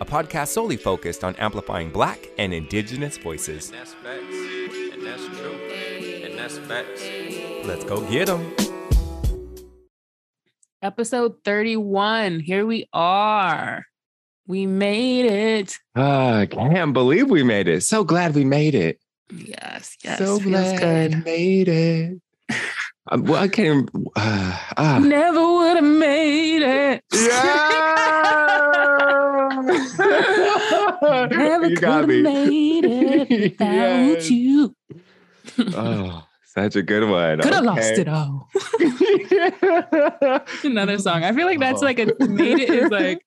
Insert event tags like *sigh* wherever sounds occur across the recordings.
a podcast solely focused on amplifying Black and Indigenous voices. And that's facts. And that's true. And that's facts. Let's go get them. Episode 31. Here we are. We made it. Ah, I can't believe we made it. So glad we made it. Yes, yes. so feels glad we made it. *laughs* Um, well, I can't. even- Uh, ah. Never would have made it. Yeah. *laughs* Never you could got have me. made it *laughs* without Yes. you. Oh, such a good one. Could have lost it all. *laughs* Another song. I feel like that's like a made it is like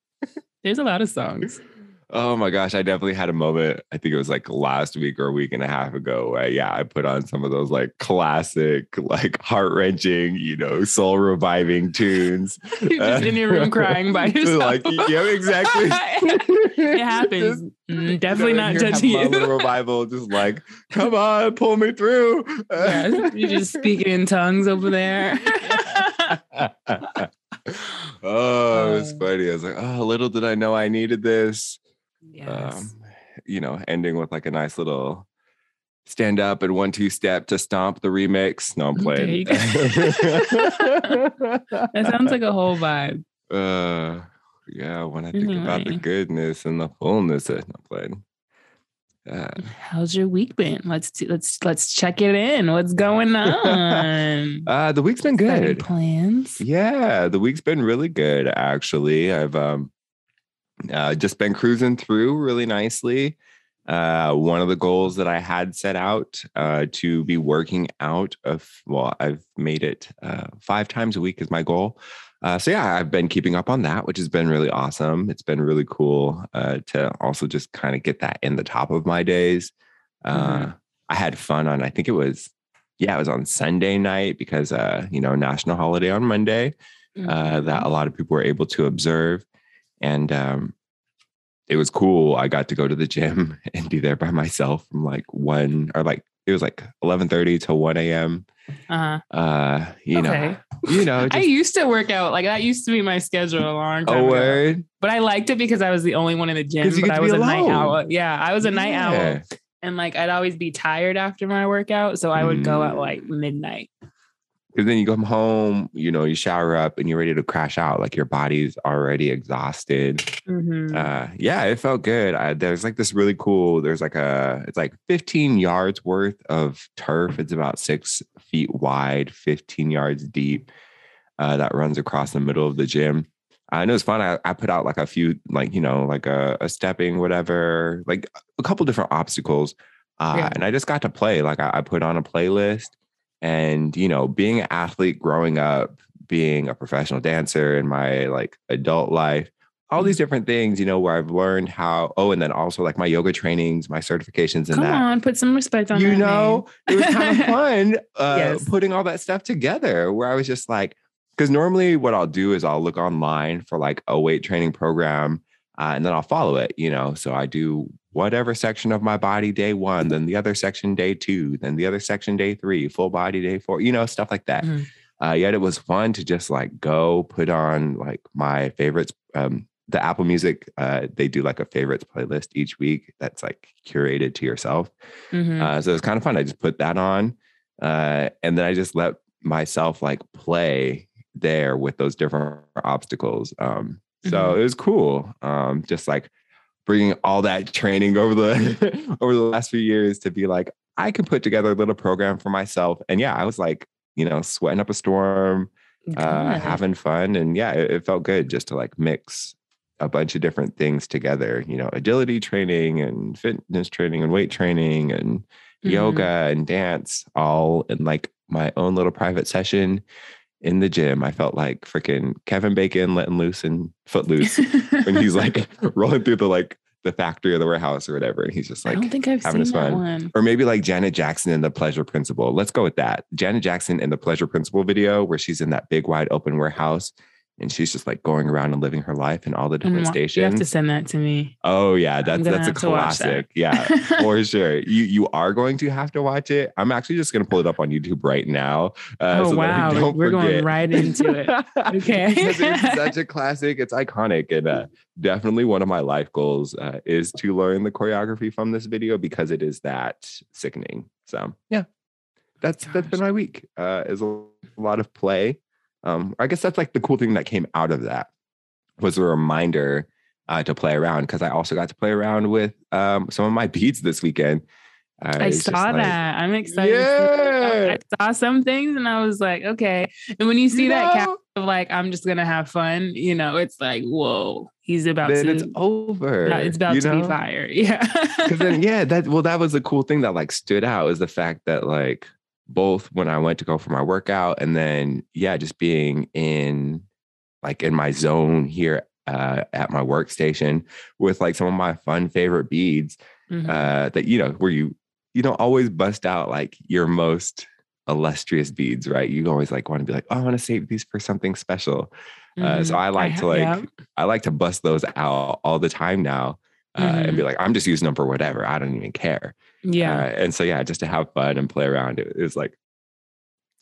there's a lot of songs. Oh my gosh, I definitely had a moment. I think it was like last week or a week and a half ago. Where, yeah, I put on some of those like classic, *laughs* like heart wrenching, you know, soul reviving tunes. *laughs* You're just in your room *laughs* crying by yourself. like, yeah, exactly. it happens. Just, Mm, definitely you know, not judging have my little you. revival, just like, come on, pull me through. Yeah, you're just speaking in tongues over there. oh, it's Uh, funny. I was like, oh, little did I know I needed this. Yes. um, you know, ending with like a nice little stand up and one two step to stomp the remix. No, I'm *laughs* playing. *laughs* that sounds like a whole vibe. uh, yeah, when I think about the goodness and the fullness of no I'm playing. Uh, How's your week been? Let's t- let's let's check it in. What's going on? *laughs* uh, the week's been good. plans. Yeah, the week's been really good actually. I've um uh, just been cruising through really nicely. Uh, one of the goals that I had set out uh, to be working out of, well, I've made it uh, five times a week is my goal. Uh, so yeah, I've been keeping up on that, which has been really awesome. It's been really cool uh, to also just kind of get that in the top of my days. Uh, Mhm. I had fun on, I think it was, yeah, it was on Sunday night because uh, you know national holiday on Monday uh, Mhm. that a lot of people were able to observe. And um, it was cool. I got to go to the gym *laughs* and be there by myself from like one or like it was like eleven thirty to one a.m. Uh-huh. Uh, you Okay. know, you know, *laughs* I used to work out like that used to be my schedule a long time a ago. word. But I liked it because I was the only one in the gym. But I was a night alone. owl. Yeah, I was a night owl, and like I'd always be tired after my workout, so I would go at Mm. like midnight. Because then you come home, you know, you shower up and you're ready to crash out. Like your body's already exhausted. Mhm. uh yeah it felt good I, there's like this really cool there's like a it's like 15 yards worth of turf it's about six feet wide 15 yards deep uh that runs across the middle of the gym I know it's fun. I, I put out like a few, like, you know, like a, a stepping, whatever, like a couple different obstacles. Uh, Yeah. And I just got to play. Like, I, I put on a playlist and, you know, being an athlete growing up, being a professional dancer in my like adult life, all these different things, you know, where I've learned how, oh, and then also like my yoga trainings, my certifications and Come that. on, put some respect on you that know, it was kind of *laughs* fun uh, Yes. putting all that stuff together where I was just like, because normally what I'll do is I'll look online for like a weight training program uh, and then I'll follow it, you know. So I do whatever section of my body day one, then the other section day two, then the other section day three, full body day four, you know, stuff like that. Mhm. Uh, yet it was fun to just like go put on like my favorites. Um, the Apple Music, uh, they do like a favorites playlist each week that's like curated to yourself. Mhm. Uh, so it was kind of fun. I just put that on, uh, and then I just let myself like play there with those different obstacles. Um, so it was cool. Um, just like bringing all that training over the *laughs* *laughs* over the last few years to be like, I can put together a little program for myself. And yeah, I was like, you know, sweating up a storm, uh, having fun, and yeah, it, it felt good just to like mix a bunch of different things together. You know, agility training and fitness training and weight training and Mhm. yoga and dance all in like my own little private session in the gym. I felt like freaking Kevin Bacon letting loose and footloose when he's like *laughs* *laughs* rolling through the like the factory or the warehouse or whatever. And he's just I like don't think I've having seen his fun. one. or maybe like Janet Jackson in the Pleasure Principle. Let's go with that. Janet Jackson in the Pleasure Principle video where she's in that big wide open warehouse and she's just like going around and living her life in all the different stations. You have to send that to me. Oh yeah, that's that's a watch that. classic. Yeah, for *laughs* sure. You you are going to have to watch it. I'm actually just gonna pull it up on YouTube right now. Uh, oh so wow, *laughs* we're going right into it. Okay. *laughs* It's such a classic. It's iconic and uh, definitely one of my life goals uh, is to learn the choreography from this video because it is that sickening. So yeah, that's that's been my week. Uh, is a lot of play. Um, I guess that's like the cool thing that came out of that was a reminder uh, to play around because I also got to play around with um, some of my beads this weekend. Uh, I saw like- that. I'm excited. to see it. Yeah. I saw some things and I was like, okay. And when you see You that cap of like, I'm just gonna have fun, you know, it's like, whoa, he's about then to. it's over. it's about to be know? fire. *laughs* Yeah. Because then, yeah, that well, that was the cool thing that like stood out is the fact that like both when I went to go for my workout and then yeah, just being in like in my zone here uh, at my workstation with like some of my fun favorite beads Mhm. uh, that you know where you you don't always bust out like your most illustrious beads, right? You always like want to be like, oh, I want to save these for something special. Uh, so Mhm. I like to like yeah. I like to bust those out all the time now. Uh, and be like, I'm just using them for whatever. I don't even care. Yeah. Uh, and so yeah, just to have fun and play around, it, it was like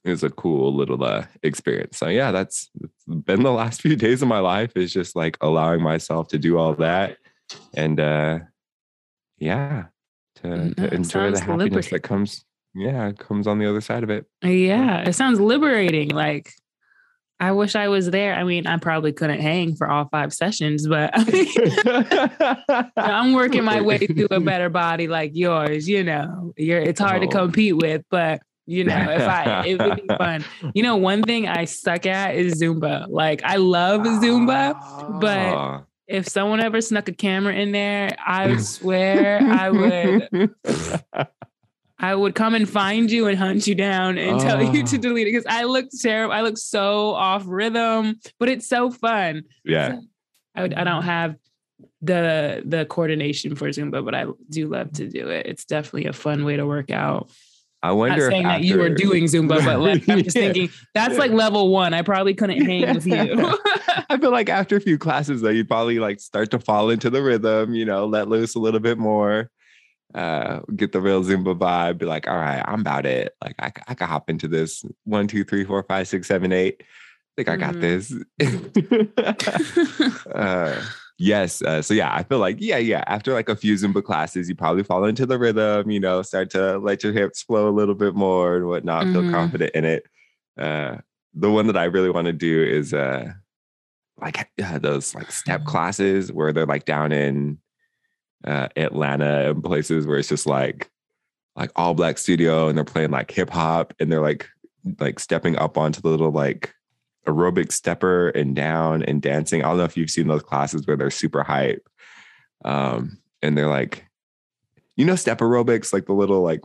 it was a cool little uh, experience. So yeah, that's been the last *laughs* few days of my life is just like allowing myself to do all that, and uh, yeah, to, Mm, to enjoy the happiness liberating. that comes. Yeah, comes on the other side of it. Yeah, it sounds liberating. Like, I wish I was there. I mean, I probably couldn't hang for all five sessions, but I mean, *laughs* I'm working my way to a better body like yours. You know, you're it's hard to Oh. compete with, but you know, if I it would be fun. *laughs* You know, one thing I suck at is Zumba. Like, I love Zumba. but- Ah. If someone ever snuck a camera in there, I *laughs* swear I would I would come and find you and hunt you down and tell you to Oh. delete it because I look terrible. I look so off rhythm, but it's so fun. yeah. I would, I don't have the the coordination for Zumba, but I do love to do it. It's definitely a fun way to work out. I Not wonder saying if that you were doing Zumba, but like I'm just Yeah. *laughs* thinking that's like level one. I probably couldn't hang with you. *laughs* I feel like after a few classes, though, you'd probably like start to fall into the rhythm, you know, let loose a little bit more, uh, get the real Zumba vibe, be like, all right, I'm about it. Like, I, I can hop into this one, two, three, four, five, six, seven, eight. I think I got Mhm. this. *laughs* uh, yes. Uh, so, yeah, I feel like, yeah, yeah. After like a few Zumba classes, you probably fall into the rhythm, you know, start to let your hips flow a little bit more and whatnot, feel Mhm. confident in it. Uh, the one that I really want to do is, uh, like uh, those like step classes where they're like down in uh, Atlanta and places where it's just like like all black studio and they're playing like hip hop and they're like like stepping up onto the little like aerobic stepper and down and dancing. I don't know if you've seen those classes where they're super hype. Um, and they're like, you know, step aerobics, like the little like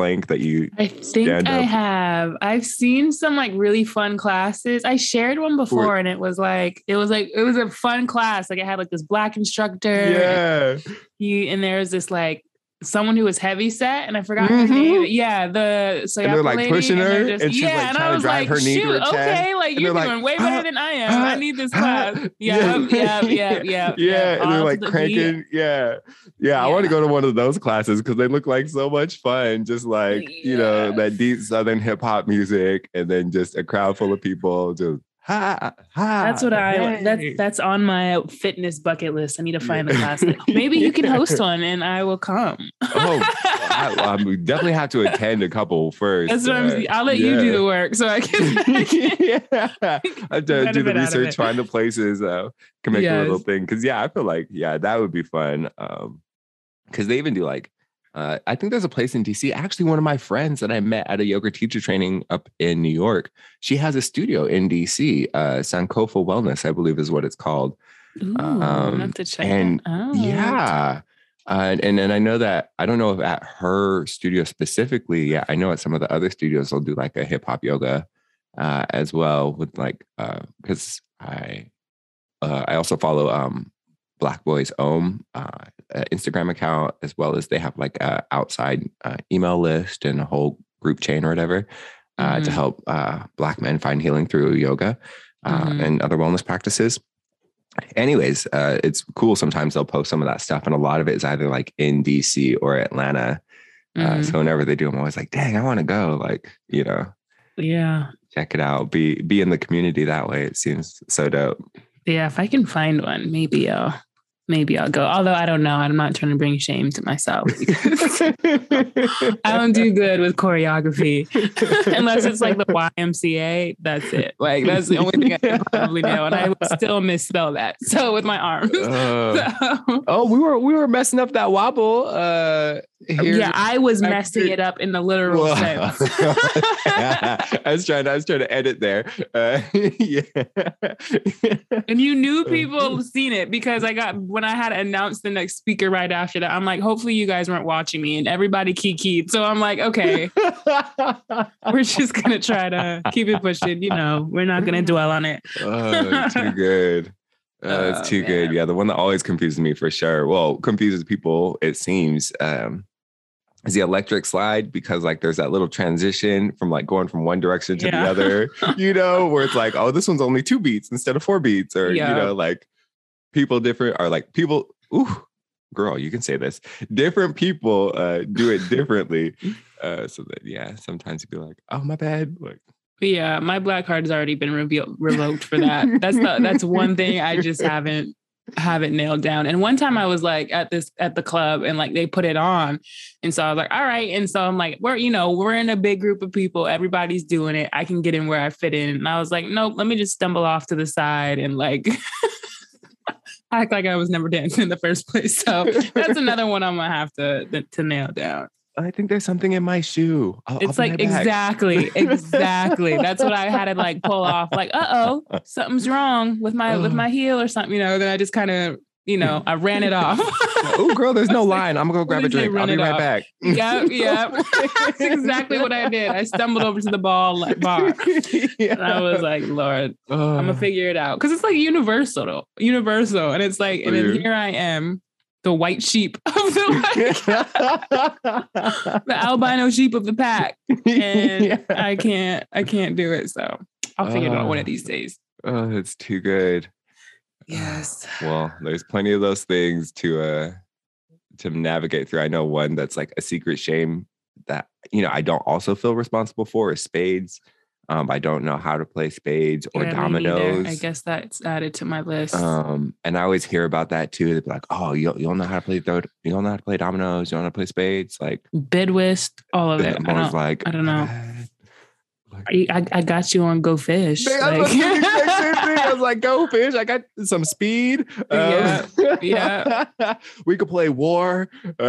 plank that you I think I have. I've seen some like really fun classes. I shared one before and it was like it was like it was a fun class. Like it had like this black instructor. yeah He and there was this like someone who was heavy set and I forgot her Mhm. name. Yeah, the so And they're, like, pushing her, and she's, like, yeah, and trying I to was drive like, her knee to shoot, her chest, okay, like and you're doing like, way "Ah, better than I am. ah, I need this ah." class. *laughs* Yeah, yeah, yeah, yeah, yeah, *laughs* and they're like the cranking. Yeah, yeah. I want to go to one of those classes because they look like so much fun. Just like you know that deep southern hip hop music, and then just a crowd full of people just ha ha. That's what I that's yay. that's on my fitness bucket list. I need to find a class. *laughs* Maybe you can host one and I will come. Oh, I, *laughs* I definitely have to attend a couple first. That's what I'm uh, saying. I'll let you do the work so I *laughs* can. I can- yeah, I have to do the benefit out of research, find the places, uh, can make a little thing. Cause yeah, I feel like, yeah, that would be fun. Um, cause they even do like, uh, I think there's a place in DC. Actually, one of my friends that I met at a yoga teacher training up in New York, she has a studio in DC, uh, Sankofa Wellness, I believe is what it's called. Ooh, Um, have to check and out. Yeah. Uh, and then I know that I don't know if at her studio specifically. Yeah, I know at some of the other studios they'll do like a hip hop yoga uh, as well with like because I uh, I also follow um Black Boys Om. Uh, Instagram account as well as they have like a outside uh, email list and a whole group chain or whatever uh, to Mhm. help uh, Black men find healing through yoga uh, Mhm. and other wellness practices. Anyways, uh, it's cool. Sometimes they'll post some of that stuff, and a lot of it is either like in DC or Atlanta. Uh, Mhm. so whenever they do, I'm always like, "Dang, I want to go!" Like, you know, yeah. check it out. Be be in the community that way. It seems so dope. Yeah. If I can find one, maybe I'll maybe I'll go. Although I don't know. I'm not trying to bring shame to myself. because *laughs* I don't do good with choreography. *laughs* Unless it's like the YMCA, that's it. Like that's the only thing I can probably know. And I would still misspell that. So with my arms. Uh, *laughs* So, oh, we were we were messing up that wobble. Uh, here. yeah, I was back messing to- it up in the literal Well, sense. I was trying. I was trying to edit there. Uh, yeah. And you knew people seen it because I got when I had announced the next speaker right after that. I'm like, hopefully you guys weren't watching me, and everybody kikied. So I'm like, okay, *laughs* we're just gonna try to keep it pushing. You know, we're not gonna dwell on it. oh, too *laughs* good. Uh, it's Oh, too good. Yeah, the one that always confuses me for sure. Well, confuses people. It seems. Um, is the electric slide because like there's that little transition from like going from one direction to Yeah. the other, *laughs* you know, where it's like, oh, this one's only two beats instead of four beats, or Yeah. you know, like people different are like people. Ooh, girl, you can say this. Different people uh, do it differently. *laughs* uh, so that yeah, sometimes you'd be like, oh, my bad. Like, But yeah, my black card has already been revealed, revoked for that. *laughs* That's the that's one thing I just haven't haven't nailed down. And one time I was like at this at the club and like they put it on. And so I was like, all right. And so I'm like, we're, you know, we're in a big group of people. Everybody's doing it. I can get in where I fit in. And I was like, nope, let me just stumble off to the side and like *laughs* act like I was never dancing in the first place. So that's *laughs* another one I'm gonna have to to nail down. I think there's something in my shoe. I'll, It's I'll like be right back. exactly, *laughs* exactly. That's what I had to like pull off. Like, uh oh, something's wrong with my with my heel or something. You know. Then I just kind of, you know, I ran it off. oh, girl, there's no line. I'm gonna go *laughs* grab a Let me say drink. I'll be right off. back. yeah, yeah. *laughs* That's exactly what I did. I stumbled over to the ball like bar, *laughs* and I was like, Lord, I'm gonna figure it out because it's like universal, universal, and it's like, oh, and then here I am, the white sheep of the the albino sheep of the pack, and Yeah. I can't, I can't do it. So I'll figure it out one of these days. Oh, that's too good. Yes. *sighs* Well, there's plenty of those things to uh to navigate through. I know one that's like a secret shame that you know I don't also feel responsible for is spades. Um, I don't know how to play spades or Yeah, dominoes. I guess that's added to my list. Um, and I always hear about that too. They'd be like, "Oh, you you don't know how to play third, you don't know how to play dominoes, you don't know how to play spades." Like, Bid whist, all of it. I'm I always like, I don't know. Like, I, I, got you on Go Fish. Like- was thinking the exact same thing. I was like, "Go fish!" I got some speed. Yeah, Um, yeah. *laughs* we could play war. *laughs*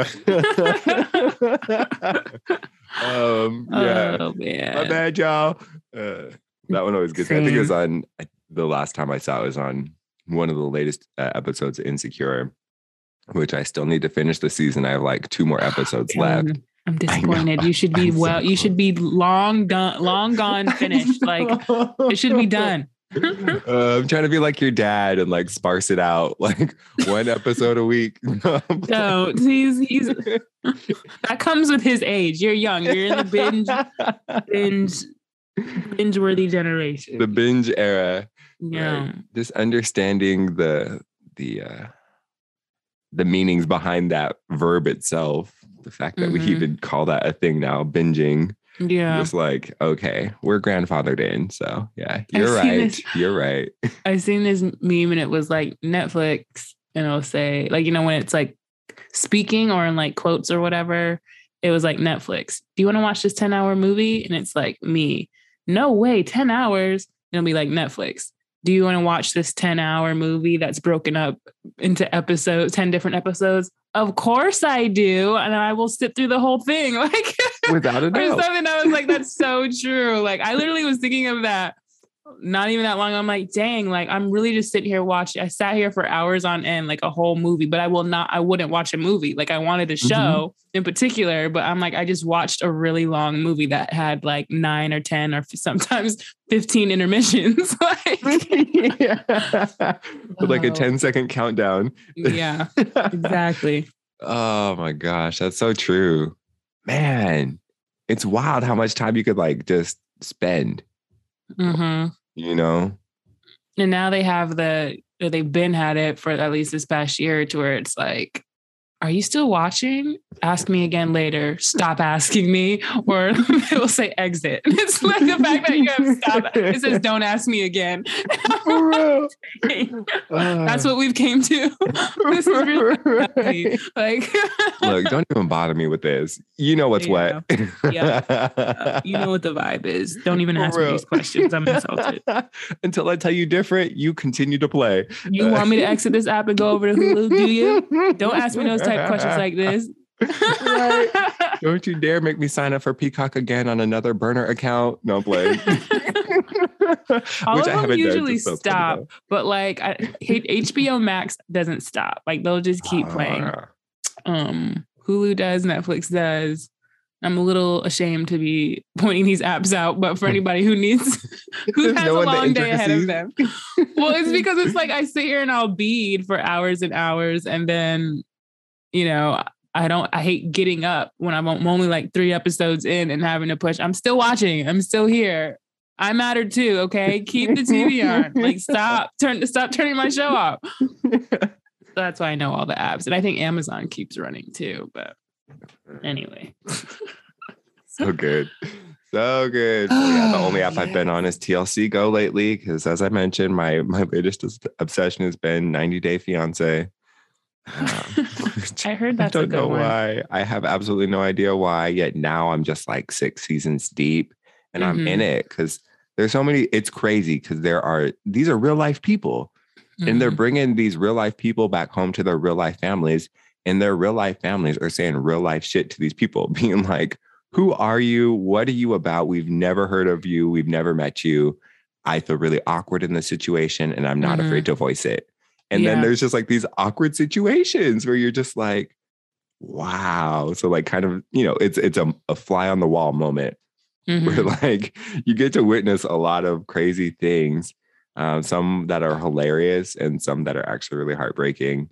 Um, yeah, Oh man. my bad, y'all. Uh, that one always gets. me. I think it was on the last time I saw it was on one of the latest uh, episodes of Insecure, which I still need to finish the season. I have like two more episodes left. I'm disappointed. You should be *laughs* I'm so well. you should be long done, long gone, finished. Like it should be done. *laughs* Uh, I'm trying to be like your dad and like sparse it out, *laughs* like one episode a week. *laughs* No, he's he's that comes with his age. You're young. You're in the binge binge binge worthy generation. the binge era. yeah. right? Just understanding the the uh the meanings behind that verb itself. The fact that we Mhm. even call that a thing now, binging. Yeah. Just like, okay, we're grandfathered in. So yeah, *laughs* you're right. this- You're right. I seen this meme and it was like Netflix, and it'll say like you know when it's like speaking or in like quotes or whatever. It was like Netflix. Do you want to watch this ten hour movie? And it's like me. No way, ten hours. It'll be like Netflix. Do you want to watch this ten hour movie that's broken up into episodes, ten different episodes? Of course I do, and I will sit through the whole thing. *laughs* Like Without a *laughs* or doubt. something. I was like, that's so true. Like I literally was thinking of that not even that long. I'm like, dang, like I'm really just sitting here watching. I sat here for hours on end, like a whole movie, but I will not, I wouldn't watch a movie. Like I wanted a show mm-hmm. in particular, but I'm like, I just watched a really long movie that had like nine or 10 or sometimes *laughs* 15 intermissions. *laughs* like, With like a 10 second countdown. yeah, exactly. *laughs* oh my gosh. That's so true. Man, it's wild how much time you could like just spend. Mm-hmm you know? And now they have the, they've been had it for at least this past year to where it's like, are you still watching? Ask me again later. Stop asking me, or *laughs* it will say exit. *laughs* It's like the fact that you have stop. It says don't ask me again. *laughs* That's what we've came to. this is really right. like look, don't even bother me with this. You know what's yeah. what. yeah. Uh, you know what the vibe is. Don't even ask me these questions. I'm insulted. Until I tell you different, you continue to play. You want me to exit this app and go over to Hulu? Do you? Don't ask me those type questions like this. right. Don't you dare make me sign up for Peacock again on another burner account. No, I'm. *laughs* *laughs* All Which of them usually stop, but like I, HBO Max doesn't stop. Like they'll just keep playing. Ah. Um, Hulu does, Netflix does. I'm a little ashamed to be *laughs* pointing these apps out, but for anybody who needs, who has a long day ahead of them, well, it's because it's like I sit here and I'll bead for hours and hours, and then, you know, I don't, I hate getting up when I'm only like three episodes in and having to push. I'm still watching. I'm still here. I matter too. Okay, keep the TV on. Like, *laughs* stop, turn, stop turning my show off. *laughs* that's why I know all the apps, and I think Amazon keeps running too. But anyway, *laughs* so good, so good. Yeah, the only app *sighs* I've been on is TLC Go lately because, as I mentioned, my my latest obsession has been 90 Day Fiance. Um, *laughs* *laughs* I heard that's I don't know one. why. I have absolutely no idea why. Yet now I'm just like six seasons deep, and mm-hmm. I'm in mm-hmm. it because there's so many. It's crazy because there are these are real life people, mm-hmm. and they're mm-hmm. bringing these real life people back home to their real life families, and their real life families are saying real life shit to these people, *laughs* being like, "Who are you? What are you about? We've never heard of you. We've never met you." I feel really awkward in this situation, and I'm not mm-hmm. afraid to voice it. And yeah. then there's just like these awkward situations where you're just like, wow. So like kind of, you know, it's it's a, a fly on the wall moment mm-hmm. where *laughs* like you get to witness a lot of crazy things. Um, some that are hilarious and some that are actually really heartbreaking.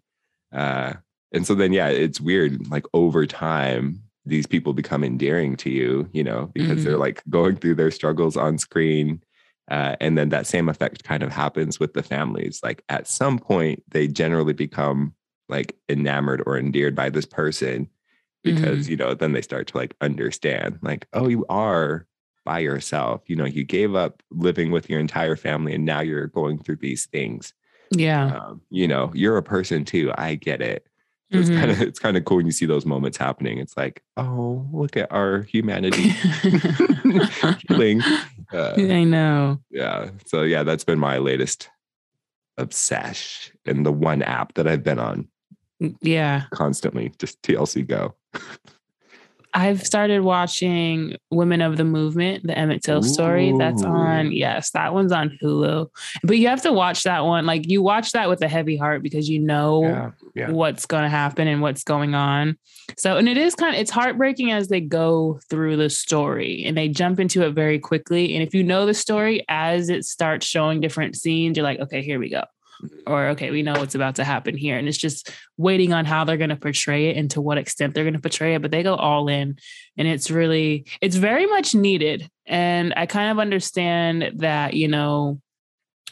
Uh, and so then yeah, it's weird. Like over time, these people become endearing to you, you know, because mm-hmm. they're like going through their struggles on screen uh, and then that same effect kind of happens with the families. Like at some point, they generally become like enamored or endeared by this person because, mm-hmm. you know, then they start to like understand, like, oh, you are by yourself. You know, you gave up living with your entire family and now you're going through these things. Yeah. Um, you know, you're a person too. I get it. So mm-hmm. *laughs* It's kind of it's kind of cool when you see those moments happening. It's like, oh, look at our humanity *laughs* healing. Uh, I know. Yeah. So yeah, that's been my latest obsession and the one app that I've been on. Mm, yeah. Constantly, just TLC Go. *laughs* I've started watching Women of the Movement, the Emmett Till story. That's on, yes, that one's on Hulu. But you have to watch that one. Like you watch that with a heavy heart because you know yeah, yeah. what's going to happen and what's going on. So, and it is kind of, it's heartbreaking as they go through the story and they jump into it very quickly. And if you know the story, as it starts showing different scenes, you're like, okay, here we go or okay, we know what's about to happen here. And it's just waiting on how they're going to portray it and to what extent they're going to portray it. But they go all in. And it's really, it's very much needed. And I kind of understand that, you know,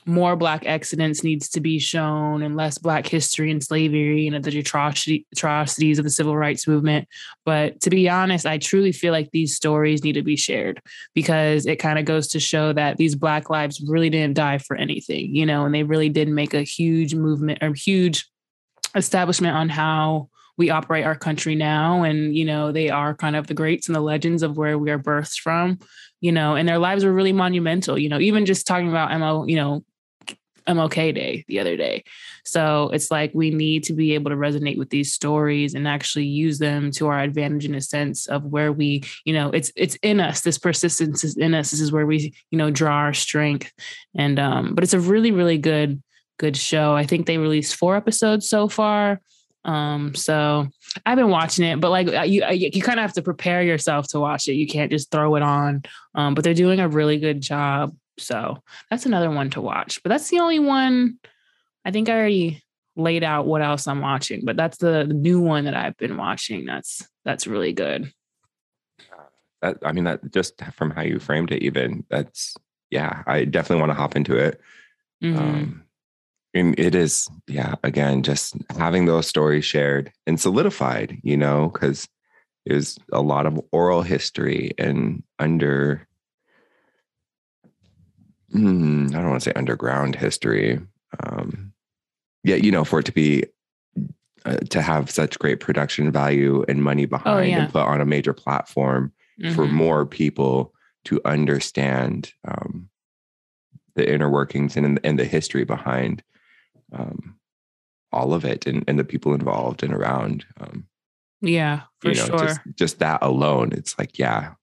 more black excellence needs to be shown and less black history and slavery and the atrocity, atrocities of the civil rights movement. But to be honest i truly feel like these stories need to be shared because it kind of goes to show that these black lives really didn't die for anything you know and they really did make a huge movement or huge establishment on how we operate our country now. And you know they are kind of the greats and the legends of where we are birthed from you know and their lives were really monumental you know even just talking about emma you know MLK Day the other day. So it's like we need to be able to resonate with these stories and actually use them to our advantage in a sense of where we, you know, it's it's in us. This persistence is in us. This is where we, you know, draw our strength. And um, but it's a really, really good, good show. I think they released four episodes so far. Um, so I've been watching it, but like you, you kind of have to prepare yourself to watch it. You can't just throw it on. Um, but they're doing a really good job. So that's another one to watch. But that's the only one. I think I already laid out what else I'm watching, but that's the, the new one that I've been watching. That's that's really good. That, I mean, that just from how you framed it, even that's yeah. I definitely want to hop into it. Mm-hmm. Um, and it is, yeah, again, just having those stories shared and solidified, you know, because there's a lot of oral history and under, hmm, I don't want to say underground history. Um, yeah, you know, for it to be, uh, to have such great production value and money oh, behind oh, yeah. and put on a major platform mm-hmm. for more people to understand um, the inner workings and, and the history behind um, all of it and, and the people involved and around. Um, yeah, for you know, sure. Just, just that alone, it's like, yeah,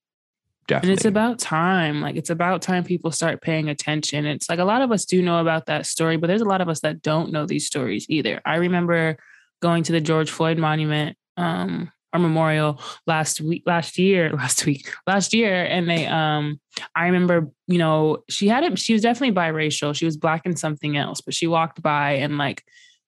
definitely. And it's about time. Like it's about time people start paying attention. It's like a lot of us do know about that story, but there's a lot of us that don't know these stories either. I remember going to the George Floyd monument um, or memorial last week, last year, *laughs* last week, last year, and they um I remember, you know, she had it, she was definitely biracial. She was black and something else, but she walked by and like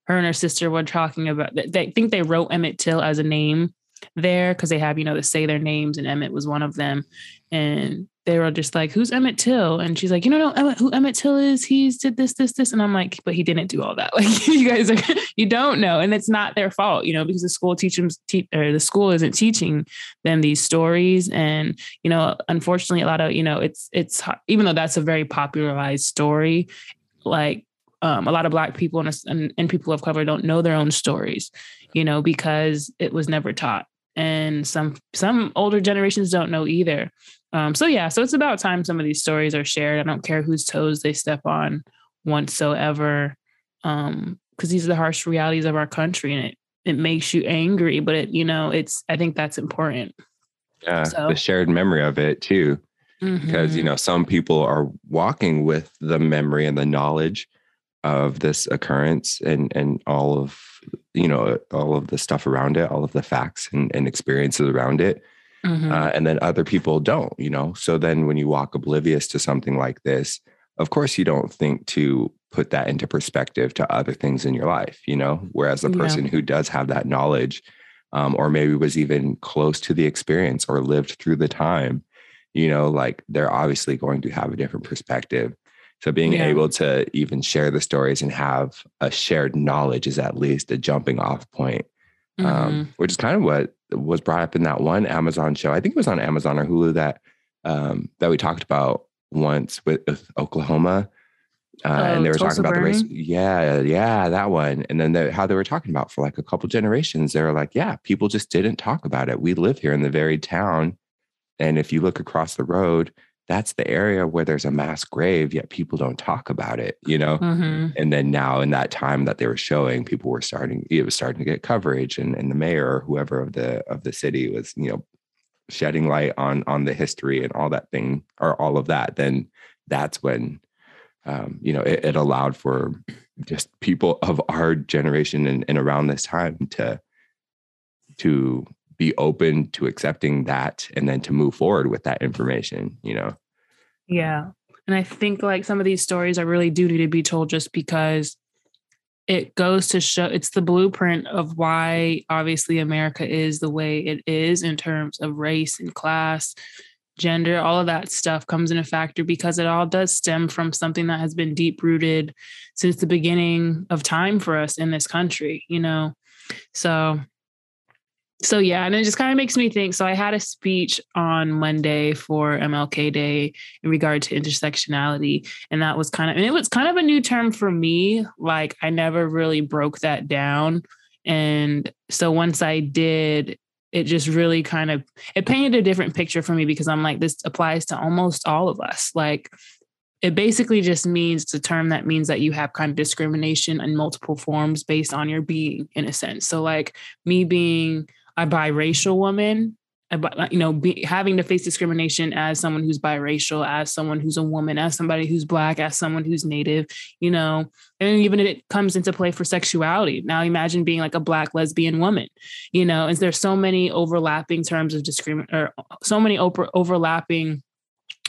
her and her sister were talking about they think they wrote Emmett Till as a name there because they have, you know, to say their names, and Emmett was one of them. And they were just like, "Who's Emmett Till?" And she's like, "You know Emmett, who Emmett Till is? He's did this, this, this." And I'm like, "But he didn't do all that. *laughs* Like you guys are, *laughs* you don't know, and it's not their fault, you know, because the school teaches te- or the school isn't teaching them these stories, and you know, unfortunately, a lot of you know, it's it's even though that's a very popularized story, like um, a lot of black people and, and, and people of color don't know their own stories, you know, because it was never taught and some some older generations don't know either um, so yeah, so it's about time some of these stories are shared. I don't care whose toes they step on whatsoever. Um, because these are the harsh realities of our country and it it makes you angry, but it, you know, it's I think that's important. Yeah, so. the shared memory of it too. Mm-hmm. Because you know, some people are walking with the memory and the knowledge of this occurrence and and all of you know all of the stuff around it all of the facts and, and experiences around it mm-hmm. uh, and then other people don't you know so then when you walk oblivious to something like this of course you don't think to put that into perspective to other things in your life you know whereas the person yeah. who does have that knowledge um, or maybe was even close to the experience or lived through the time you know like they're obviously going to have a different perspective so being yeah. able to even share the stories and have a shared knowledge is at least a jumping off point um, mm-hmm. um, which is kind of what was brought up in that one Amazon show. I think it was on Amazon or Hulu that um, that we talked about once with, with Oklahoma. Uh, oh, and they were talking about the race. Yeah, yeah, that one. And then the, how they were talking about for like a couple generations, they were like, yeah, people just didn't talk about it. We live here in the very town. And if you look across the road, that's the area where there's a mass grave, yet people don't talk about it, you know? Mm-hmm. And then now in that time that they were showing, people were starting, it was starting to get coverage and, and the mayor or whoever of the of the city was, you know, shedding light on on the history and all that thing or all of that, then that's when um, you know, it, it, allowed for just people of our generation and, and around this time to to be open to accepting that and then to move forward with that information, you know? Yeah. And I think like some of these stories are really duty to be told just because it goes to show it's the blueprint of why obviously America is the way it is in terms of race and class, gender, all of that stuff comes in a factor because it all does stem from something that has been deep rooted since the beginning of time for us in this country, you know? So so yeah, and it just kind of makes me think. So I had a speech on Monday for MLK Day in regard to intersectionality, and that was kind of and it was kind of a new term for me. Like I never really broke that down, and so once I did, it just really kind of it painted a different picture for me because I'm like this applies to almost all of us. Like it basically just means it's a term that means that you have kind of discrimination in multiple forms based on your being in a sense so like me being a biracial woman you know be, having to face discrimination as someone who's biracial as someone who's a woman as somebody who's black as someone who's native you know and even it comes into play for sexuality. Now imagine being like a black lesbian woman you know and there's so many overlapping terms of discrimination or so many over- overlapping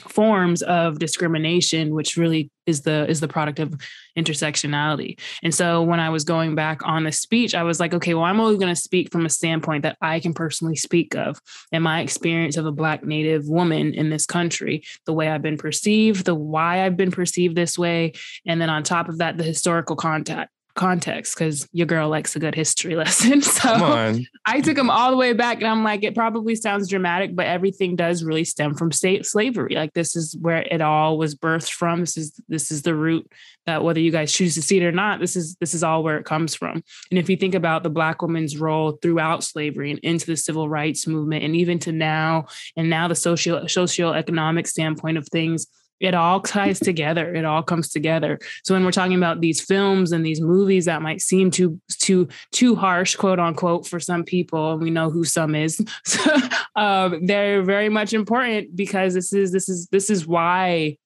forms of discrimination which really is the is the product of intersectionality. And so when i was going back on the speech i was like okay well i'm only going to speak from a standpoint that i can personally speak of and my experience of a black native woman in this country the way i've been perceived the why i've been perceived this way and then on top of that the historical contact context because your girl likes a good history *laughs* lesson. So I took them all the way back and I'm like, it probably sounds dramatic, but everything does really stem from state slavery. Like this is where it all was birthed from. This is this is the root that whether you guys choose to see it or not, this is this is all where it comes from. And if you think about the black woman's role throughout slavery and into the civil rights movement and even to now, and now the socio socioeconomic standpoint of things, it all ties together it all comes together. So when we're talking about these films and these movies that might seem too too too harsh quote unquote for some people and we know who some is *laughs* um, they're very much important because this is this is this is why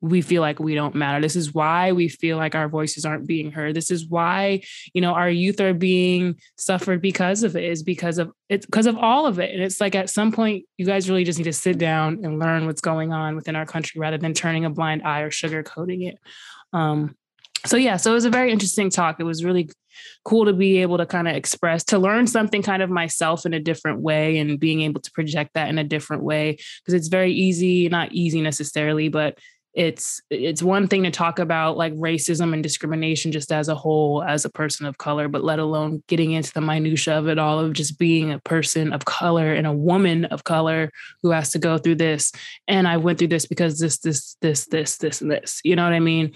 we feel like we don't matter. This is why we feel like our voices aren't being heard. This is why, you know, our youth are being suffered because of it is because of it's because of all of it. And it's like at some point you guys really just need to sit down and learn what's going on within our country rather than turning a blind eye or sugarcoating it. Um so yeah, so it was a very interesting talk. It was really cool to be able to kind of express to learn something kind of myself in a different way and being able to project that in a different way because it's very easy, not easy necessarily, but it's it's one thing to talk about like racism and discrimination just as a whole as a person of color but let alone getting into the minutia of it all of just being a person of color and a woman of color who has to go through this. And i went through this because this this this this this and this you know what i mean?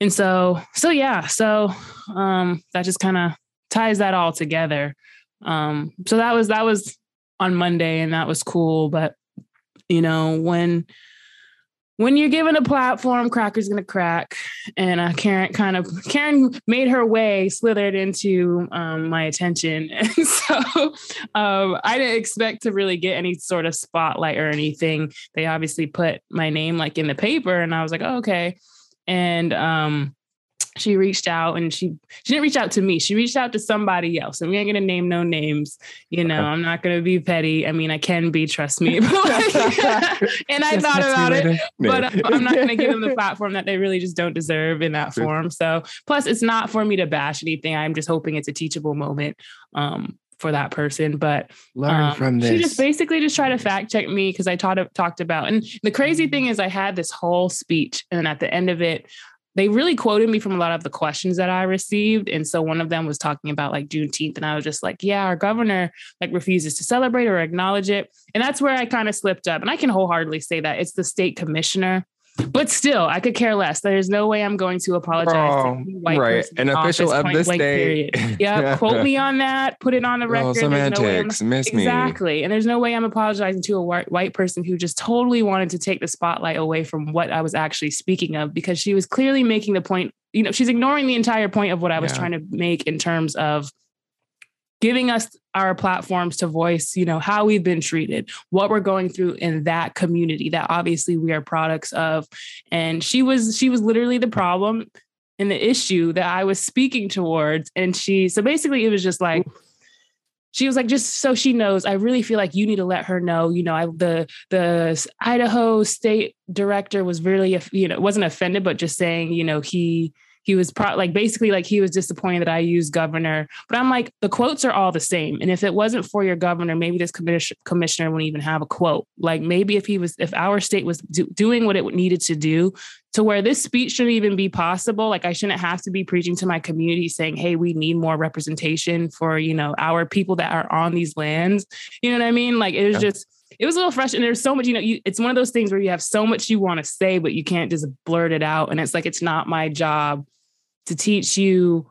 And so so yeah so um that just kind of ties that all together. Um so that was that was on monday and that was cool but you know when when you're given a platform, Cracker's gonna crack. And uh, Karen kind of Karen made her way, slithered into um, my attention, *laughs* and so um, I didn't expect to really get any sort of spotlight or anything. They obviously put my name like in the paper, and I was like, oh, okay. And um, she reached out and she she didn't reach out to me. She reached out to somebody else and we ain't gonna name no names you know i'm not gonna be petty. I mean i can be trust me *laughs* *laughs* and i thought about it but um, i'm not gonna give them the *laughs* platform that they really just don't deserve in that form. So plus it's not for me to bash anything. I'm just hoping it's a teachable moment um, for that person. But learn um, from this. She just basically just tried to fact check me because I taught talked about. And the crazy thing is, I had this whole speech, and at the end of it, they really quoted me from a lot of the questions that I received. And so one of them was talking about like Juneteenth. And I was just like, yeah, our governor like refuses to celebrate or acknowledge it. And that's where I kind of slipped up. And I can wholeheartedly say that it's the state commissioner but still, I could care less. There's no way I'm going to apologize. Oh, to right. An official of this day. *laughs* Yeah. quote me on that. Put it on the record. Oh, semantics. No Miss exactly. me. Exactly. And there's no way I'm apologizing to a white, white person who just totally wanted to take the spotlight away from what I was actually speaking of because she was clearly making the point. You know, she's ignoring the entire point of what I was yeah. trying to make in terms of giving us our platforms to voice you know how we've been treated what we're going through in that community that obviously we are products of. And she was she was literally the problem and the issue that i was speaking towards. And she so basically it was just like she was like just so she knows i really feel like you need to let her know you know i the the idaho state director was really you know wasn't offended but just saying you know he he was pro- like basically like he was disappointed that I used governor. But I'm like, the quotes are all the same. And if it wasn't for your governor, maybe this commissioner commissioner wouldn't even have a quote. Like maybe if he was, if our state was do- doing what it needed to do to where this speech shouldn't even be possible. Like I shouldn't have to be preaching to my community saying, hey, we need more representation for, you know, our people that are on these lands. You know what I mean? Like it was yeah. just, it was a little fresh and there's so much you know you, it's one of those things where you have so much you want to say but you can't just blurt it out and it's like it's not my job to teach you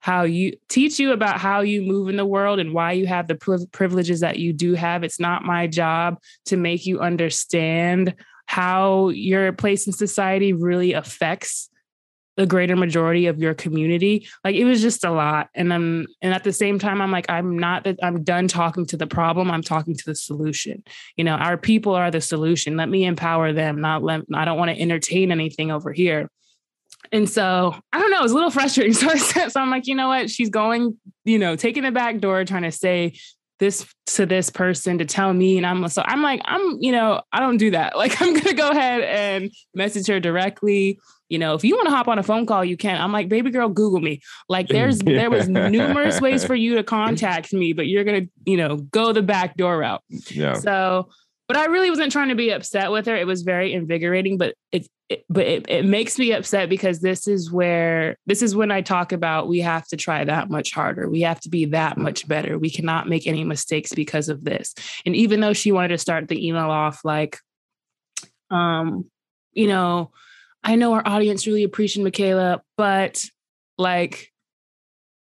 how you teach you about how you move in the world and why you have the privileges that you do have. It's not my job to make you understand how your place in society really affects the greater majority of your community like it was just a lot and i'm and at the same time i'm like i'm not that i'm done talking to the problem i'm talking to the solution you know our people are the solution let me empower them not let i don't want to entertain anything over here and so I don't know, it was a little frustrating. *laughs* So, I said, so I'm like, you know what? She's going, you know, taking the back door, trying to say this to this person to tell me. And I'm so I'm like, I'm, you know, I don't do that. *laughs* Like, I'm gonna go ahead and message her directly. You know, if you want to hop on a phone call, you can. I'm like, baby girl, Google me. Like, *laughs* there's there was numerous ways for you to *laughs* contact me, but you're gonna, you know, go the back door route. Yeah. So but I really wasn't trying to be upset with her. It was very invigorating, but it, it but it, it makes me upset because this is where this is when I talk about we have to try that much harder. We have to be that much better. We cannot make any mistakes because of this. And even though she wanted to start the email off like, um, you know, I know our audience really appreciates Michaela, but like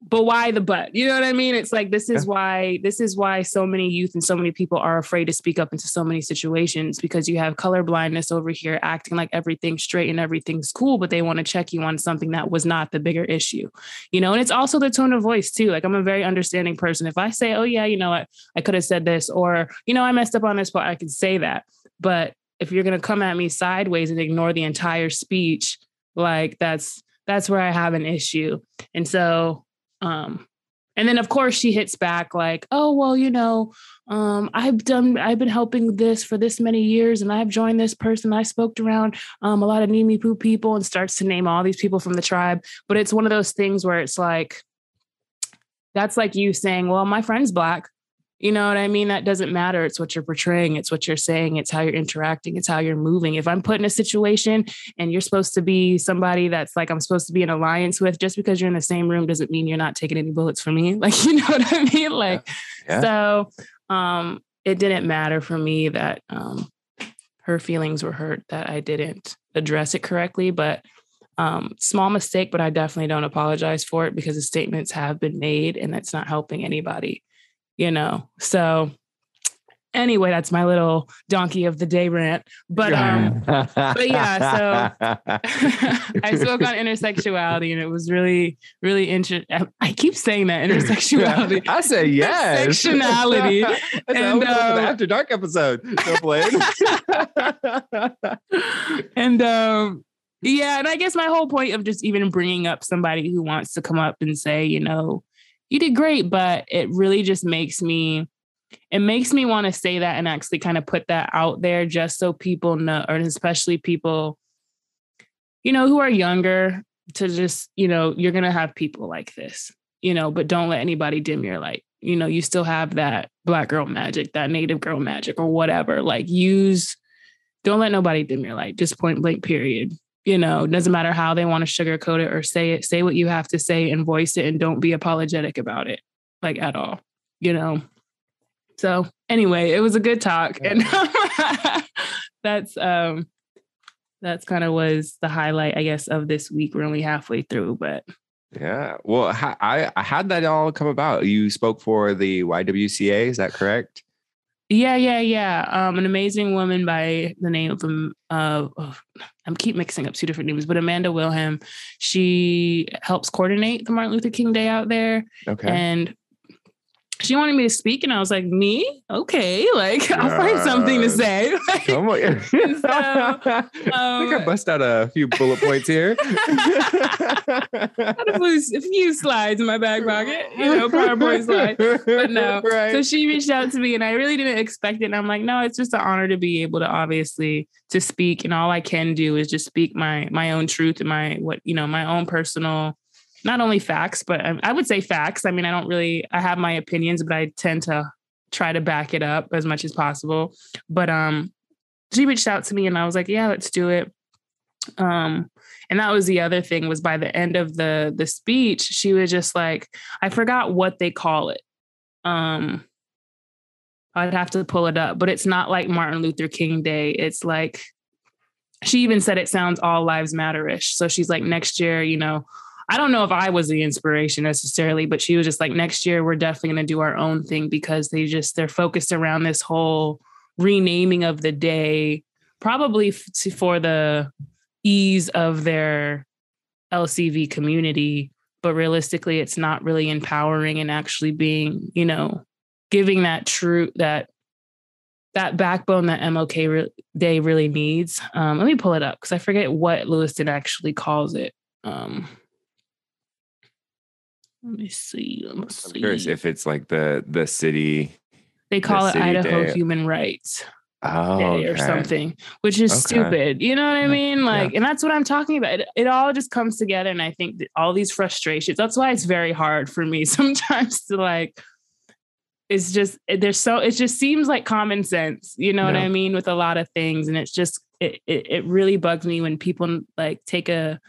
but why the but? You know what I mean? It's like this is yeah. why this is why so many youth and so many people are afraid to speak up into so many situations because you have color blindness over here acting like everything's straight and everything's cool, but they want to check you on something that was not the bigger issue. You know, and it's also the tone of voice too. Like I'm a very understanding person. If I say, "Oh yeah, you know what, I could have said this," or you know, I messed up on this part, I can say that. But if you're gonna come at me sideways and ignore the entire speech, like that's that's where I have an issue. And so um, and then of course she hits back like, oh, well, you know, um, I've done, I've been helping this for this many years and I've joined this person. I spoke around um, a lot of Nimiipuu people and starts to name all these people from the tribe. But it's one of those things where it's like, that's like you saying, well, my friend's black. You know what I mean? That doesn't matter. It's what you're portraying, it's what you're saying, it's how you're interacting, it's how you're moving. If I'm put in a situation and you're supposed to be somebody that's like I'm supposed to be in alliance with, just because you're in the same room doesn't mean you're not taking any bullets for me. *laughs* Like, you know what I mean? Like, yeah. Yeah. so um, it didn't matter for me that um, her feelings were hurt, that I didn't address it correctly. But um, small mistake, but I definitely don't apologize for it because the statements have been made and that's not helping anybody you know. So anyway, that's my little donkey of the day rant. But um, *laughs* but yeah, so *laughs* I spoke on intersexuality, and it was really, really interesting. I keep saying that intersexuality. *laughs* I say yes. Intersectionality. and um, After Dark episode. and um, yeah, and I guess my whole point of just even bringing up somebody who wants to come up and say, you know, you did great, but it really just makes me it makes me want to say that and actually kind of put that out there just so people know or especially people you know who are younger to just you know you're going to have people like this you know but don't let anybody dim your light. You know you still have that black girl magic that native girl magic or whatever like use don't let nobody dim your light just point blank period you know, doesn't matter how they want to sugarcoat it or say it, say what you have to say and voice it and don't be apologetic about it, like at all, you know. So anyway, it was a good talk. And *laughs* that's um that's kind of was the highlight, I guess, of this week. We're only halfway through, but yeah. Well, I, I had that all come about. You spoke for the YWCA, is that correct? Yeah, yeah, yeah. Um, an amazing woman by the name of uh, oh, I'm keep mixing up two different names, but Amanda Wilhelm. She helps coordinate the Martin Luther King Day out there. Okay. And she wanted me to speak, and I was like, "Me? Okay, like I'll find something to say." *laughs* Come on, so, um, *laughs* I think I um, bust out a few bullet points here. *laughs* A few, a few, slides in my back pocket, you know, PowerPoint slide. But no, right. so she reached out to me, and I really didn't expect it. And I'm like, no, it's just an honor to be able to obviously to speak, and all I can do is just speak my my own truth and my what you know my own personal not only facts, but um, I would say facts. I mean, I don't really, I have my opinions, but I tend to try to back it up as much as possible. But um, she reached out to me and I was like, yeah, let's do it. Um, and that was the other thing was by the end of the the speech, she was just like, I forgot what they call it. Um, I'd have to pull it up, but it's not like Martin Luther King Day. It's like she even said it sounds all lives matter-ish. So she's like, next year, you know, I don't know if I was the inspiration necessarily, but she was just like, next year we're definitely going to do our own thing because they just they're focused around this whole renaming of the day probably f- for the ease of their LCV community, but realistically, it's not really empowering and actually being, you know, giving that true that that backbone that MLK re- Day really needs. Um, let me pull it up because I forget what Lewiston actually calls it. Um, let me see. Let me see. I'm curious if it's like the the city. They call it Idaho day. Human Rights Oh, Day or oh, okay. something, which is Okay. stupid. You know what I mean? Like, and that's what I'm talking about. It, it all just comes together, and I think that all these frustrations. That's why it's very hard for me *laughs* sometimes to like. It's just there's so it just seems like common sense. You know what I mean with a lot of things, and it's just it, it it really bugs me when people like take a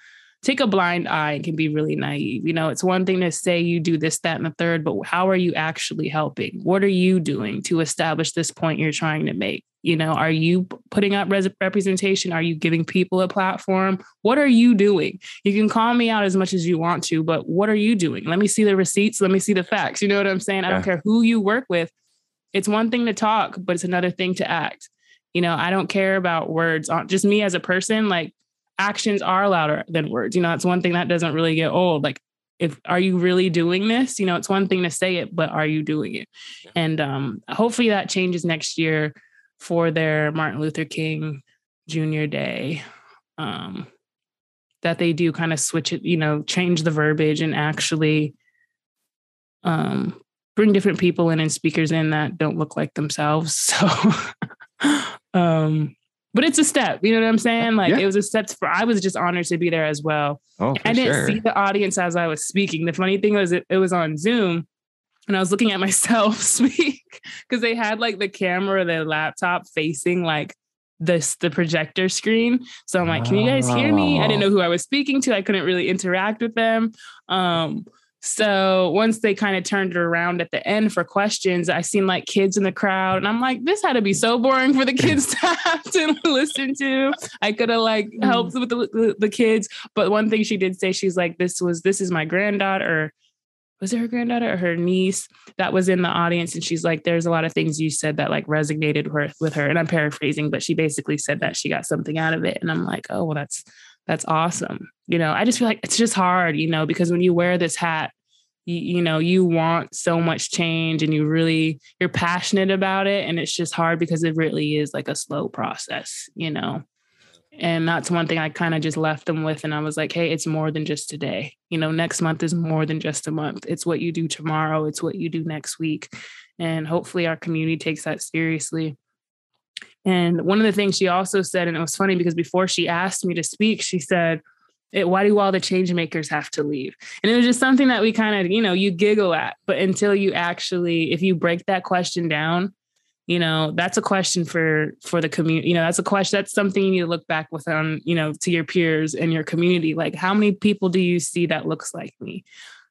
take a blind eye and can be really naive. You know, it's one thing to say you do this, that, and the third, but how are you actually helping? What are you doing to establish this point you're trying to make? You know, are you putting up res- representation? Are you giving people a platform? What are you doing? You can call me out as much as you want to, but what are you doing? Let me see the receipts. Let me see the facts. You know what I'm saying? I don't care who you work with. It's one thing to talk, but it's another thing to act. You know, I don't care about words. On just me as a person, like actions are louder than words. You know, it's one thing that doesn't really get old. Like, if are you really doing this? You know, it's one thing to say it, but are you doing it? And um, hopefully that changes next year for their Martin Luther King Jr. Day. Um, that they do kind of switch it, you know, change the verbiage and actually um, bring different people in and speakers in that don't look like themselves. *laughs* So, um, but it's a step, you know what I'm saying? Like Yeah. it was a step for, I was just honored to be there as well. Oh, I didn't sure. see the audience as I was speaking. The funny thing was it, it was on Zoom and I was looking at *laughs* myself speak because they had like the camera, the laptop facing like this the projector screen. So I'm like, can you guys hear me? I didn't know who I was speaking to. I couldn't really interact with them. Um, so once they kind of turned it around at the end for questions, I seen like kids in the crowd, and I'm like, this had to be so boring for the kids to *laughs* have to listen to. I could have like mm. helped with the, the, the kids, but one thing she did say, she's like, this was this is my granddaughter. Or, was it her granddaughter or her niece that was in the audience? And she's like, there's a lot of things you said that like resonated with, with her. And I'm paraphrasing, but she basically said that she got something out of it. And I'm like, oh, well, that's that's awesome. You know, I just feel like it's just hard, you know, because when you wear this hat, you, you know, you want so much change and you really you're passionate about it. And it's just hard because it really is like a slow process, you know. And that's one thing I kind of just left them with. And I was like, hey, it's more than just today. You know, next month is more than just a month. It's what you do tomorrow, it's what you do next week. And hopefully our community takes that seriously. And one of the things she also said, and it was funny because before she asked me to speak, she said, "Eh, why do all the change makers have to leave? And it was just something that we kind of, you know, you giggle at, but until you actually, if you break that question down, you know, that's a question for for the community. You know, that's a question. That's something you need to look back with on, you know, to your peers and your community. Like, how many people do you see that looks like me?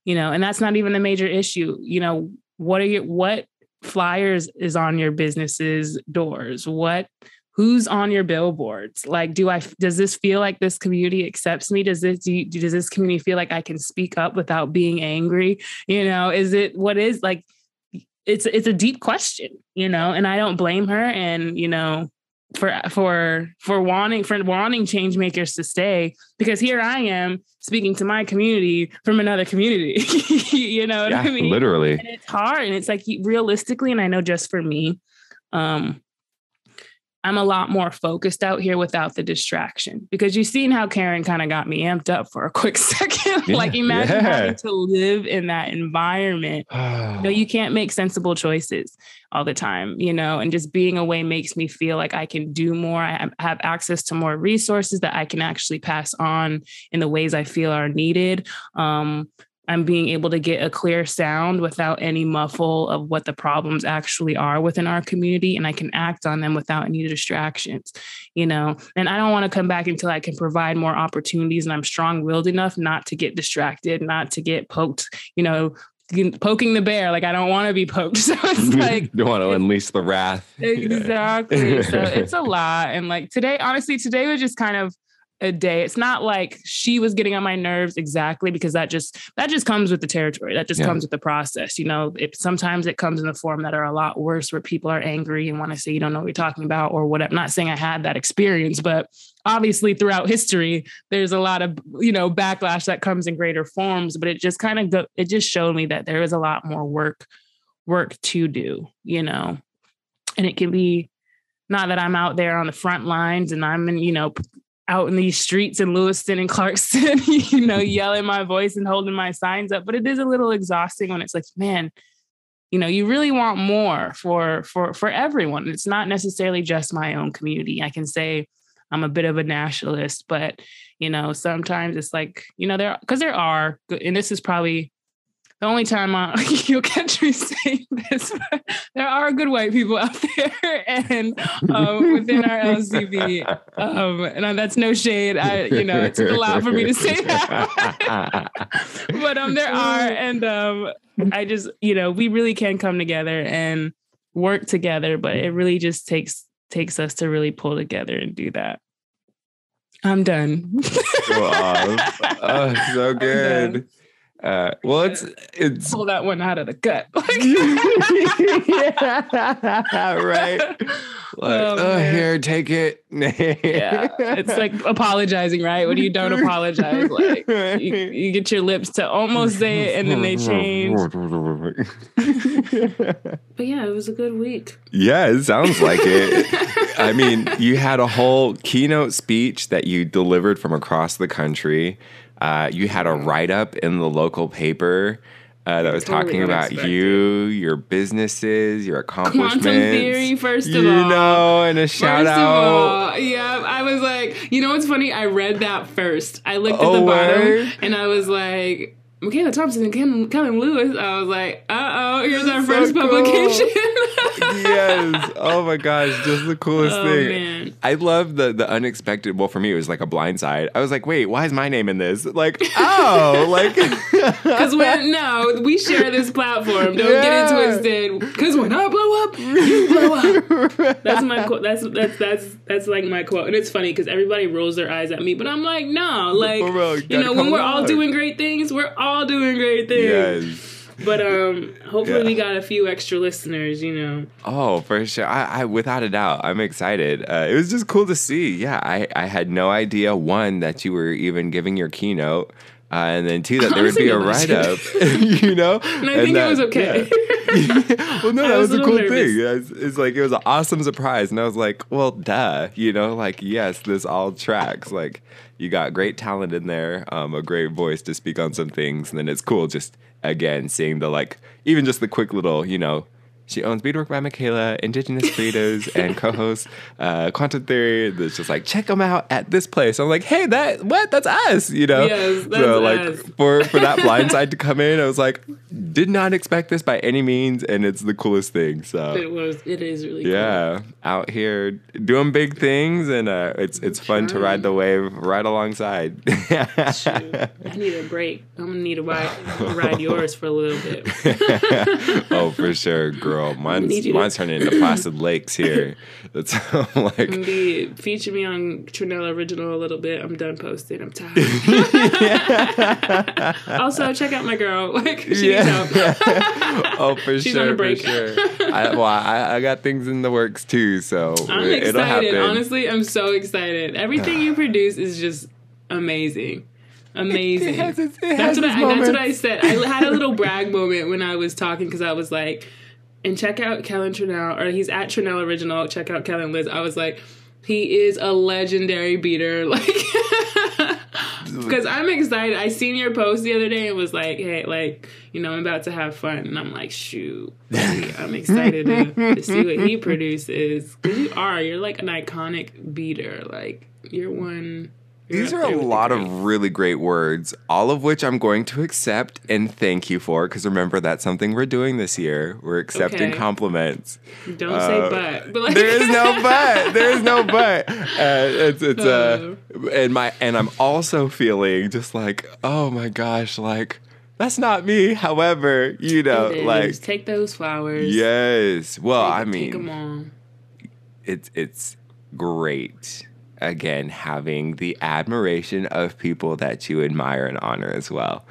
You know, and that's not even a major issue. You know, what are your what flyers is on your business's doors? What who's on your billboards? Like, do I does this feel like this community accepts me? Does this do you, does this community feel like I can speak up without being angry? You know, is it what is like? It's it's a deep question, you know, and I don't blame her. And you know, for for for wanting for wanting change makers to stay because here I am speaking to my community from another community. *laughs* you know what yeah, I mean? literally. and it's hard and it's like realistically and i know just for me um i'm a lot more focused out here without the distraction because you've seen how karen kind of got me amped up for a quick *laughs* second. Like imagine yeah. having to live in that environment. *sighs* No you can't make sensible choices all the time you know and just being away makes me feel like i can do more. I have- have access to more resources that i can actually pass on in the ways i feel are needed. Um I'm being able to get a clear sound without any muffle of what the problems actually are within our community. And I can act on them without any distractions, you know. And I don't want to come back until I can provide more opportunities and I'm strong willed enough not to get distracted, not to get poked, you know, poking the bear. Like I don't want to be poked. *laughs* So it's *laughs* like, don't want to unleash the wrath. *laughs* exactly. so it's a lot. And like today, honestly, today was just kind of a day. It's not like she was getting on my nerves exactly because that just that just comes with the territory. That just Yeah. comes with the process. You know, it sometimes it comes in the form that are a lot worse where people are angry and want to say you don't know what you're talking about or what. I'm not saying I had that experience, but obviously throughout history, there's a lot of you know backlash that comes in greater forms. But it just kind of go, it just showed me that there is a lot more work work to do. You know, and it can be not that I'm out there on the front lines and I'm in, you know, out in these streets in Lewiston and Clarkston, *laughs* you know, *laughs* yelling my voice and holding my signs up, but it is a little exhausting when it's like, man, you know, you really want more for for for everyone. It's not necessarily just my own community. I can say I'm a bit of a nationalist, but you know, sometimes it's like, you know, there because there are and this is probably the only time I, *laughs* you'll catch me saying this, but *laughs* there are good white people out *laughs* there, and um, within our LCV, um, and that's no shade. I, you know, it took a lot for me to say that, but um, there are, and um, I just, you know, we really can come together and work together, but it really just takes takes us to really pull together and do that. I'm done. Go off. Oh, so done. good. Uh, well, it's it's Pull that one out of the gut. *laughs* yeah, *laughs* right. *laughs* Like, Oh, oh, here, take it. yeah, it's like apologizing, right? When you don't apologize, like you, you get your lips to almost say it and then they change. But yeah, it was a good week. yeah, it sounds like it. I mean, you had a whole keynote speech that you delivered from across the country. Uh, you had a write up in the local paper uh, that was Totally talking about you, your businesses, your accomplishments. Quantum theory, first of you all. You know, and a shout first out. of all, yeah, I was like, you know what's funny? I read that first. I looked at Oh, the bottom word? and I was like, Michaela Thompson and Ken, Kellen Lewis. I was like, uh oh, here's our So first cool. publication. *laughs* yes. Oh my gosh, just the coolest Oh, thing. man. I love the the unexpected. Well, for me, it was like a blind side. I was like, wait, why is my name in this? Like, oh, *laughs* like *laughs* Because when no, we share this platform. Don't get it twisted. Because when I blow up, you blow up. That's my quote. That's that's that's that's like my quote. And it's funny because everybody rolls their eyes at me, but I'm like, no, like you know, when we're all doing great things, we're all doing great things. yes. But um, hopefully Yeah. we got a few extra listeners. You know, Oh, for sure. I, I without a doubt, I'm excited. Uh, it was just cool to see. Yeah, I, I had no idea one that you were even giving your keynote, uh, and then two *laughs* that there would be a write up. *laughs* you know, *laughs* and I think it was okay. well, no, I that was was, a cool little thing. It's, it's like it was an awesome surprise, and I was like, well, duh. You know, like yes, this all tracks. Like you got great talent in there, um, a great voice to speak on some things, and then it's cool just again seeing the like even just the quick little you know. She owns Beadwork by Michaela, Indigenous Burritos, and co-hosts uh, Quantum Theory. That's just like check them out at this place. I'm like, hey, that what? That's us, you know. Yes, that's so like us. for for that *laughs* blind side to come in, I was like, did not expect this by any means, and it's the coolest thing. So it was. It is really. cool. yeah, out here doing big things, and uh, it's it's fun to ride the wave right alongside. *laughs* I need a break. I'm gonna need to ride, ride yours for a little bit. *laughs* oh, for sure, girl. *laughs* Mine's need to- mine's turning into placid lakes here. *laughs* That's like Indeed. Feature me on Trinell Original a little bit. I'm done posting. I'm tired. *laughs* also, check out my girl. Like, she needs help. oh, for sure. She's sure, on a break. for sure. I, well, I, I got things in the works too, so I'm it- excited. Honestly, I'm so excited. Everything you produce is just amazing. Amazing. It has its- it that's what I, that's what I said. I had a little brag moment when I was talking because I was like, and check out Kellen Trinell, or he's at Trinell Original. Check out Kellen Liz. I was like, he is a legendary beater. *laughs* Like, because I'm excited. I seen your post the other day and was like, hey, like, you know, I'm about to have fun. And I'm like, shoot, I'm excited to, to see what he produces. Because you are, you're like an iconic beater. Like, you're one. These are a there with the lot of really great words, all of which I'm going to accept and thank you for. Because remember, that's something we're doing this year. We're accepting Okay. compliments. Don't Uh, say but. but like, there is no *laughs* but. There is no but. Uh, it's it's uh, and my and I'm also feeling just like, oh my gosh, like that's not me. However, you know, like take those flowers. yes. Well, I Take- 'em mean, it's it's great. Again having the admiration of people that you admire and honor as well.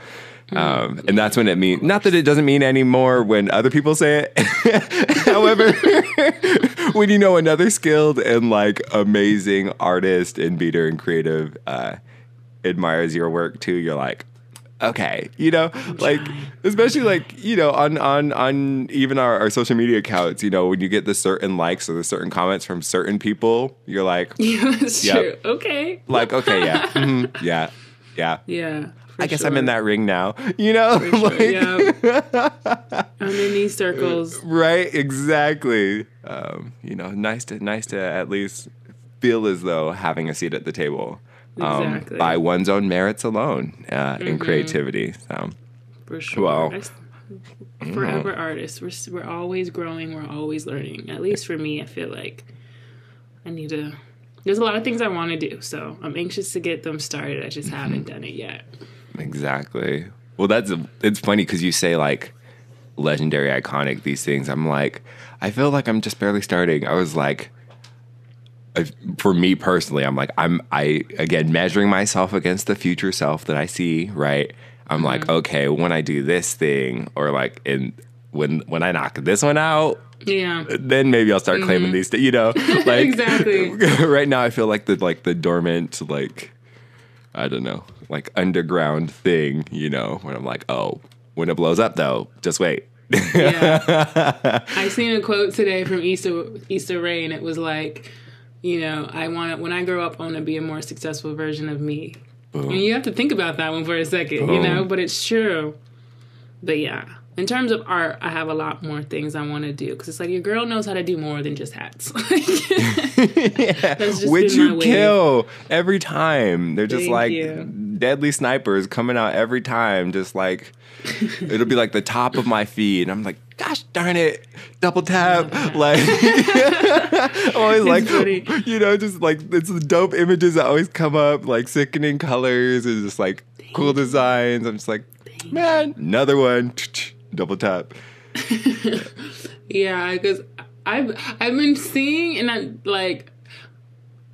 Um, and that's when it means not that it doesn't mean anymore when other people say it. *laughs* However, *laughs* when you know another skilled and like amazing artist and beater and creative uh, admires your work too, you're like, okay, you know, like especially like you know on on on even our, our social media accounts, you know, when you get the certain likes or the certain comments from certain people, you're like, Yeah, *laughs* that's Yep. true. Okay. like okay, yeah, *laughs* mhm, yeah, yeah. Yeah. I guess sure. I'm in that ring now, *laughs* you know, sure, like, yeah. I'm in these circles. right? Exactly. Um, you know, nice to nice to at least feel as though having a seat at the table. Um, Exactly. by one's own merits alone uh, in creativity. So, For sure. Well, forever artists. We're we're always growing. We're always learning. At least for me, I feel like I need to. There's a lot of things I want to do, so I'm anxious to get them started. I just Mm-hmm. haven't done it yet. Exactly. Well, that's it's funny because you say like legendary, iconic these things. I'm like, I feel like I'm just barely starting. I was like, for me personally, I'm like, I'm I again measuring myself against the future self that I see. Right. I'm like, mm-hmm. okay, when I do this thing, or like in when when I knock this one out, Yeah. then maybe I'll start claiming mm-hmm. these. You know, *laughs* like Exactly. *laughs* right now, I feel like the like the dormant like I don't know like underground thing. You know, when I'm like, oh, when it blows up though, just wait. Yeah. *laughs* I seen a quote today from Issa Rae, and it was like, you know, I want to when I grow up, I want to be a more successful version of me. And you have to think about that one for a second, you know, but it's true. But yeah, in terms of art, I have a lot more things I want to do because it's like your girl knows how to do more than just hats. *laughs* *laughs* Just Which you kill every time. They're just Thank like you. Deadly snipers coming out every time. Just like it'll be like the top of my feed, and I'm like, gosh darn it, double tap. like *laughs* always like funny. you know, just like it's the dope images that always come up, like sickening colors and just like cool designs. I'm just like, man, another one. *laughs* Double tap. *laughs* Yeah, because I've I've been seeing and I'm like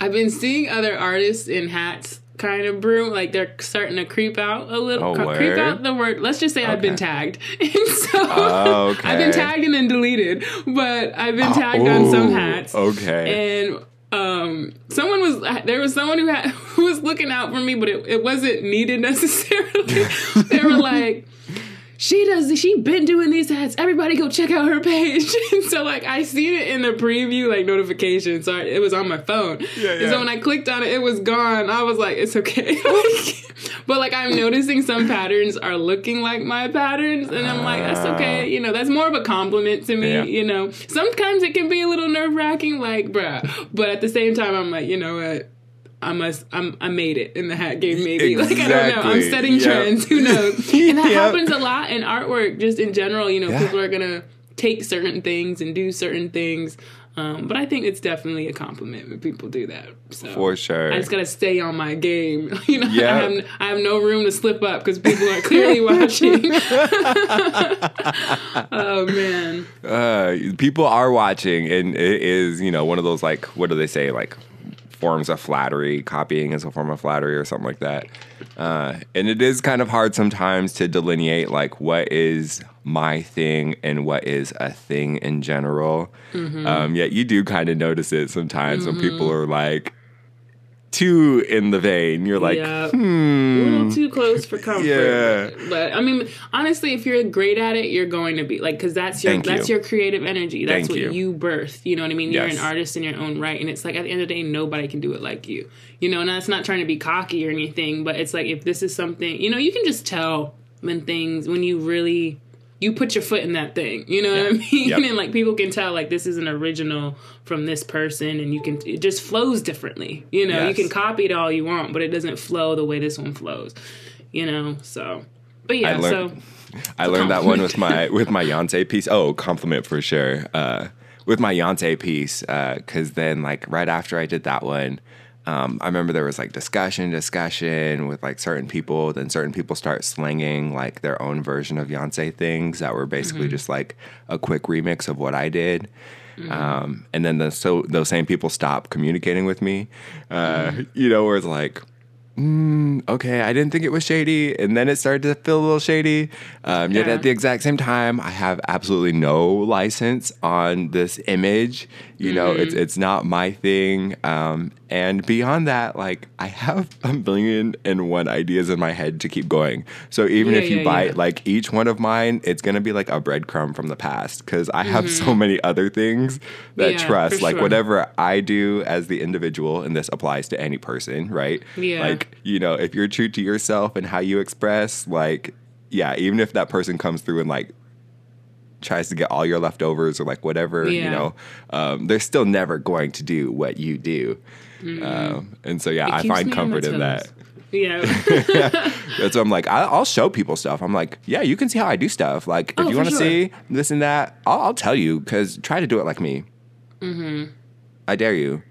I've been seeing other artists in hats kind of brew like they're starting to creep out a little Oh, creep word? out the word let's just say I've been tagged. *laughs* And so Oh, I've been tagged and then deleted but I've been tagged on some hats. Okay. and um someone was there was someone who had *laughs* who was looking out for me but it, it wasn't needed *laughs* necessarily. They were like she does she been doing these hats everybody go check out her page. *laughs* And so like i seen it in the preview like notification so I- it was on my phone. Yeah, and so when i clicked on it it was gone. I was like it's okay. *laughs* But like i'm noticing some patterns are looking like my patterns. And i'm like that's okay. Ah. You know that's more of a compliment to me Yeah. you know. Sometimes it can be a little nerve-wracking like bruh. But at the same time i'm like you know what I must. I'm. I made it in the hat game. Maybe like I don't know. I'm setting Yep. trends. Who knows? *laughs* And that Yep. happens a lot in artwork, just in general. You know, Yeah. people are gonna take certain things and do certain things. Um, but I think it's definitely a compliment when people do that. So For sure. I just gotta stay on my game. *laughs* You know, Yeah. I, have, I have no room to slip up because people are clearly *laughs* watching. oh man, uh, people are watching, and it is you know one of those like what do they say like forms of flattery. Copying is a form of flattery or something like that. Uh, and it is kind of hard sometimes to delineate like what is my thing and what is a thing in general. Um, yet you do kind of notice it sometimes when people are like too in the vein. You're like, Yeah. hmm. a little too close for comfort. Yeah. But I mean, honestly, if you're great at it, you're going to be like because that's your Thank that's you. your creative energy. That's Thank what you. you. birth. You know what I mean? Yes. You're an artist in your own right, and it's like at the end of the day, nobody can do it like you. You know, and that's not trying to be cocky or anything, but it's like if this is something, you know, you can just tell when things when you really you put your foot in that thing. You know what I mean? Yep. *laughs* and like people can tell like this is an original from this person, and you can it just flows differently. You know, you can copy it all you want, but it doesn't flow the way this one flows. You know, so. But yeah, I learned- so I learned that one with my with my Yonsei piece. Oh, compliment for sure. Uh, with my Yonsei piece, because then like right after I did that one, um, I remember there was like discussion, discussion with like certain people. Then certain people start slinging like their own version of Yonsei things that were basically just like a quick remix of what I did. Um, and then the, so those same people stop communicating with me. Uh, You know, where it's like, mm, okay, I didn't think it was shady, and then it started to feel a little shady. Um, yet Yeah. at the exact same time, I have absolutely no license on this image. You know, it's Mm-hmm. it's not my thing. Um, and beyond that, like I have a million and one ideas in my head to keep going. So even Yeah, if you yeah, bite yeah. like each one of mine, it's gonna be like a breadcrumb from the past because I have so many other things that Mm-hmm. Trust. Like sure. whatever I do as the individual, and this applies to any person, right? Yeah. Like you know, if you're true to yourself and how you express, like yeah, even if that person comes through and like tries to get all your leftovers or like whatever, you know, um, they're still never going to do what you do. Um, and so yeah, Mm-hmm. It I find me on my comfort in that. Yeah. *laughs* *laughs* That's what I'm like. I, I'll show people stuff. I'm like, yeah, you can see how I do stuff. Like, if Oh, you want to sure. see this and that, I'll, I'll tell you because try to do it like me. Mm-hmm. I dare you.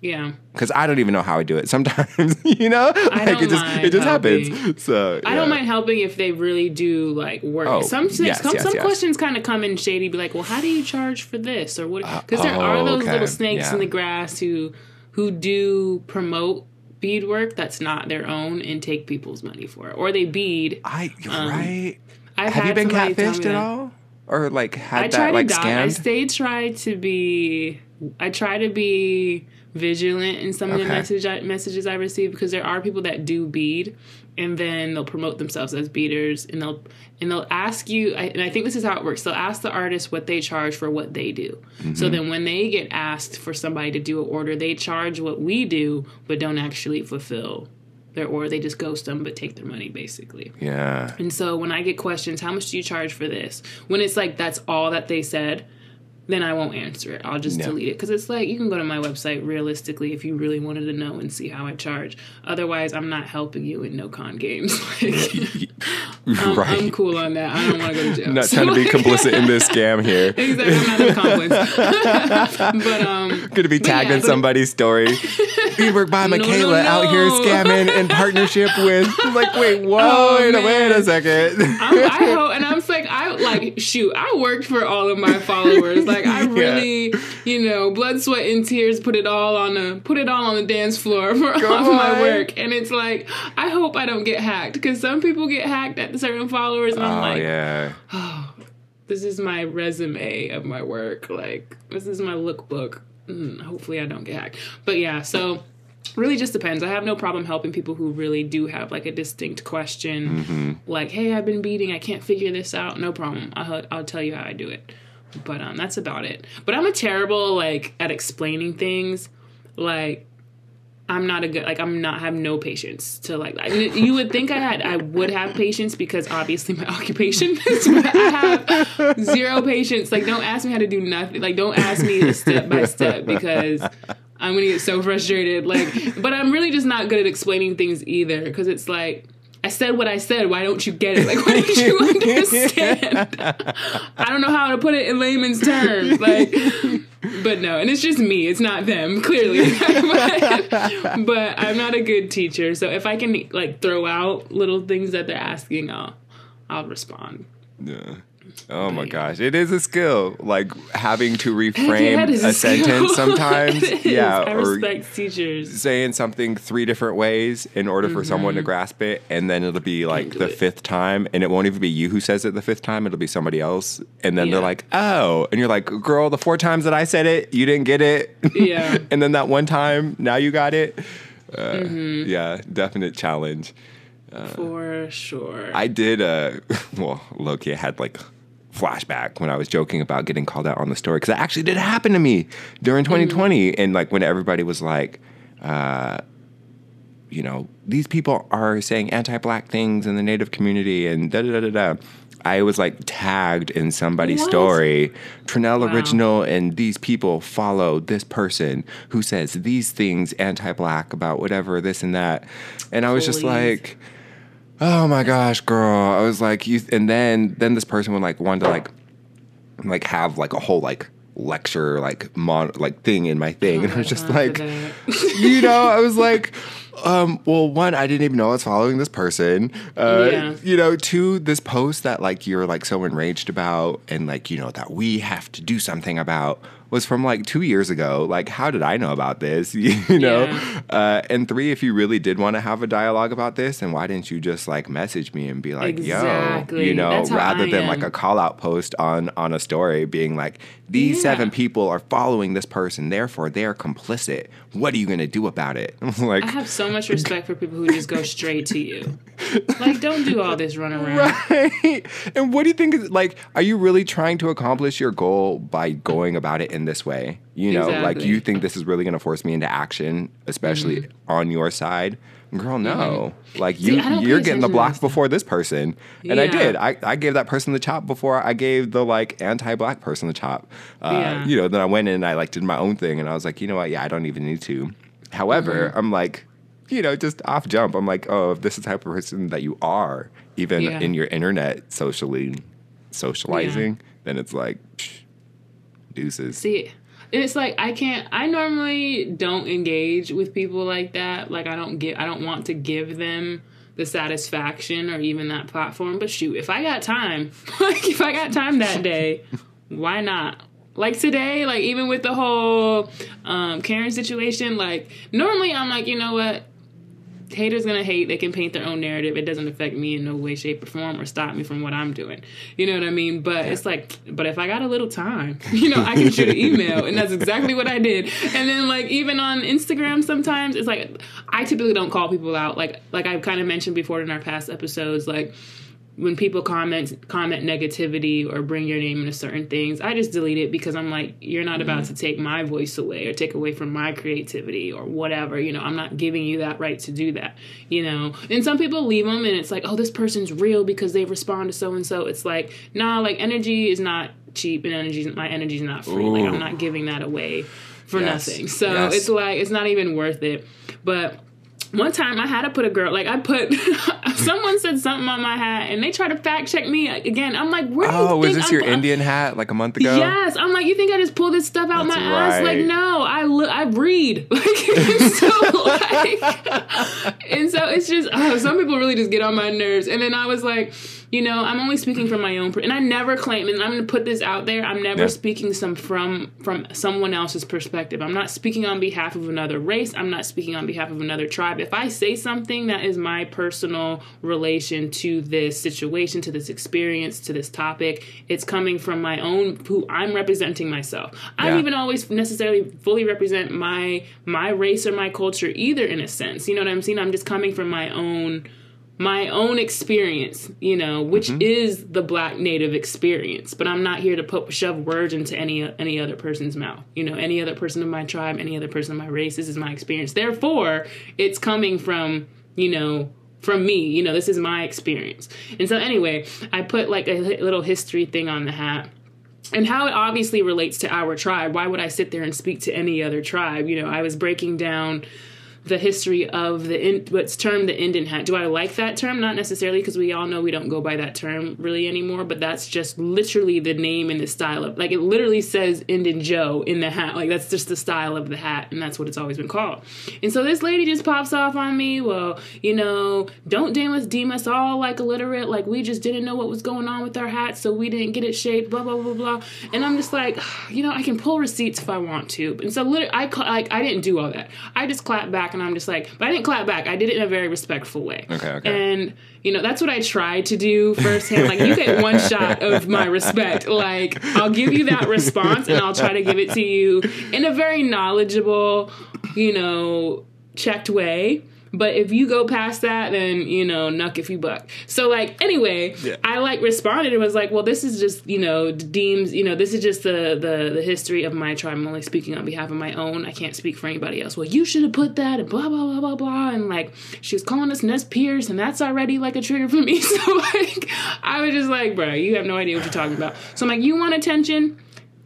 Yeah. Because I don't even know how I do it. Sometimes, *laughs* you know, like don't it just it just helping. happens. So I don't mind helping if they really do like work. Oh, some yes, some, yes, some yes. questions kind of come in shady, be like, "Well, how do you charge for this?" or what? Because there oh, are those okay, little snakes yeah. in the grass who who do promote beadwork that's not their own and take people's money for it, or they bead. I you're Um, right. I've Have you been catfished at all, or like had I that try like to dodge. I try to be. I try to be vigilant in some of the message I, messages I receive because there are people that do bead, and then they'll promote themselves as beaters, and they'll and they'll ask you. I, and I think this is how it works. They'll ask the artist what they charge for what they do. Mm-hmm. So then when they get asked for somebody to do an order, they charge what we do, but don't actually fulfill their order. They just ghost them, but take their money basically. yeah. And so when I get questions, how much do you charge for this? When it's like that's all that they said, then I won't answer it. I'll just Yeah. delete it because it's like you can go to my website realistically if you really wanted to know and see how I charge. Otherwise, I'm not helping you in no con games. *laughs* like, *laughs* I'm, right. I'm cool on that. I don't want to go to jail. I'm not So, trying to be *laughs* complicit in this scam here. Exactly, I'm not accomplice. but um, Going to be But yeah, tagged in somebody's story. Beadwork by no, Michaela out here scamming in partnership with. I'm like, wait, whoa, Oh, wait, a- wait a second. I'm, I hope, and I'm like, I like, shoot, I worked for all of my followers. Like, I *laughs* really, you know, blood, sweat, and tears, put it all on the, put it all on the dance floor *laughs* for all of my work. And it's like, I hope I don't get hacked because some people get hacked at certain followers, and I'm oh like, yeah. *sighs* this is my resume of my work. Like, this is my lookbook. Mm, hopefully, I don't get hacked. But yeah, so really just depends. I have no problem helping people who really do have like a distinct question, like, "Hey, I've been beating. I can't figure this out." No problem. I'll I'll tell you how I do it. But um, that's about it. But I'm a terrible like at explaining things. Like I'm not a good like I'm not have no patience to like I, you would think I had I would have patience because obviously my *laughs* occupation is *laughs* I have zero patience like don't ask me how to do nothing like don't ask me step by step because I'm gonna get so frustrated like but I'm really just not good at explaining things either because it's like I said what I said. Why don't you get it? Like, why don't you *laughs* understand? I don't know how to put it in layman's terms. Like, but no, and it's just me. It's not them, clearly. but, *laughs* but I'm not a good teacher. So if I can like throw out little things that they're asking, I'll I'll respond. Yeah. Oh my gosh, it is a skill. Like having to reframe a skill. sentence *laughs* sometimes. Yeah, I respect teachers. saying something three different ways in order for someone to grasp it, and then it'll be like the it. fifth time, and it won't even be you who says it the fifth time. It'll be somebody else, and then they're like, "Oh," and you're like, "Girl, the four times that I said it, you didn't get it." Yeah. *laughs* and then that one time, now you got it. Uh, Mm-hmm. Yeah, definite challenge. For sure. I did uh *laughs* well, Loki had like flashback when I was joking about getting called out on the story because it actually did happen to me during 2020 and like when everybody was like uh you know these people are saying anti-black things in the native community and da da da da da I was like tagged in somebody's What? story. Trinell Wow. Original and these people follow this person who says these things anti-black about whatever this and that, and I was just like, oh my gosh, girl. I was like, you, and then then this person would like want to like like have like a whole like lecture like mon like thing in my thing, and I was just Time like, *laughs* you know, I was like, um, well, one, I didn't even know I was following this person. Uh, Yeah. You know, two, this post that like you're like so enraged about, and like you know that we have to do something about. Was from like two years ago. Like, how did I know about this? *laughs* you know? Yeah. Uh, and three, if you really did want to have a dialogue about this, then why didn't you just like message me and be like, yo, you know, That's rather than like a call out post on on a story being like, these Yeah. seven people are following this person, therefore they're complicit. What are you gonna do about it? *laughs* Like, I have so much respect for people who just go straight to you. Like, don't do all this run around. Right. And what do you think is like, are you really trying to accomplish your goal by going about it in this way? You know, like Exactly. Mm-hmm. you think this is really going to force me into action, especially on your side? Girl, no. Like you, pay you're getting the block before this person, and I did. I, I gave that person the chop before I gave the like anti-black person the chop. Uh, Yeah. You know, then I went in and I like did my own thing, and I was like, you know what? Yeah, I don't even need to. However, Mm-hmm. I'm like, you know, just off jump. I'm like, oh, if this is the type of person that you are, even Yeah. in your internet socially socializing, then it's like psh, deuces. See, it's like I can't. I normally don't engage with people like that. Like I don't get. I don't want to give them the satisfaction or even that platform. But shoot, if I got time, *laughs* like if I got time that day, *laughs* why not? Like today, like even with the whole um, Karen situation, like normally I'm like, you know what? Haters gonna hate. They can paint their own narrative. It doesn't affect me in no way, shape, or form, or stop me from what I'm doing. You know what I mean? But it's like, but if I got a little time, *laughs* you know, I can shoot an email, and that's exactly what I did. And then like even on Instagram, sometimes it's like I typically don't call people out. Like like I've kind of mentioned before in our past episodes, like when people comment comment negativity or bring your name into certain things, I just delete it because I'm like, you're not about to mm-hmm. take my voice away or take away from my creativity or whatever. You know, I'm not giving you that right to do that. You know, and some people leave them and it's like, oh, this person's real because they respond to so and so. It's like, nah, like energy is not cheap and energy, my energy is not free. Like I'm not giving that away for Yes. nothing. So Yes. it's like it's not even worth it. But one time I had to put a girl like I put *laughs* someone said something on my hat and they tried to fact check me again. I'm like, where Oh, was this I'm- your I'm- Indian hat like a month ago? Yes, I'm like, you think I just pull this stuff out That's my ass? Like, no, I look, I read. *laughs* Like, and so like, *laughs* and so it's just, oh, some people really just get on my nerves. And then I was like, you know, I'm only speaking from my own, per- and I never claim, and I'm going to put this out there. I'm never Yeah. speaking some from from someone else's perspective. I'm not speaking on behalf of another race. I'm not speaking on behalf of another tribe. If I say something that is my personal relation to this situation, to this experience, to this topic, it's coming from my own who I'm representing myself. I don't even always necessarily fully represent my my race or my culture either in a sense. You know what I'm saying? I'm just coming from my own my own experience, you know, which mm-hmm. is the black native experience. But I'm not here to put shove words into any any other person's mouth. You know, any other person of my tribe, any other person of my race. This is my experience. Therefore, it's coming from you know from me. You know, this is my experience. And so anyway, I put like a little history thing on the hat and how it obviously relates to our tribe. Why would I sit there and speak to any other tribe? You know, I was breaking down the history of the in, what's termed the Indian hat. Do I like that term? Not necessarily, because we all know we don't go by that term really anymore. But that's just literally the name and the style of like it literally says Indian Joe in the hat. Like that's just the style of the hat, and that's what it's always been called. And so this lady just pops off on me. Well, you know, don't deem us deem us all like illiterate. Like we just didn't know what was going on with our hats, so we didn't get it shaped. Blah blah blah blah. And I'm just like, *sighs* you know, I can pull receipts if I want to. And so literally, I like I didn't do all that. I just clapped back, and I'm just like, but I didn't clap back. I did it in a very respectful way. Okay, okay. And you know, that's what I tried to do firsthand. Like you get one *laughs* shot of my respect. Like I'll give you that response, and I'll try to give it to you in a very knowledgeable, you know, checked way. But if you go past that, then you know, nuck if you buck. So like, anyway, Yeah. I like responded and was like, well, this is just you know deems you know this is just the the the history of my tribe. I'm only speaking on behalf of my own. I can't speak for anybody else. Well, you should have put that and blah blah blah blah blah. And like, she was calling us Ness Pierce, and that's already like a trigger for me. *laughs* So like, I was just like, bro, you have no idea what you're talking about. So I'm like, you want attention?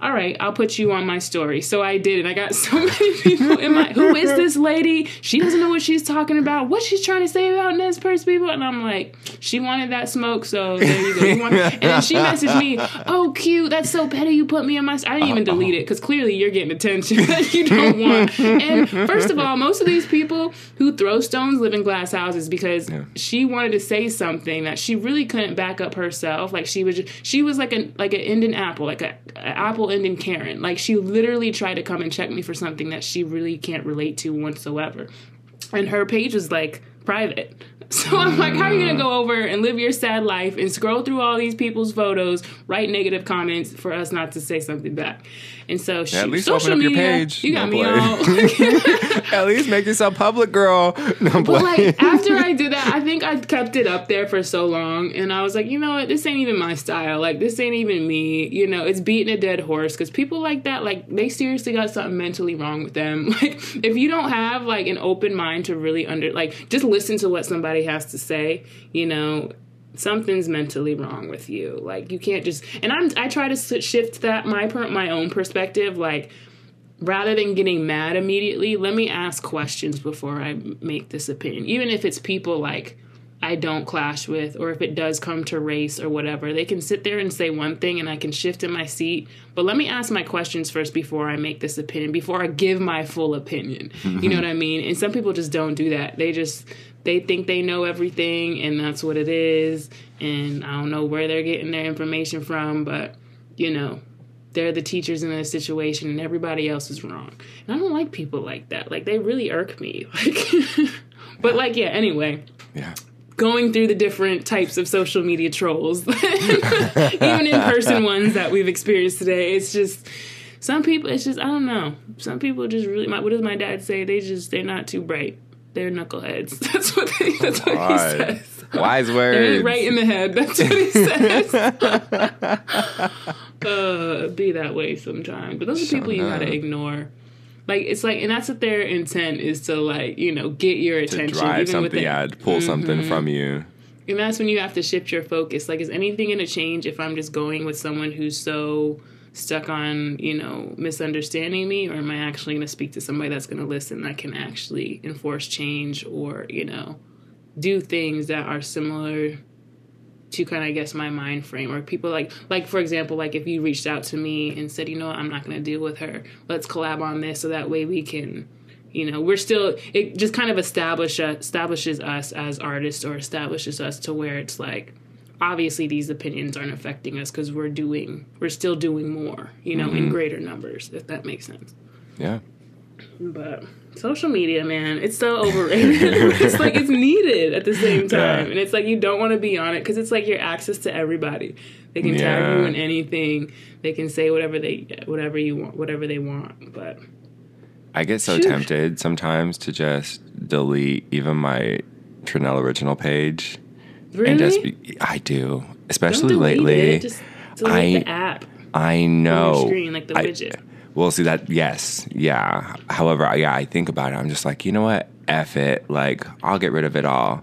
All right, I'll put you on my story. So I did, and I got *laughs* so many people in my. Who is this lady? She doesn't know what she's talking about. What she's trying to say about Nez Perce people? And I'm like, she wanted that smoke, so there you go. You want, and then she messaged me, "Oh, cute. That's so petty. You put me on my." I didn't even delete it because clearly you're getting attention *laughs* that you don't want. And first of all, most of these people who throw stones live in glass houses because she wanted to say something that she really couldn't back up herself. Like she was, she was like an like an Indian apple, like a, a apple end in Karen. Like she literally tried to come and check me for something that she really can't relate to whatsoever. And her page was like private. *laughs* So I'm like, how are you gonna go mm. over and live your sad life and scroll through all these people's photos, write negative comments for us not to say something back? And so she, At least social open up media, your page. You got No me all. *laughs* *laughs* At least make yourself public, girl. No But play. like *laughs* after I did that, I think I kept it up there for so long, and I was like, you know what, this ain't even my style. Like this ain't even me. You know, it's beating a dead horse because people like that, like they seriously got something mentally wrong with them. Like if you don't have like an open mind to really under, like just listen to what somebody has to say. You know, something's mentally wrong with you. Like you can't just. And I'm I try to shift that my my own perspective, like rather than getting mad immediately, let me ask questions before I make this opinion. Even if it's people like I don't clash with, or if it does come to race or whatever, they can sit there and say one thing and I can shift in my seat. But let me ask my questions first before I make this opinion, before I give my full opinion. You know what I mean? And some people just don't do that. They just they think they know everything and that's what it is. And I don't know where they're getting their information from, but you know, they're the teachers in this situation and everybody else is wrong. And I don't like people like that. Like they really irk me. *laughs* Like but like yeah, anyway, yeah. going through the different types of social media trolls, *laughs* even in person ones that we've experienced today, it's just some people it's just I don't know. Some people just really my, what does my dad say? They just they're not too bright. They're knuckleheads. *laughs* That's what they, that's what he says. Wise They're words. right in the head. That's what he says. *laughs* uh, be that way sometimes. But those are people you gotta ignore. Like it's like, and that's what their intent is to like, you know, get your to attention. drive even something, yeah, to pull something from you. And that's when you have to shift your focus. Like, is anything going to change if I'm just going with someone who's so stuck on, you know, misunderstanding me? Or am I actually going to speak to somebody that's going to listen that can actually enforce change or, you know, do things that are similar to kind of, I guess, my mind frame? Or people like, like, for example, like if you reached out to me and said, you know what, I'm not going to deal with her. Let's collab on this so that way we can you know we're still it just kind of establish uh, establishes us as artists or establishes us to where it's like obviously these opinions aren't affecting us because we're doing we're still doing more you know in mm-hmm. greater numbers if that makes sense. Yeah. but social media man it's so overrated. *laughs* It's like it's needed at the same time. Yeah. and it's like you don't want to be on it because it's like your access to everybody. They can tag you in anything. They can say whatever they whatever you want whatever they want but I get so Phew. tempted sometimes to just delete even my Trinell original page really and just be, I do, especially lately. just delete I- the app I know. your screen, like the I- widget. Well, see that, yes, yeah. However, yeah, I think about it. I'm just like, you know what? F it. Like, I'll get rid of it all.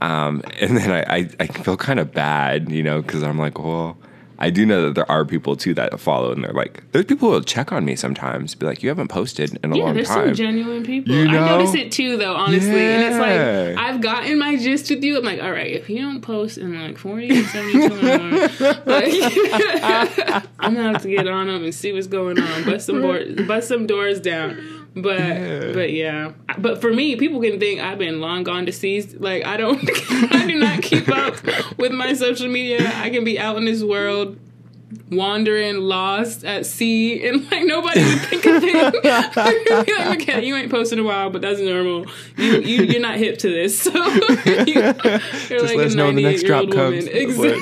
Um, *laughs* and then I, I, I feel kind of bad, you know, because I'm like, well, I do know that there are people too that follow, and they're like, there's people who will check on me sometimes, be like, you haven't posted in a Yeah, long time. Yeah, there's some genuine people. You I notice it too, though, honestly. And it's like, I've gotten my gist with you. I'm like, all right, if you don't post in like 40 or 72 hours, like, *laughs* I'm gonna have to get on them and see what's going on. Bust some, board, bust some doors down. But Yeah. but yeah, but for me, people can think I've been long gone deceased. Like I don't, *laughs* I do not keep up *laughs* with my social media. I can be out in this world, wandering, lost at sea, and like nobody would think of it. like, *laughs* *laughs* okay, you ain't posted a while, but that's normal. You, you you're not hip to this, so *laughs* you, are Just like let us know the next drop comes. Exactly.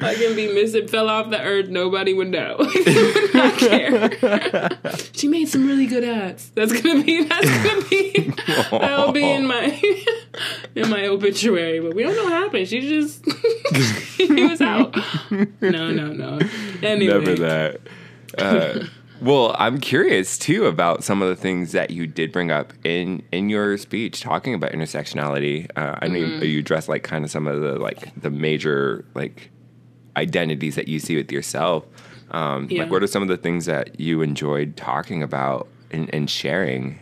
I can be missing, fell off the earth. Nobody would know. Would not care. she made some really good ads. That's gonna be. That's gonna be. That'll be in my in my obituary. But we don't know what happened. She just he was out. *laughs* No, no, no. Anyway, Never that. Uh, *laughs* well, I'm curious too about some of the things that you did bring up in in your speech, talking about intersectionality. Uh, I know Mm-hmm. you, you addressed like kind of some of the like the major like identities that you see with yourself. Um, Yeah. Like, what are some of the things that you enjoyed talking about and, and sharing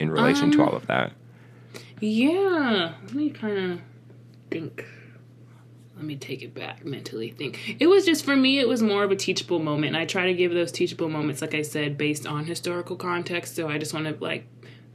in relation to Um, all of that? Yeah, let me kind of think. Let me take it back mentally. Think it was just for me. It was more of a teachable moment. And I try to give those teachable moments, like I said, based on historical context. So I just want to like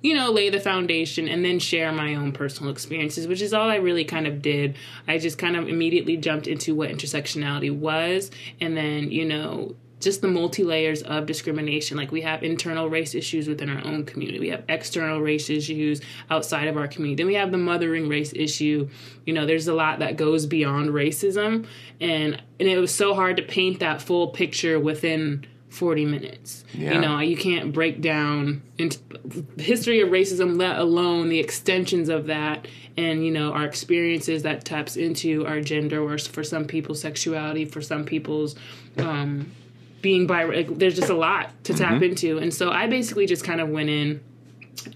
you know, lay the foundation and then share my own personal experiences, which is all I really kind of did. I just kind of immediately jumped into what intersectionality was and then, you know, just the multi layers of discrimination. Like we have internal race issues within our own community, we have external race issues outside of our community, then we have the mothering race issue. You know, there's a lot that goes beyond racism, and and it was so hard to paint that full picture within 40 minutes. Yeah. You know, you can't break down into history of racism, let alone the extensions of that and, you know, our experiences that taps into our gender or for some people sexuality, for some people's um, being bi. Like, there's just a lot to tap into. And so I basically just kind of went in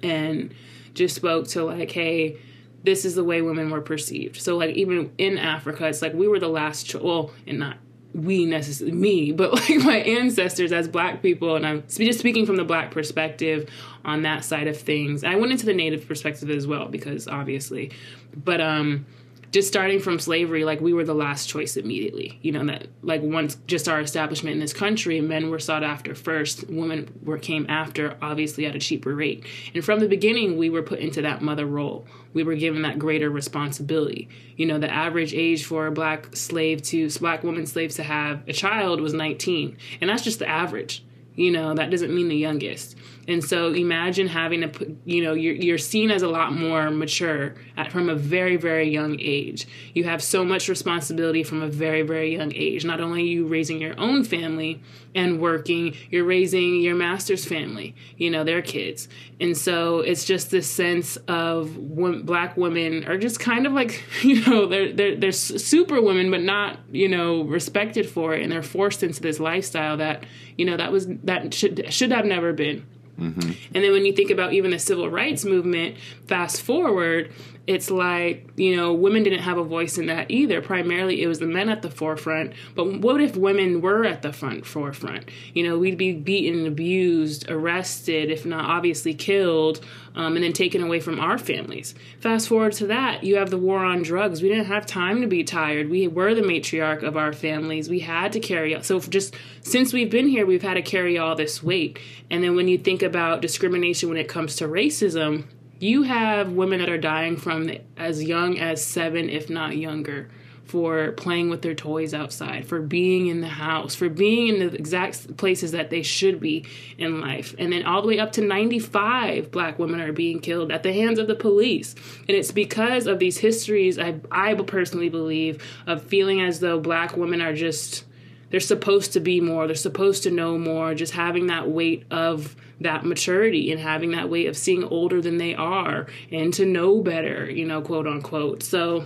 and just spoke to like, hey, this is the way women were perceived. So like even in Africa, it's like we were the last. Cho- well, and not we necessarily me, but *laughs* like my ancestors as Black people, and I'm just speaking from the Black perspective on that side of things. I went into the Native perspective as well because obviously, but um just starting from slavery, like we were the last choice immediately. You know that like once just our establishment in this country, men were sought after first, women were came after, obviously at a cheaper rate. And from the beginning, we were put into that mother role. We were given that greater responsibility. You know, the average age for a black slave to black woman slaves to have a child was 19, and that's just the average. You know, that doesn't mean the youngest. And so imagine having put, you know, you're, you're seen as a lot more mature at, from a very, very young age. You have so much responsibility from a very, very young age. Not only you raising your own family and working, you're raising your master's family, you know, their kids. And so it's just this sense of wo- black women are just kind of like, *laughs* you know, they're, they're, they're super women, but not, you know, respected for it. And they're forced into this lifestyle that, you know, that was, that should, should have never been. Mm-hmm. And then when you think about even the civil rights movement, fast forward, it's like, you know, women didn't have a voice in that either. Primarily it was the men at the forefront. But what if women were at the front forefront? You know, we'd be beaten, abused, arrested, if not obviously killed, um, and then taken away from our families. Fast forward to that, you have the war on drugs. We didn't have time to be tired. We were the matriarch of our families. We had to carry. So just since we've been here, we've had to carry all this weight. And then when you think about discrimination when it comes to racism, you have women that are dying from as young as seven, if not younger, for playing with their toys outside, for being in the house, for being in the exact places that they should be in life. And then all the way up to 95 black women are being killed at the hands of the police. And it's because of these histories, I, I personally believe, of feeling as though black women are just they're supposed to be more they're supposed to know more just having that weight of that maturity and having that way of seeing older than they are and to know better you know quote unquote. So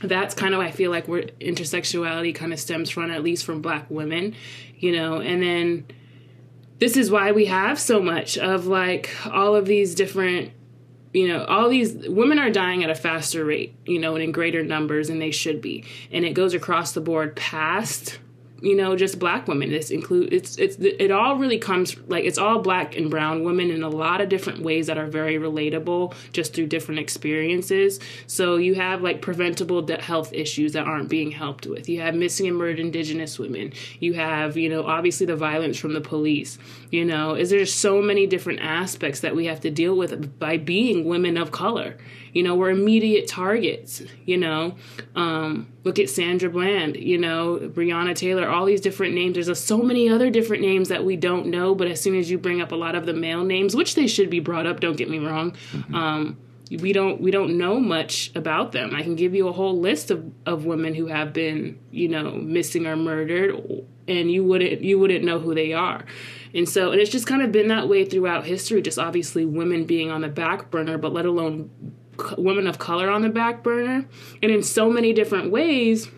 that's kind of i feel like where intersexuality kind of stems from at least from black women you know and then this is why we have so much of like all of these different you know all these women are dying at a faster rate you know and in greater numbers than they should be. And it goes across the board past you know just black women. This include it's it's it all really comes like it's all black and brown women in a lot of different ways that are very relatable just through different experiences. So you have like preventable health issues that aren't being helped with. You have missing and murdered indigenous women. You have you know obviously the violence from the police you know. Is there's so many different aspects that we have to deal with by being women of color you know we're immediate targets you know. Um, look at sandra bland you know breonna taylor all these different names. There's a, so many other different names that we don't know but as soon as you bring up a lot of the male names which they should be brought up don't get me wrong um, we don't we don't know much about them. I can give you a whole list of, of women who have been you know missing or murdered and you wouldn't you wouldn't know who they are. And so and it's just kind of been that way throughout history just obviously women being on the back burner but let alone women of color on the back burner and in so many different ways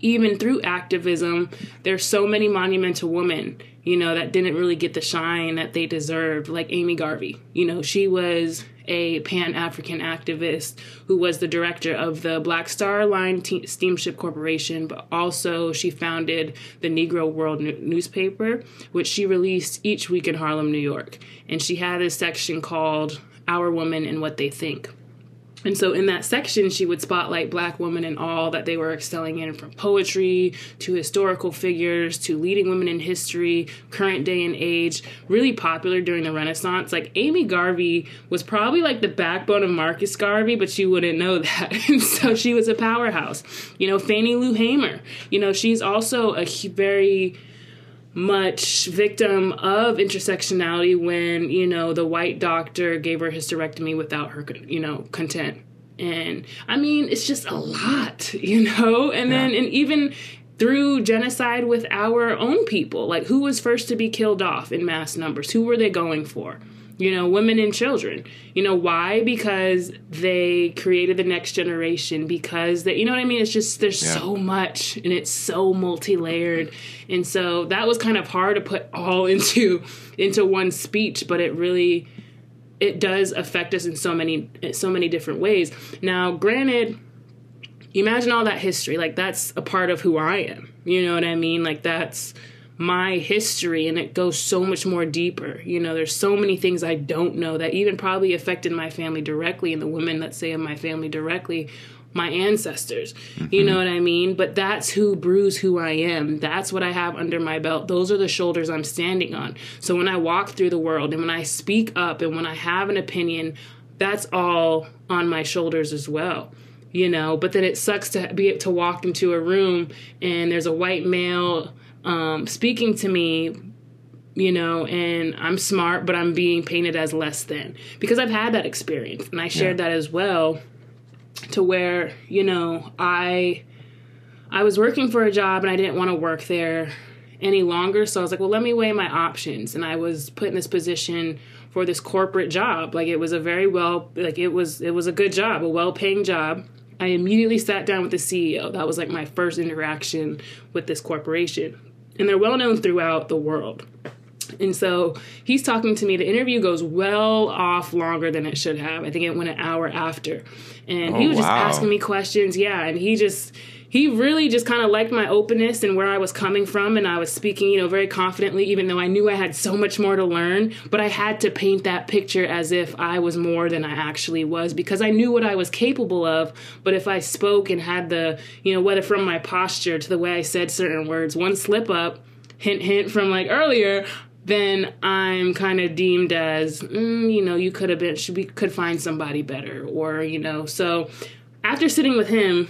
even through activism there's so many monumental women you know that didn't really get the shine that they deserved like amy garvey you know she was a pan African activist who was the director of the Black Star Line Te- Steamship Corporation, but also she founded the Negro World newspaper, which she released each week in Harlem, New York. And she had a section called Our Women and What They Think. And so in that section, she would spotlight black women and all that they were excelling in from poetry to historical figures to leading women in history, current day and age, really popular during the Renaissance. Like Amy Garvey was probably like the backbone of Marcus Garvey, but she wouldn't know *laughs* that. so she was a powerhouse. You know, Fannie Lou Hamer, you know, she's also a very much victim of intersectionality when you know the white doctor gave her hysterectomy without her you know content and i mean it's just a lot *laughs* you know? And yeah. then and even through genocide with our own people like who was first to be killed off in mass numbers? Who were they going for you know, women and children. You know, why? Because they created the next generation, because that, you know what I mean? It's just, there's yeah. so much and it's so multi layered. And so that was kind of hard to put all *laughs* into, into one speech, but it really, it does affect us in so many, so many different ways. Now, granted, imagine all that history. Like, that's a part of who I am. You know what I mean? Like, that's, my history and it goes so much more deeper. You know, there's so many things I don't know that even probably affected my family directly and the women that say in my family directly my ancestors. Mm-hmm. You know what I mean? But that's who brews who I am. That's what I have under my belt. Those are the shoulders I'm standing on. So when I walk through the world and when I speak up and when I have an opinion, that's all on my shoulders as well you know but then it sucks to be able to walk into a room and there's a white male um, speaking to me you know, and I'm smart, but I'm being painted as less than because I've had that experience and I shared yeah. that as well to where, you know, I I was working for a job and I didn't want to work there any longer, so I was like, well, let me weigh my options and I was put in this position for this corporate job. Like it was a very well like it was it was a good job, a well-paying job. I immediately sat down with the CEO. That was like my first interaction with this corporation and they're well known throughout the world. And so he's talking to me. The interview goes well off longer than it should have. I think it went an hour after. And oh, he was oh, wow. just asking me questions. Yeah. And he just, he really just kind of liked my openness and where I was coming from. And I was speaking, you know, very confidently, even though I knew I had so much more to learn. But I had to paint that picture as if I was more than I actually was because I knew what I was capable of. But if I spoke and had the, you know, whether from my posture to the way I said certain words, one slip up, hint, hint from like earlier, then I'm kind of deemed as, mm, you know, you could have been, should could find somebody better, or you know. So after sitting with him,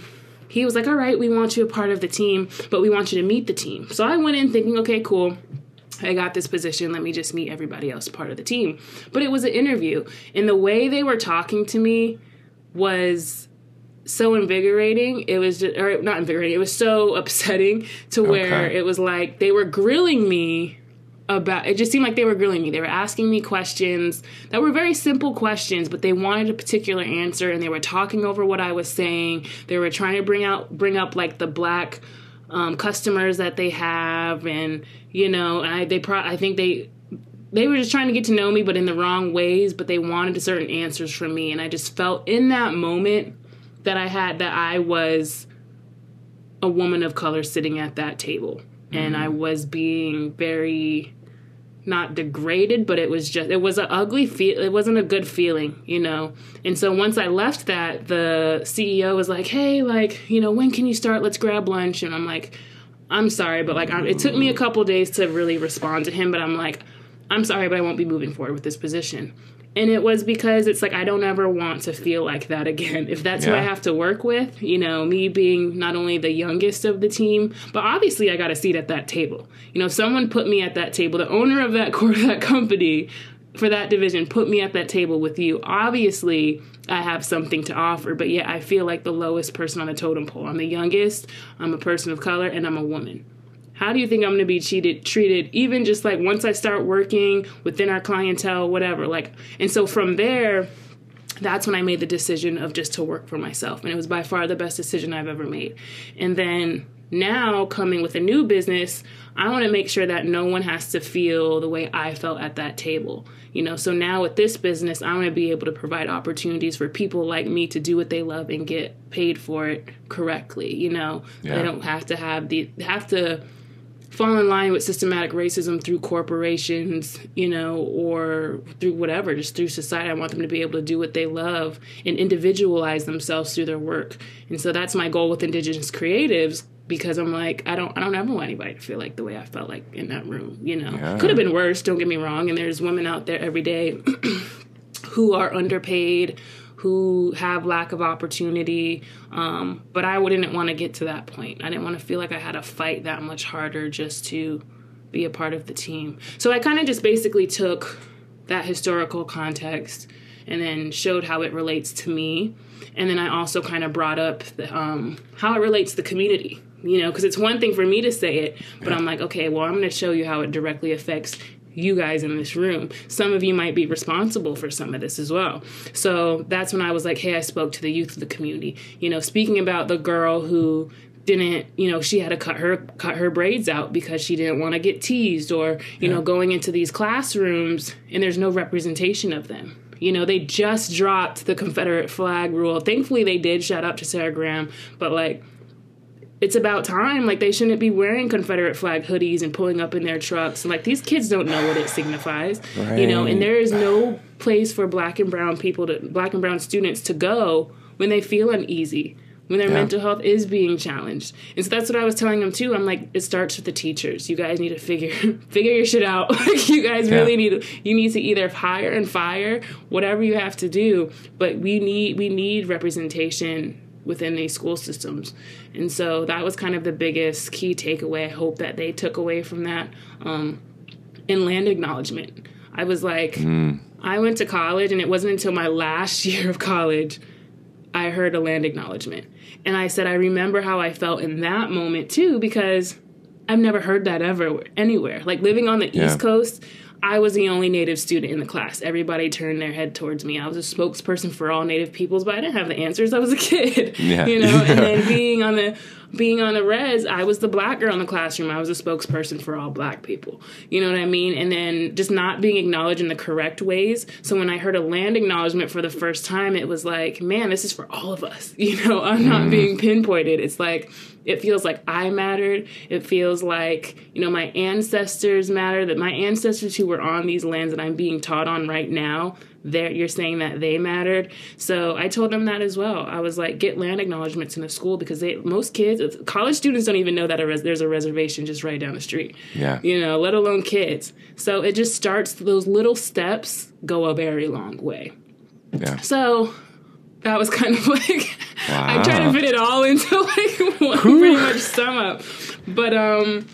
he was like, all right, we want you a part of the team, but we want you to meet the team. So I went in thinking, okay, cool. I got this position. Let me just meet everybody else part of the team. But it was an interview. And the way they were talking to me was so invigorating. It was just, or not invigorating, it was so *laughs* upsetting to where okay. it was like they were grilling me about it just seemed like they were grilling me. They were asking me questions that were very simple questions but they wanted a particular answer and they were talking over what i was saying. They were trying to bring out bring up like the black um, customers that they have and you know i they pro i think they they were just trying to get to know me but in the wrong ways but they wanted certain answers from me. And i just felt in that moment that i had that i was a woman of color sitting at that table and I mm-hmm. was being very not degraded, but it was just it was an ugly feel. It wasn't a good feeling, you know. And so once I left that, the CEO was like, "Hey, like you know, when can you start? Let's grab lunch." And I'm like, "I'm sorry, but like I'm, it took me a couple days to really respond to him, but I'm like." I'm sorry, but I won't be moving forward with this position. And it was because it's like I don't ever want to feel like that again. If that's yeah. who I have to work with, you know, me being not only the youngest of the team, but obviously I got a seat at that table. You know, someone put me at that table. The owner of that *laughs* core that company for that division put me at that table with you. Obviously, I have something to offer, but yet I feel like the lowest person on the totem pole. I'm the youngest, I'm a person of color, and I'm a woman how do you think I'm going to be cheated, treated, even just like once I start working within our clientele, whatever. Like, and so from there, that's when I made the decision of just to work for myself. And it was by far the best decision I've ever made. And then now coming with a new business, I want to make sure that no one has to feel the way I felt at that table. You know, so now with this business, I want to be able to provide opportunities for people like me to do what they love and get paid for it correctly. You know, yeah. they don't have to have the have to fall in line with systematic racism through corporations, you know, or through whatever, just through society. I want them to be able to do what they love and individualize themselves through their work. And so that's my goal with Indigenous creatives because I'm like, I don't I don't ever want anybody to feel like the way I felt like in that room, you know. Yeah. Could have been worse, don't get me wrong, and there's women out there every day *clears throat* who are underpaid, who have lack of opportunity. Um, but I wouldn't want to get to that point. I didn't want to feel like I had to fight that much harder just to be a part of the team. So I kind of just basically took that historical context and then showed how it relates to me. And then I also kind of brought up the, um, how it relates to the community. You know, because it's one thing for me to say it, but I'm like, okay, well, I'm going to show you how it directly affects you guys in this room. Some of you might be responsible for some of this as well. So that's when I was like, hey, I spoke to the youth of the community. You know, speaking about the girl who didn't you know she had to cut her cut her braids out because she didn't want to get teased or you know going into these classrooms and there's no representation of them you know they just dropped the confederate flag rule thankfully they did shout out to sarah graham but like it's about time. Like they shouldn't be wearing Confederate flag hoodies and pulling up in their trucks. Like these kids don't know what it signifies, you know. And there is no place for black and brown people to black and brown students to go when they feel uneasy, when their Yeah. mental health is being challenged. And so that's what I was telling them too. I'm like, it starts with the teachers. You guys need to figure *laughs* figure your shit out. *laughs* Like you guys Yeah. really need you need to either hire and fire whatever you have to do. But we need we need representation within these school systems. And so that was kind of the biggest key takeaway I hope that they took away from that. Um, in land acknowledgement. I was like, I went to college, and it wasn't until my last *laughs* year of college I heard a land acknowledgement. And I said, I remember how I felt in that moment too, because I've never heard that ever anywhere. Like living on the Yeah. East Coast, I was the only Native student in the class. Everybody turned their head towards me. I was a spokesperson for all Native peoples, but I didn't have the answers. I was a kid, *laughs* Yeah. you know. And then *laughs* being on the being on the res, I was the black girl in the classroom. I was a spokesperson for all black people. You know what I mean? And then just not being acknowledged in the correct ways. So when I heard a land acknowledgement for the first time, it was like, man, this is for all of us. *laughs* You know, I'm not mm. being pinpointed. It's like it feels like I mattered. It feels like, you know, my ancestors matter, that my ancestors who were on these lands that I'm being taught on right now, they're, you're saying that they mattered. So I told them that as well. I was like, get land acknowledgments in a school because they, most kids, uh, college students don't even know that a res, there's a reservation just right down the street. Yeah. You know, let alone kids. So it just starts, those little steps go a very long way. Yeah. So that was kind of *laughs* like I tried to fit it all into *laughs* like one pretty much sum up. But um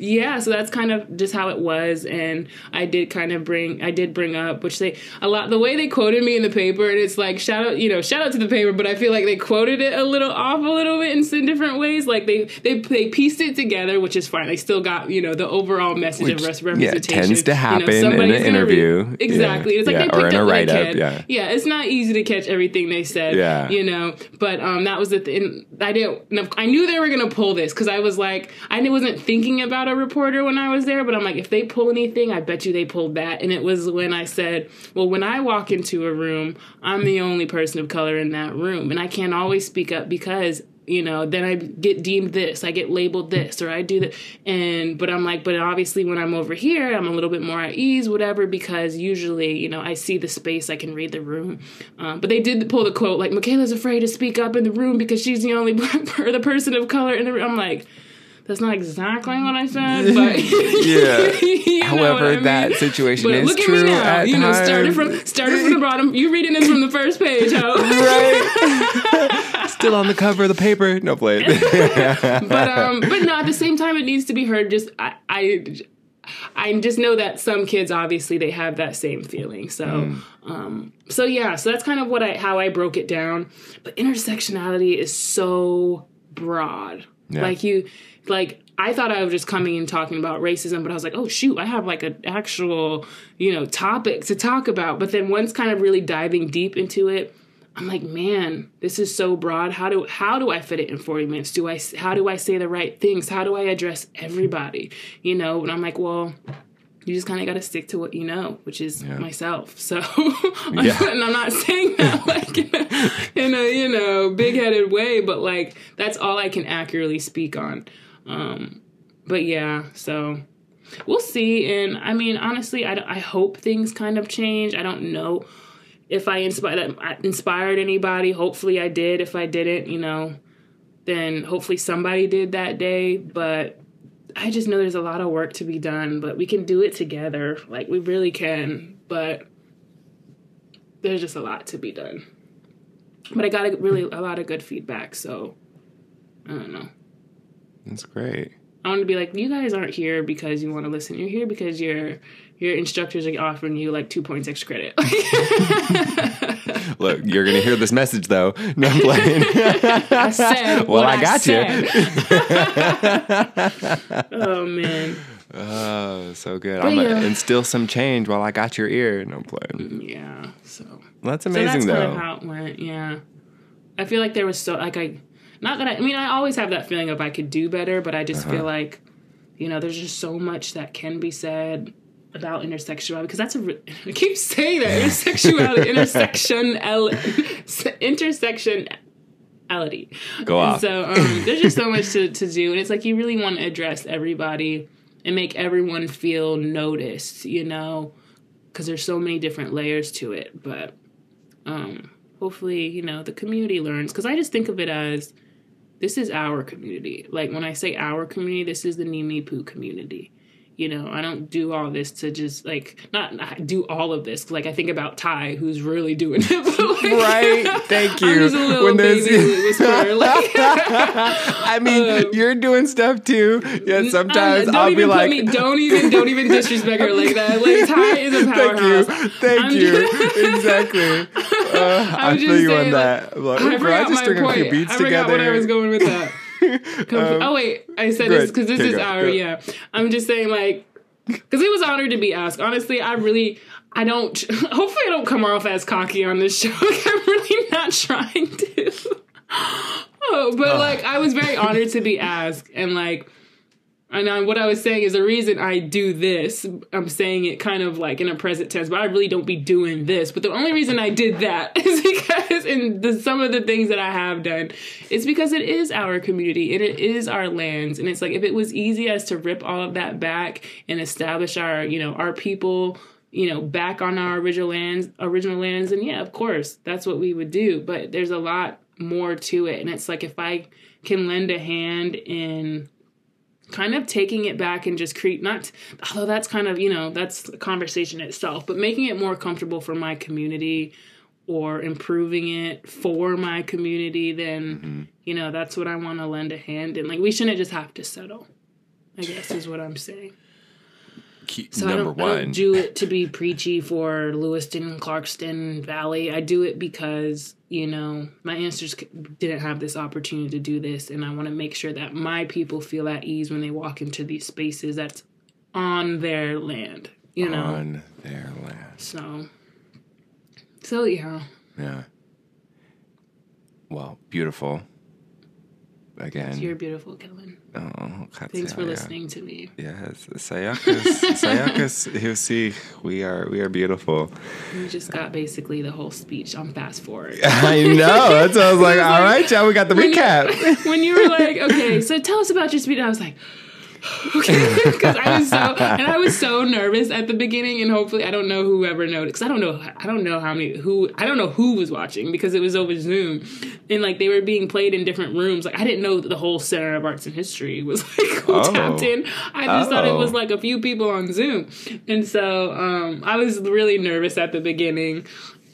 yeah, so that's kind of just how it was, and I did kind of bring, I did bring up, which they a lot the way they quoted me in the paper, and it's like shout out, you know, shout out to the paper, but I feel like they quoted it a little off a little bit in some different ways. Like they they they pieced it together, which is fine. They still got you know the overall message Which, of res- yeah, representation. tends to You know, happen in an interview. exactly. Yeah. It's like Yeah, they or picked in a up they write-up, can. yeah. yeah, it's not easy to catch everything they said. Yeah. you know. But um, that was the thing. I didn't. I knew they were gonna pull this because I was like, I wasn't thinking about a reporter when I was there, but I'm like, if they pull anything, I bet you they pulled that. And it was when I said, well, when I walk into a room, I'm the only person of color in that room, and I can't always speak up because you know then i get deemed this i get labeled this or i do that. And but i'm like but obviously when i'm over here i'm a little bit more at ease whatever because usually you know i see the space i can read the room. Um, but they did pull the quote like michaela's afraid to speak up in the room because she's the only *laughs* black per- the person of color in the room. I'm like that's not exactly what I said, but *laughs* *laughs* Yeah. However, I mean? that situation But is look at true me now. you know, started from started from the bottom. You reading this from the first page, ho. right. *laughs* Still on the cover of the paper. No play. but um, but no, at the same time, it needs to be heard. Just I, I, I just know that some kids obviously they have that same feeling. So, Mm. um, so yeah, so that's kind of what I how I broke it down. But intersectionality is so broad. Yeah. Like you, like I thought I was just coming and talking about racism, but I was like, oh shoot, I have like an actual you know topic to talk about. But then once kind of really diving deep into it. I'm like, man, this is so broad. How do how do I fit it in 40 minutes? Do I how do I say the right things? How do I address everybody? You know, and I'm like, well, you just kind of got to stick to what you know, which is myself. *laughs* So, Yeah. *laughs* and I'm not saying that *laughs* like in a, in a you know big headed way, but like that's all I can accurately speak on. Um, but yeah, so we'll see. And I mean, honestly, I, I hope things kind of change. I don't know if I inspired inspired anybody. Hopefully, I did. If I didn't, you know, then hopefully somebody did that day. But I just know there's a lot of work to be done. But we can do it together. Like we really can. But there's just a lot to be done. But I got a, really a lot of good feedback. So I don't know. That's great. I want to be like, you guys aren't here because you want to listen. You're here because your your instructors are offering you like two points extra credit. Look, you're gonna hear this message though. No, I'm playing. *laughs* I said, *laughs* well, what I got you. *laughs* oh man. Oh, so good. But I'm gonna yeah. instill some change while I got your ear. No, I'm playing. Mm, yeah. So Well, that's so amazing that's kind though. of how it went. Yeah. I feel like there was so like I, not that I, I mean I always have that feeling of I could do better, but I just Uh-huh. feel like, you know, there's just so much that can be said about intersexuality because that's a re- *laughs* I keep saying that intersexuality *laughs* intersection intersectionality. Go off. So um, there's just so much to, to do, and it's like you really want to address everybody and make everyone feel noticed, you know, because there's so many different layers to it. But um, hopefully, you know, the community learns because I just think of it as this is our community. Like when I say our community, this is the Nimiipuu community. You know, I don't do all this to just like not, not do all of this. Like I think about Ty, who's really doing it. *laughs* like, Right. Thank you. I'm just a little When there's- whisperer. *laughs* Like, I mean, *laughs* Um, you're doing stuff too. Yeah, sometimes don't I'll be like, me, don't even, don't even disrespect her like that. Like Ty is a powerhouse thank you, thank you, exactly. Uh, I feel you on that. Like, I "Ooh, bro, I forgot just my point. few beats I forgot together. what I was going with that. *laughs* Um, oh wait, I said this because this is go, our go. yeah. I'm just saying like because it was honored to be asked. Honestly, I really I don't. *laughs* Hopefully, I don't come off as cocky on this *laughs* show. I'm really not trying to. oh, but like I was very honored to be asked, and like. And I, what I was saying is the reason I do this, I'm saying it kind of like in a present tense, but I really don't be doing this. But the only reason I did that *laughs* is because in the, some of the things that I have done, it's because it is our community and it is our lands. And it's like if it was easy as to rip all of that back and establish our, you know, our people, you know, back on our original lands, original lands, and yeah, of course, that's what we would do. But there's a lot more to it. And it's like if I can lend a hand in kind of taking it back and just create not although that's kind of you know that's a conversation itself but making it more comfortable for my community or improving it for my community then mm-hmm. you know that's what i want to lend a hand in. Like we shouldn't just have to settle i guess is what i'm saying. Key- so I don't, I don't do it to be preachy for Lewiston, Clarkston Valley. I do it because you know my ancestors didn't have this opportunity to do this, and I want to make sure that my people feel at ease when they walk into these spaces that's on their land. You know, on their land. so so yeah. Yeah. Well, beautiful. Again. You're beautiful, Kellen. Oh, Thanks for listening to me. Yes, Sayakas, Sayakas, *laughs* Husi, we are we are beautiful. You just got basically the whole speech. I'm fast forward. *laughs* I know. That's why I was like, *laughs* all right, y'all, we got the when you- recap. when you were like, okay, so tell us about your speech, I was like, *laughs* okay, *laughs* because I was so and I was so nervous at the beginning, and hopefully I don't know whoever noticed. Because I don't know, I don't know how many who I don't know who was watching because it was over Zoom, and like they were being played in different rooms. Like I didn't know that the whole Center of Arts and History was *laughs* like who Oh. tapped in. I just thought it was Oh. like a few people on Zoom, and so um, I was really nervous at the beginning.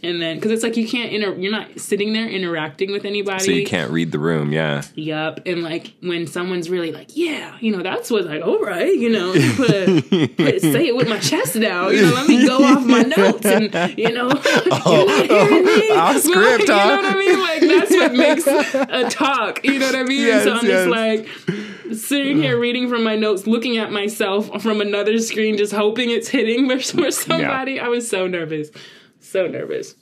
And then, because it's like you can't inter, you're not sitting there interacting with anybody. So you can't read the room, yeah. Yup. And like when someone's really like, yeah, you know, that's what like, all right, you know, you put, *laughs* put say it with my chest now, you know, let me go off my *laughs* notes and you know, *laughs* you're not oh, hearing me. Off But, script, you know what I mean? Like that's what makes a talk. You know what I mean? Yes, so I'm yes. just like sitting here reading from my notes, looking at myself from another screen, just hoping it's hitting for, for somebody. I was so nervous. So nervous.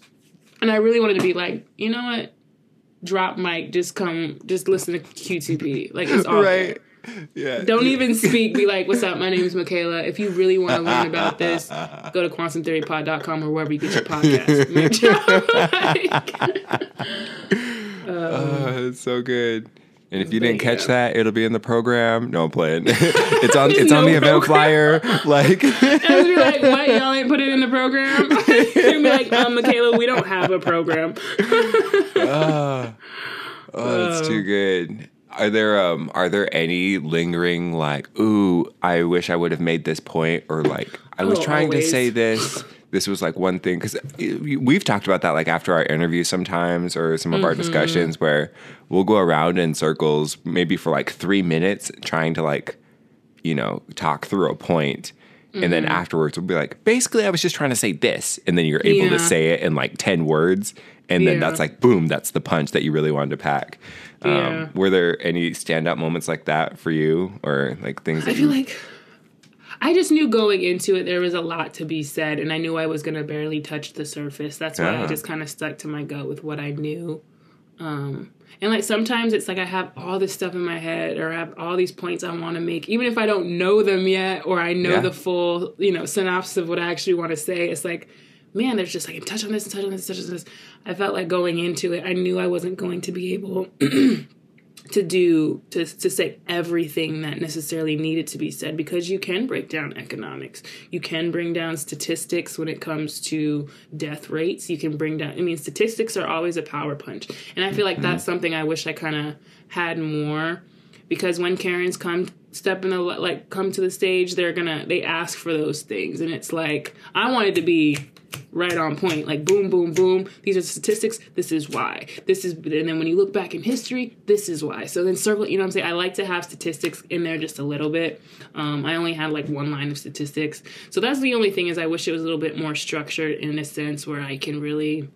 And I really wanted to be like, you know what? Drop mic, just come, just listen to QTP. Like it's all Right. Yeah. Don't even speak. Be like, what's up? My name is Michaela. If you really want to learn about this, go to quantumtheorypod.com or wherever you get your podcast. *laughs* *laughs* Like, Oh, it's so good. And if you didn't catch that, it'll be in the program. No, I'm playing. *laughs* it's on. *laughs* It's on No the event flyer. *laughs* Like, I was be like, what? Y'all ain't put it in the program? You'd be like, um, Michaela, we don't have a program. oh, oh, it's too good. Are there um are there any lingering like ooh I wish I would have made this point or like I was Oh, trying to say this this was like one thing because we've talked about that like after our interviews sometimes or some of Mm-hmm. our discussions where we'll go around in circles maybe for like three minutes trying to like you know talk through a point and then Mm-hmm. afterwards we'll be like basically I was just trying to say this and then you're able to say it in like 10 words and then Yeah. that's like boom that's the punch that you really wanted to pack um, Yeah. were there any standout moments like that for you or like things that I feel you like I just knew going into it there was a lot to be said, and I knew I was going to barely touch the surface. That's why. I just kind of stuck to my gut with what I knew. Um, and like sometimes it's like I have all this stuff in my head, or I have all these points I want to make, even if I don't know them yet, or I know Yeah. the full, you know, synopsis of what I actually want to say. It's like, man, there's just like touch on this and touch on this, touch on this. I felt like going into it, I knew I wasn't going to be able *clears throat* to do to to say everything that necessarily needed to be said because you can break down economics. You can bring down statistics when it comes to death rates. You can bring down i mean statistics are always a power punch. And i feel like mm-hmm. that's something i wish i kind of had more because when karens come step in the like come to the stage they're gonna they ask for those things. And it's like i wanted to be right on point. Like boom boom boom. These are the statistics. This is why. This is and then when you look back in history this is why. So then circle you know what i'm saying? I like to have statistics in there just a little bit. Um, i only had like one line of statistics. So that's the only thing is i wish it was a little bit more structured in a sense where i can really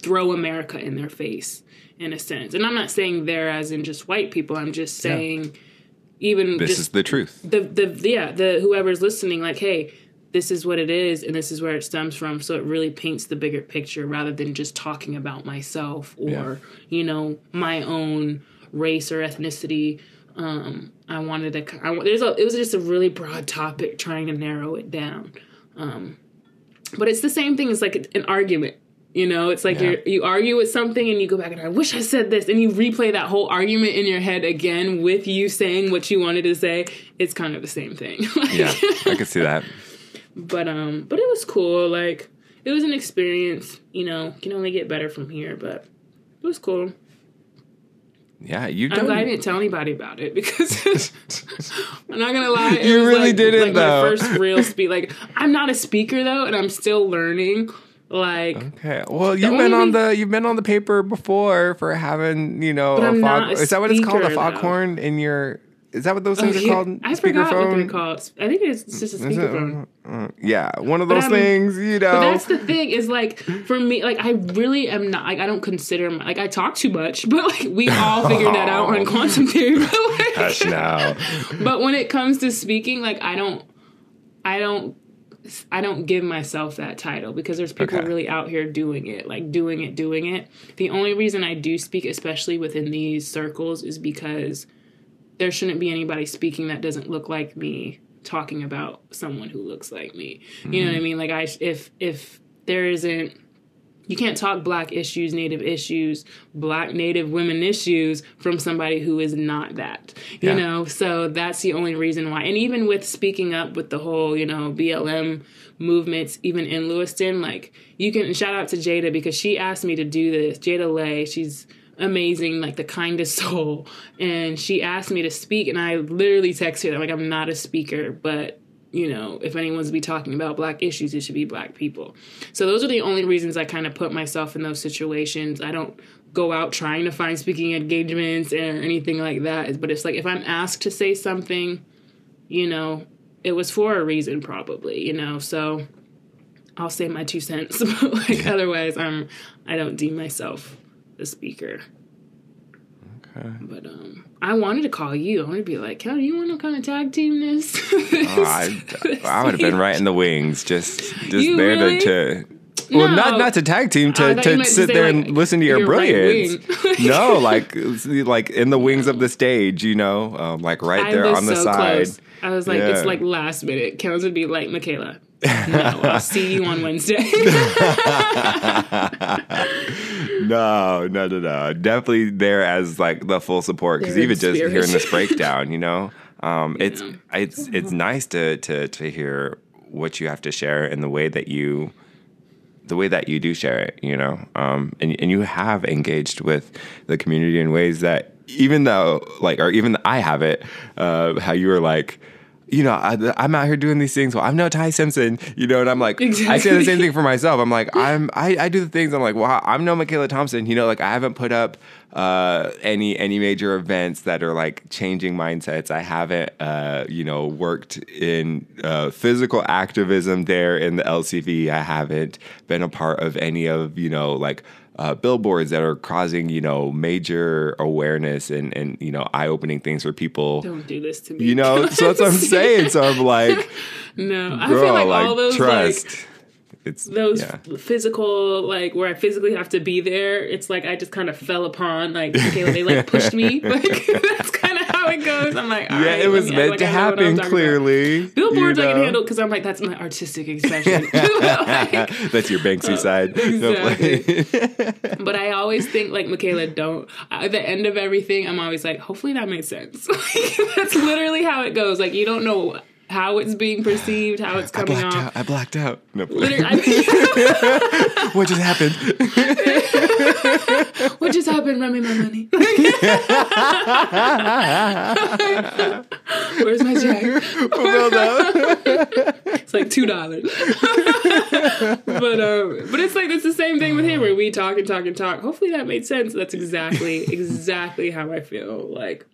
throw america in their face in a sense. And i'm not saying there as in just white people. I'm just saying even this is the truth. The the yeah the whoever's listening like hey this is what it is and this is where it stems from. So it really paints the bigger picture rather than just talking about myself or Yeah. you know my own race or ethnicity. Um i wanted to I, there's a it was just a really broad topic trying to narrow it down. Um but it's the same thing. As like an argument you know? It's like Yeah. you you argue with something and you go back and i wish i said this and you replay that whole argument in your head again with you saying what you wanted to say. It's kind of the same thing. *laughs* Yeah i could see that but um but it was cool like it was an experience you know can only get better from here but it was cool yeah you i'm glad i didn't tell anybody about it because *laughs* i'm not gonna lie it You was really like, didn't, like though. my first real speak like i'm not a speaker though and i'm still learning like Okay. Well, you've been on the you've been on the paper before for having you know a fog. a is that what it's called? A foghorn in your? Is that what those things Oh, are called? I forgot what they're called. I think it's it's just a speakerphone. Uh, yeah, one of those I'm- things. You know. But that's the thing is like for me, like I really am not like I don't consider my, like I talk too much, *laughs* but like we all *laughs* figured that out on quantum theory. But, like, Hush now. *laughs* but when it comes to speaking, like I don't, I don't, I don't give myself that title because there's people Okay. really out here doing it, like doing it, doing it. The only reason I do speak, especially within these circles, is because there shouldn't be anybody speaking that doesn't look like me talking about someone who looks like me. You know what I mm-hmm. mean? Like I if if there isn't you can't talk black issues, native issues, black native women issues from somebody who is not that. You Yeah. know, so that's the only reason why. And even with speaking up with the whole, you know, BLM movements, even in Lewiston, like you can shout out to Jada because she asked me to do this. Jada Lay, she's amazing, like the kindest *laughs* soul. And she asked me to speak, and I literally texted her, like, I'm not a speaker, but you know, if anyone's to be talking about black issues, it should be black people. So those are the only reasons I kind of put myself in those situations. I don't go out trying to find speaking engagements or anything like that. But it's like if I'm asked to say something, you know, it was for a reason probably, you know. So I'll say my two cents. *laughs* but like otherwise I'm I don't deem myself a speaker. Okay. But um I wanted to call you. I wanted to be like, Kelly, you want to kind of tag team this? Oh, I, I *laughs* would have been right in the wings, just just You there really? to. to well, not No. not to tag team, to, to meant to sit there like, and listen to your, your right brilliance. wing. *laughs* no, *laughs* like like in the wings of the stage, you know, um, like right I there on the so side. close. I was like, it's like last minute. Kels would be like, Michaela, no, I'll see you on Wednesday. No, no, no, no. Definitely there as like the full support because even just spirit. hearing this breakdown, you know, um, *laughs* it's it's it's nice to to to hear what you have to share and the way that you the way that you do share it, you know, um, and and you have engaged with the community in ways that even though like or even I have it, uh, how you were like. You know, I, I'm out here doing these things. Well, I'm no Ty Simpson, you know, and I'm like, I say the same thing for myself. I'm like, I'm, I, I do the things. I'm like, well, I'm no Michaela Thompson, you know, like I haven't put up uh, any any major events that are like changing mindsets. I haven't, uh, you know, worked in uh, physical activism there in the LCV. I haven't been a part of any of, you know, like uh, billboards that are causing, you know, major awareness and and you know, eye opening things for people. Don't do this to me. You know, *laughs* so that's what I'm saying. So I'm like, *laughs* No, I girl, feel like, like, all those trust. like it's those yeah. physical like where I physically have to be there. It's like I just kind of fell upon like okay, they like pushed me. Like *laughs* that's kind it *laughs* goes. I'm like, all Yeah, right, it was me meant like to I know what I'm happen. talking about. Clearly, Billboards you I can handle because I'm like that's my artistic expression. *laughs* *laughs* Like, That's your Banksy uh, side. exactly. but I always think like Michaela, don't. At the end of everything, I'm always like, hopefully that makes sense. That's literally how it goes. Like you don't know how it's being perceived, how it's I coming blacked off. out. I blacked out. No, Literally, I *laughs* what just happened? *laughs* what just happened? Run me my money. *laughs* Where's my check? It's like two dollars. but um, but it's like it's the same thing with him where we talk and talk and talk. Hopefully that made sense. That's exactly exactly how I feel. Like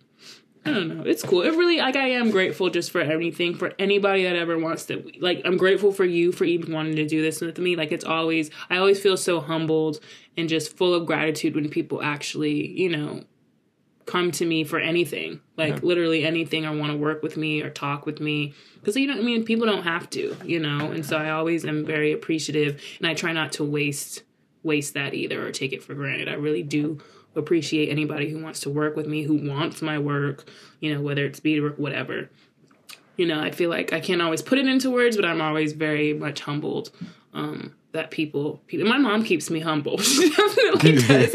I don't know. It's cool. It really like I am grateful just for anything for anybody that ever wants to like I'm grateful for you for even wanting to do this with me. Like it's always I always feel so humbled and just full of gratitude when people actually, you know, come to me for anything, like literally anything, or want to work with me or talk with me. Because you know, I mean, people don't have to, you know. And so I always am very appreciative, and I try not to waste waste that either or take it for granted. I really do appreciate anybody who wants to work with me, who wants my work, you know, whether it's beadwork, whatever. You know, I feel like I can't always put it into words, but I'm always very much humbled um, that people, people. My mom keeps me humble. *laughs* She definitely does.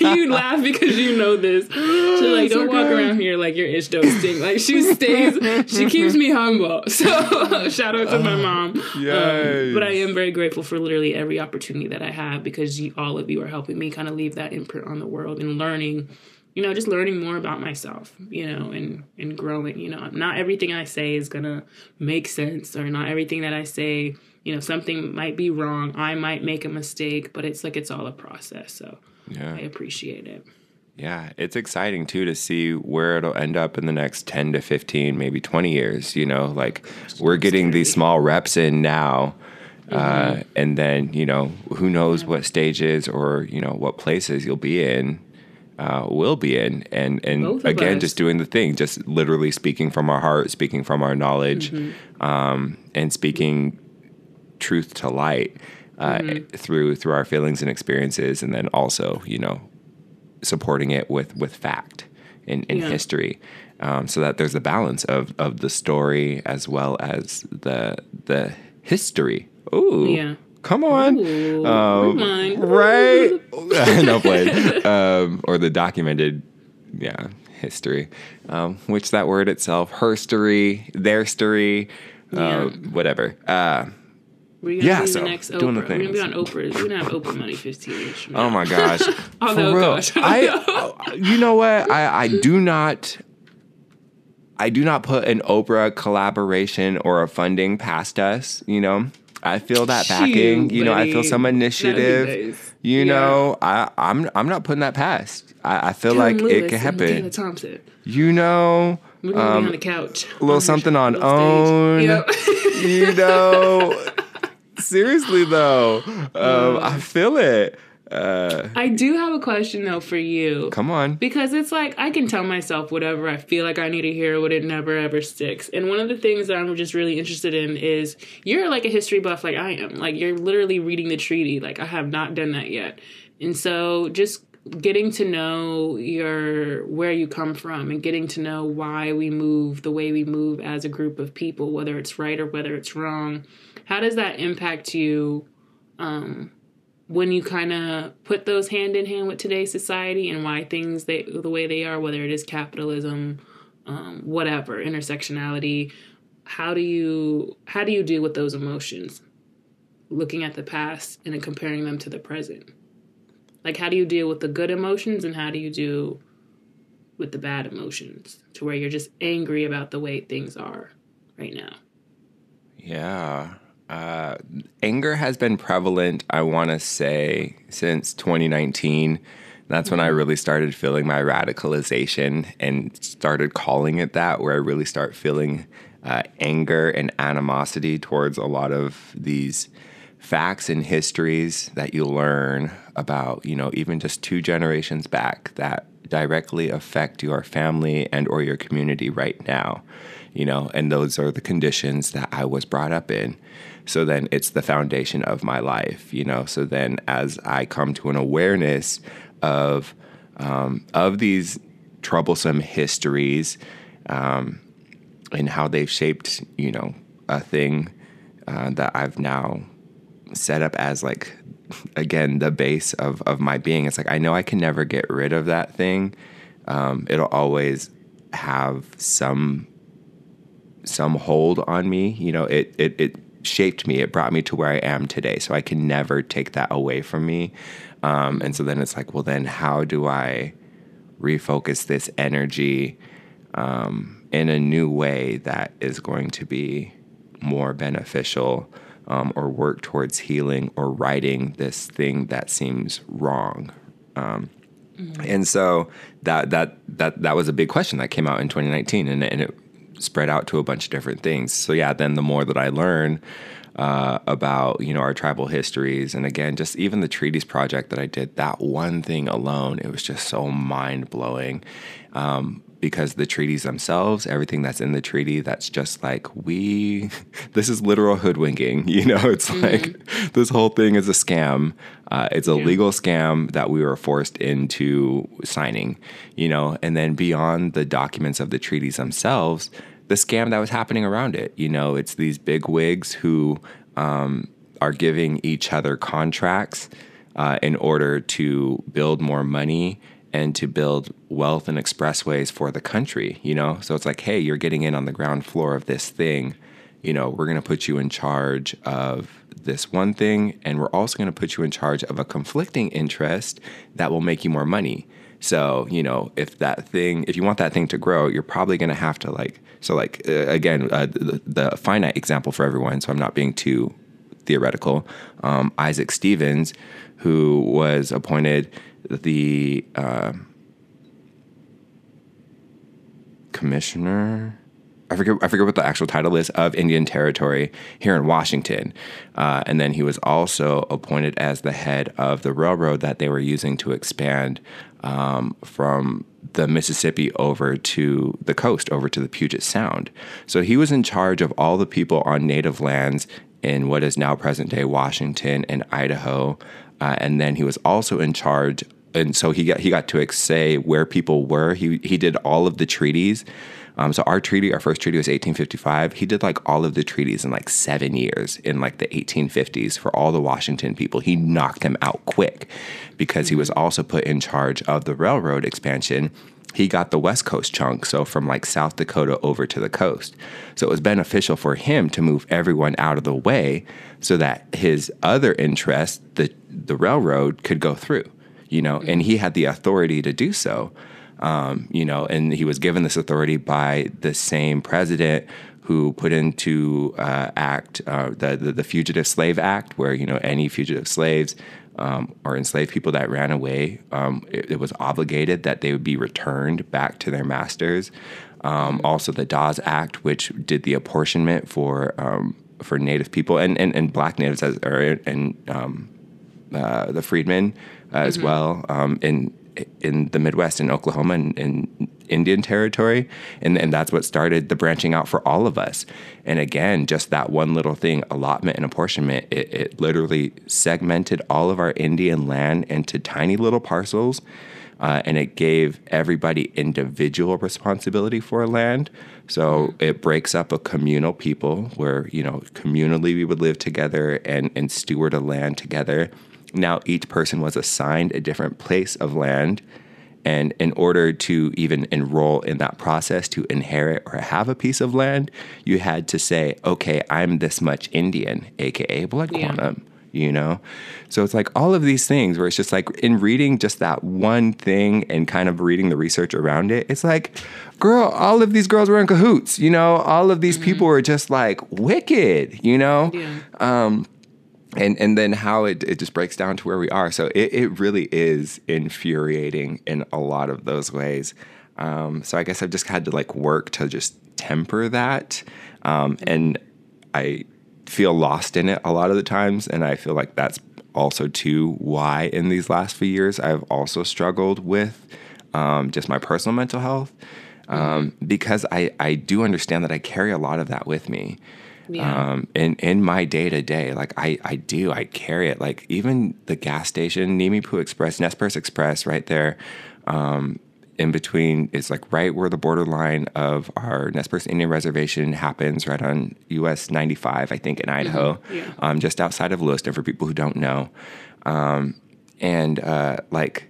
You, *laughs* you laugh because you know this. *gasps* She's like, don't walk around here like you're ish stink. Like she stays, she keeps me humble. *laughs* So shout out to my mom. Um, but I am very grateful for literally every opportunity that I have because you, all of you are helping me kind of leave that imprint on the world and learning you know, just learning more about myself, you know, and and growing. You know, not everything I say is gonna make sense, or not everything that I say, you know, something might be wrong. I might make a mistake, but it's like it's all a process. So Yeah. I appreciate it. Yeah, it's exciting too to see where it'll end up in the next 10 to 15, maybe 20 years. You know, like we're getting these small reps in now. Mm-hmm. Uh, and then, you know, who knows what stages or, you know, what places you'll be in, uh, will be in. And, and again, us. just doing the thing, just literally speaking from our heart, speaking from our knowledge, Mm-hmm. um, and speaking truth to light uh, Mm-hmm. through through our feelings and experiences, and then also, you know, supporting it with with fact in, and Yeah. history, um, so that there's a balance of of the story as well as the the history. Ooh, Yeah. Come on, Ooh, Um, right? *laughs* *laughs* no played. Um, or the documented, yeah, history. Um, which that word itself, herstory, their story, uh, Yeah. whatever. Uh, We're Yeah, be so, the next Oprah. doing the We're gonna be on Oprah. We're gonna have Oprah money 15 years from now. Oh my gosh. *laughs* Oh, For no, real. gosh. I you know what? I, I do not I do not put an Oprah collaboration or a funding past us, you know. I feel that backing. You know, I feel some initiative. nice. You Yeah. know, I, I'm I'm not putting that past. I, I feel like Kellen it Lewis can happen. Thompson. You know, We're gonna um, be on the couch. a little something on own. Yep. you know. *laughs* Seriously though, um, I feel it. Uh, I do have a question though for you. come on. Because it's like I can tell myself whatever I feel like I need to hear, but it never ever sticks. And one of the things that I'm just really interested in is you're like a history buff like I am. Like you're literally reading the treaty. Like I have not done that yet. And so just getting to know your where you come from and getting to know why we move the way we move as a group of people, whether it's right or whether it's wrong. How does that impact you um when you kind of put those hand in hand with today's society and why things they the way they are, whether it is capitalism, um, whatever intersectionality, how do you how do you deal with those emotions? Looking at the past and then comparing them to the present. Like how do you deal with the good emotions and how do you do with the bad emotions to where you're just angry about the way things are right now? Yeah. Uh, anger has been prevalent, I want to say, since 2019. That's when I really started feeling my radicalization and started calling it that, where I really start feeling uh, anger and animosity towards a lot of these facts and histories that you learn about, you know, even just two generations back that directly affect your family and or your community right now you know and those are the conditions that i was brought up in so then it's the foundation of my life, you know. So then as I come to an awareness of um, of these troublesome histories um, and how they've shaped, you know, a thing uh, that I've now set up as like again the base of of my being. It's like I know I can never get rid of that thing. Um, it'll always have some some hold on me. You know, it it it shaped me. It brought me to where I am today. So I can never take that away from me. Um, and so then it's like, well, then how do I refocus this energy um, in a new way that is going to be more beneficial um, or work towards healing or righting this thing that seems wrong? Um, mm-hmm. And so that that that that was a big question that came out in 2019, and, and it spread out to a bunch of different things. So yeah, then the more that I learn uh, about you know our tribal histories, and again, just even the treaties project that I did, that one thing alone, it was just so mind blowing. Um, because the treaties themselves, everything that's in the treaty, that's just like we, *laughs* this is literal hoodwinking. *laughs* You know, it's mm-hmm. like this whole thing is a scam. Uh, it's a yeah. legal scam that we were forced into signing. You know, and then beyond the documents of the treaties themselves, the scam that was happening around it. You know, it's these big wigs who um, are giving each other contracts uh, in order to build more money and to build wealth and expressways for the country. You know, so it's like, hey, you're getting in on the ground floor of this thing. You know, we're going to put you in charge of this one thing, and we're also going to put you in charge of a conflicting interest that will make you more money. So, you know, if that thing, if you want that thing to grow, you're probably going to have to like, so like, uh, again, uh, the, the, finite example for everyone, so I'm not being too theoretical. Um, Isaac Stevens, who was appointed the uh, commissioner, I forget I forget what the actual title is of Indian Territory here in Washington, uh, and then he was also appointed as the head of the railroad that they were using to expand um, from the Mississippi over to the coast, over to the Puget Sound. So he was in charge of all the people on native lands in what is now present day Washington and Idaho, uh, and then he was also in charge. And so he got he got to say where people were. He he did all of the treaties um, so our treaty, our first treaty was 1855. He did like all of the treaties in like seven years in like the 1850s for all the Washington people. He knocked them out quick because he was also put in charge of the railroad expansion he got the West Coast chunk, so from like South Dakota over to the coast. So it was beneficial for him to move everyone out of the way so that his other interest, the the railroad, could go through. You know, and he had the authority to do so. Um, you know, and he was given this authority by the same president who put into uh, act uh, the, the, the Fugitive Slave Act, where you know any fugitive slaves um, or enslaved people that ran away, um, it, it, was obligated that they would be returned back to their masters. Um, also, the Dawes Act, which did the apportionment for um, for Native people and, and, and Black Natives as or and um, uh, the freedmen uh, mm-hmm. as well um, in the Midwest, in Oklahoma, and in Indian territory, and and that's what started the branching out for all of us. And again, just that one little thing, allotment and apportionment, it, it literally segmented all of our Indian land into tiny little parcels. Uh, and it gave everybody individual responsibility for land. So it breaks up a communal people where, you know, communally we would live together and, and steward a land together now each person was assigned a different place of land. And in order to even enroll in that process to inherit or have a piece of land, you had to say, okay, I'm this much Indian, AKA blood Yeah. quantum, you know? So it's like all of these things where it's just like in reading just that one thing and kind of reading the research around it, it's like, girl, all of these girls were in cahoots, you know? All of these mm-hmm. people were just like wicked, you know? Yeah. Um, and and then how it, it just breaks down to where we are. So it, it really is infuriating in a lot of those ways. Um, so i guess i've just had to like work to just temper that. Um, and i feel lost in it a lot of the times and i feel like that's also too why in these last few years i've also struggled with um, just my personal mental health. Um, because I, I do understand that i carry a lot of that with me Yeah. um, in in my day to day. Like I I do I carry it. Like even the gas station, Nimiipuu Express, Nez Perce Express, right there. Um, in between, it's like right where the borderline of our Nez Perce Indian Reservation happens, right on US 95, I think, in Idaho, Yeah. um, just outside of Lewiston for people who don't know. Um, and uh, like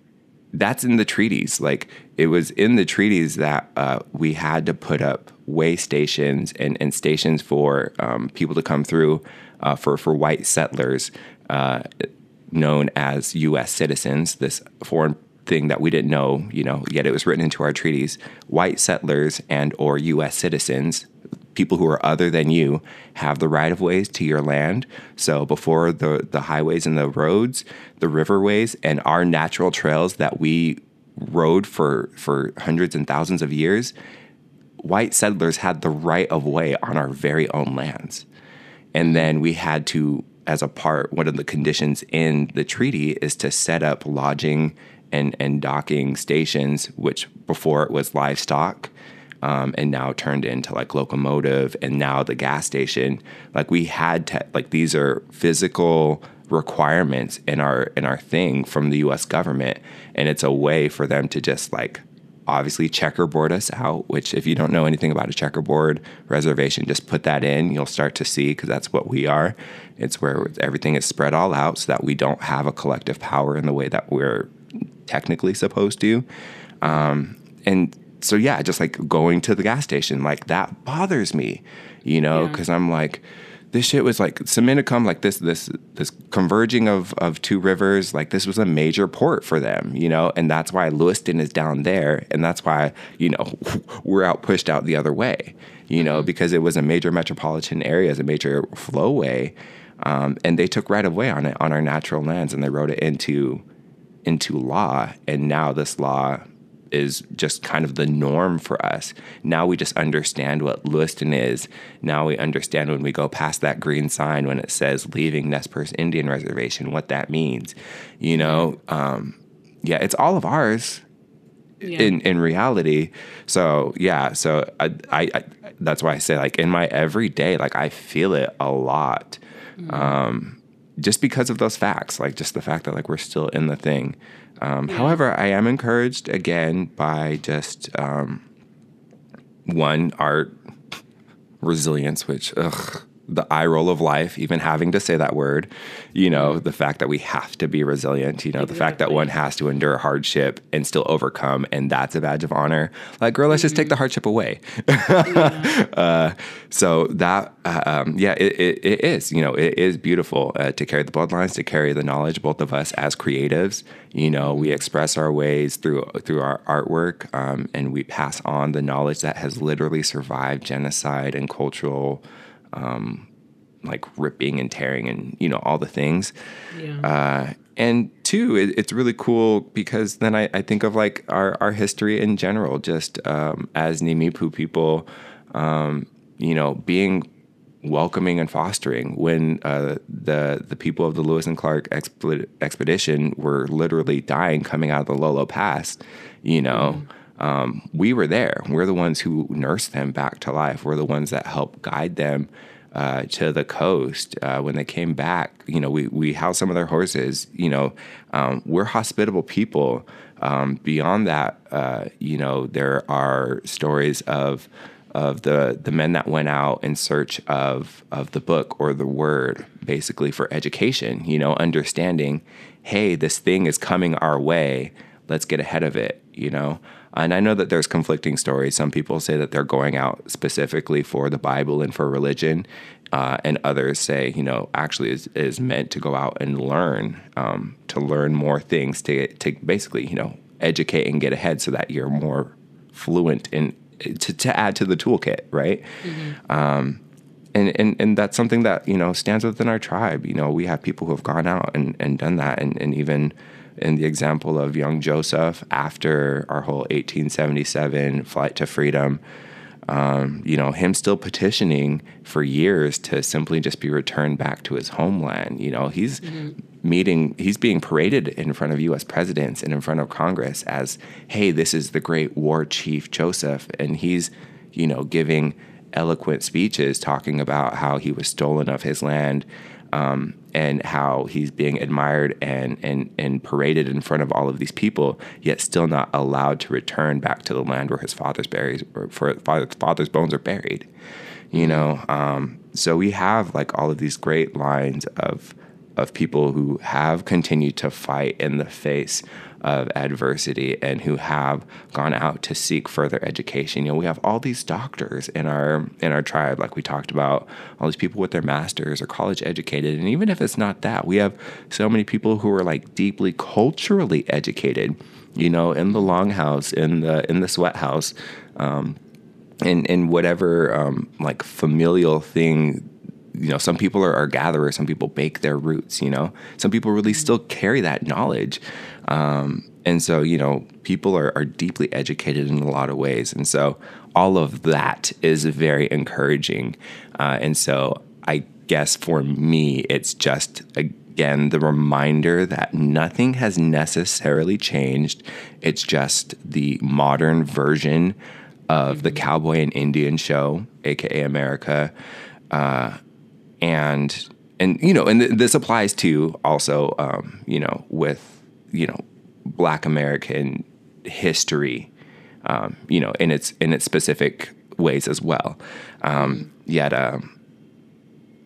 that's in the treaties. Like it was in the treaties that uh, we had to put up way stations and, and stations for um, people to come through uh, for for white settlers, uh, known as U.S. citizens. This foreign thing that we didn't know, you know, yet it was written into our treaties. White settlers and or U.S. citizens people who are other than you have the right of ways to your land. So before the the highways and the roads, the riverways and our natural trails that we rode for for hundreds and thousands of years, white settlers had the right of way on our very own lands. And then we had to, as a part, one of the conditions in the treaty is to set up lodging and, and docking stations, which before it was livestock um, and now turned into like locomotive and now the gas station. Like we had to, like these are physical requirements in our in our thing from the US government. And it's a way for them to just like obviously checkerboard us out which if you don't know anything about a checkerboard reservation just put that in you'll start to see because that's what we are it's where everything is spread all out so that we don't have a collective power in the way that we're technically supposed to um, and so yeah just like going to the gas station like that bothers me you know Yeah. because i'm like this shit was like Tsceminicum, like this this this converging of of two rivers, like this was a major port for them, you know, and that's why Lewiston is down there, and that's why you know *laughs* we're out pushed out the other way, you know, because it was a major metropolitan area, as a major flowway, um, and they took right of way on it on our natural lands, and they wrote it into into law, and now this law is just kind of the norm for us. Now we just understand what Lewiston is. Now we understand when we go past that green sign when it says leaving Nez Perce Indian Reservation, what that means. You know, um, yeah, it's all of ours Yeah. in in reality. So yeah, so I, I, I that's why I say like in my everyday, like I feel it a lot, um, just because of those facts, like just the fact that like we're still in the thing. Um, However, I am encouraged again by just um, one art resilience, which ugh, the eye roll of life, even having to say that word, you know, the fact that we have to be resilient, you know, the fact that one has to endure hardship and still overcome, and that's a badge of honor. Like, girl, let's just take the hardship away. *laughs* uh, so that, uh, um, yeah, it, it, it is, you know, it is beautiful uh, to carry the bloodlines, to carry the knowledge, both of us as creatives, you know, we express our ways through, through our artwork, um, and we pass on the knowledge that has literally survived genocide and cultural, um, like ripping and tearing and, you know, all the things. Yeah. Uh, and two, it, it's really cool because then I, I think of like our, our history in general, just um, as Nimiipuu people, um, you know, being welcoming and fostering when uh, the the people of the Lewis and Clark expedition were literally dying coming out of the Lolo Pass, you know. Um, we were there. We're the ones who nursed them back to life. We're the ones that helped guide them uh, to the coast uh, when they came back. You know, we we housed some of their horses. You know, um, we're hospitable people. Um, beyond that, uh, you know, there are stories of of the the men that went out in search of of the book or the word basically for education, you know, understanding, hey, this thing is coming our way. Let's get ahead of it, you know. And I know that there's conflicting stories. Some people say that they're going out specifically for the Bible and for religion, uh, and others say, you know, actually is, is meant to go out and learn, um, to learn more things, to to basically, you know, educate and get ahead, so that you're more fluent in to, to add to the toolkit, right? Um, and, and and that's something that you know stands within our tribe. You know, we have people who have gone out and, and done that, and, and even in the example of young Joseph after our whole 1877 flight to freedom, um, you know, him still petitioning for years to simply just be returned back to his homeland. You know, he's meeting, he's being paraded in front of U.S. presidents and in front of Congress as, hey, this is the great war chief Joseph, and he's, you know, giving eloquent speeches talking about how he was stolen of his land um, and how he's being admired and, and, and paraded in front of all of these people, yet still not allowed to return back to the land where his father's buried, or for father, father's bones are buried. You know, um, so we have like all of these great lines of of people who have continued to fight in the face of adversity and who have gone out to seek further education. You know, we have all these doctors in our in our tribe, like we talked about, all these people with their masters or college educated. And even if it's not that, we have so many people who are like deeply culturally educated, you know, in the longhouse, in the in the sweat house, um, in in whatever um, like familial thing you know some people are, are gatherers some people bake their roots you know? Some people really still carry that knowledge. Um, and so you know people are, are deeply educated in a lot of ways. And so all of that is very encouraging. Uh, and so i guess for me it's just again the reminder that nothing has necessarily changed. It's just the modern version of the cowboy and indian show aka america. Uh, and and you know and th- this applies to also um, you know with you know black american history um, you know in its in its specific ways as well. Um, yet um,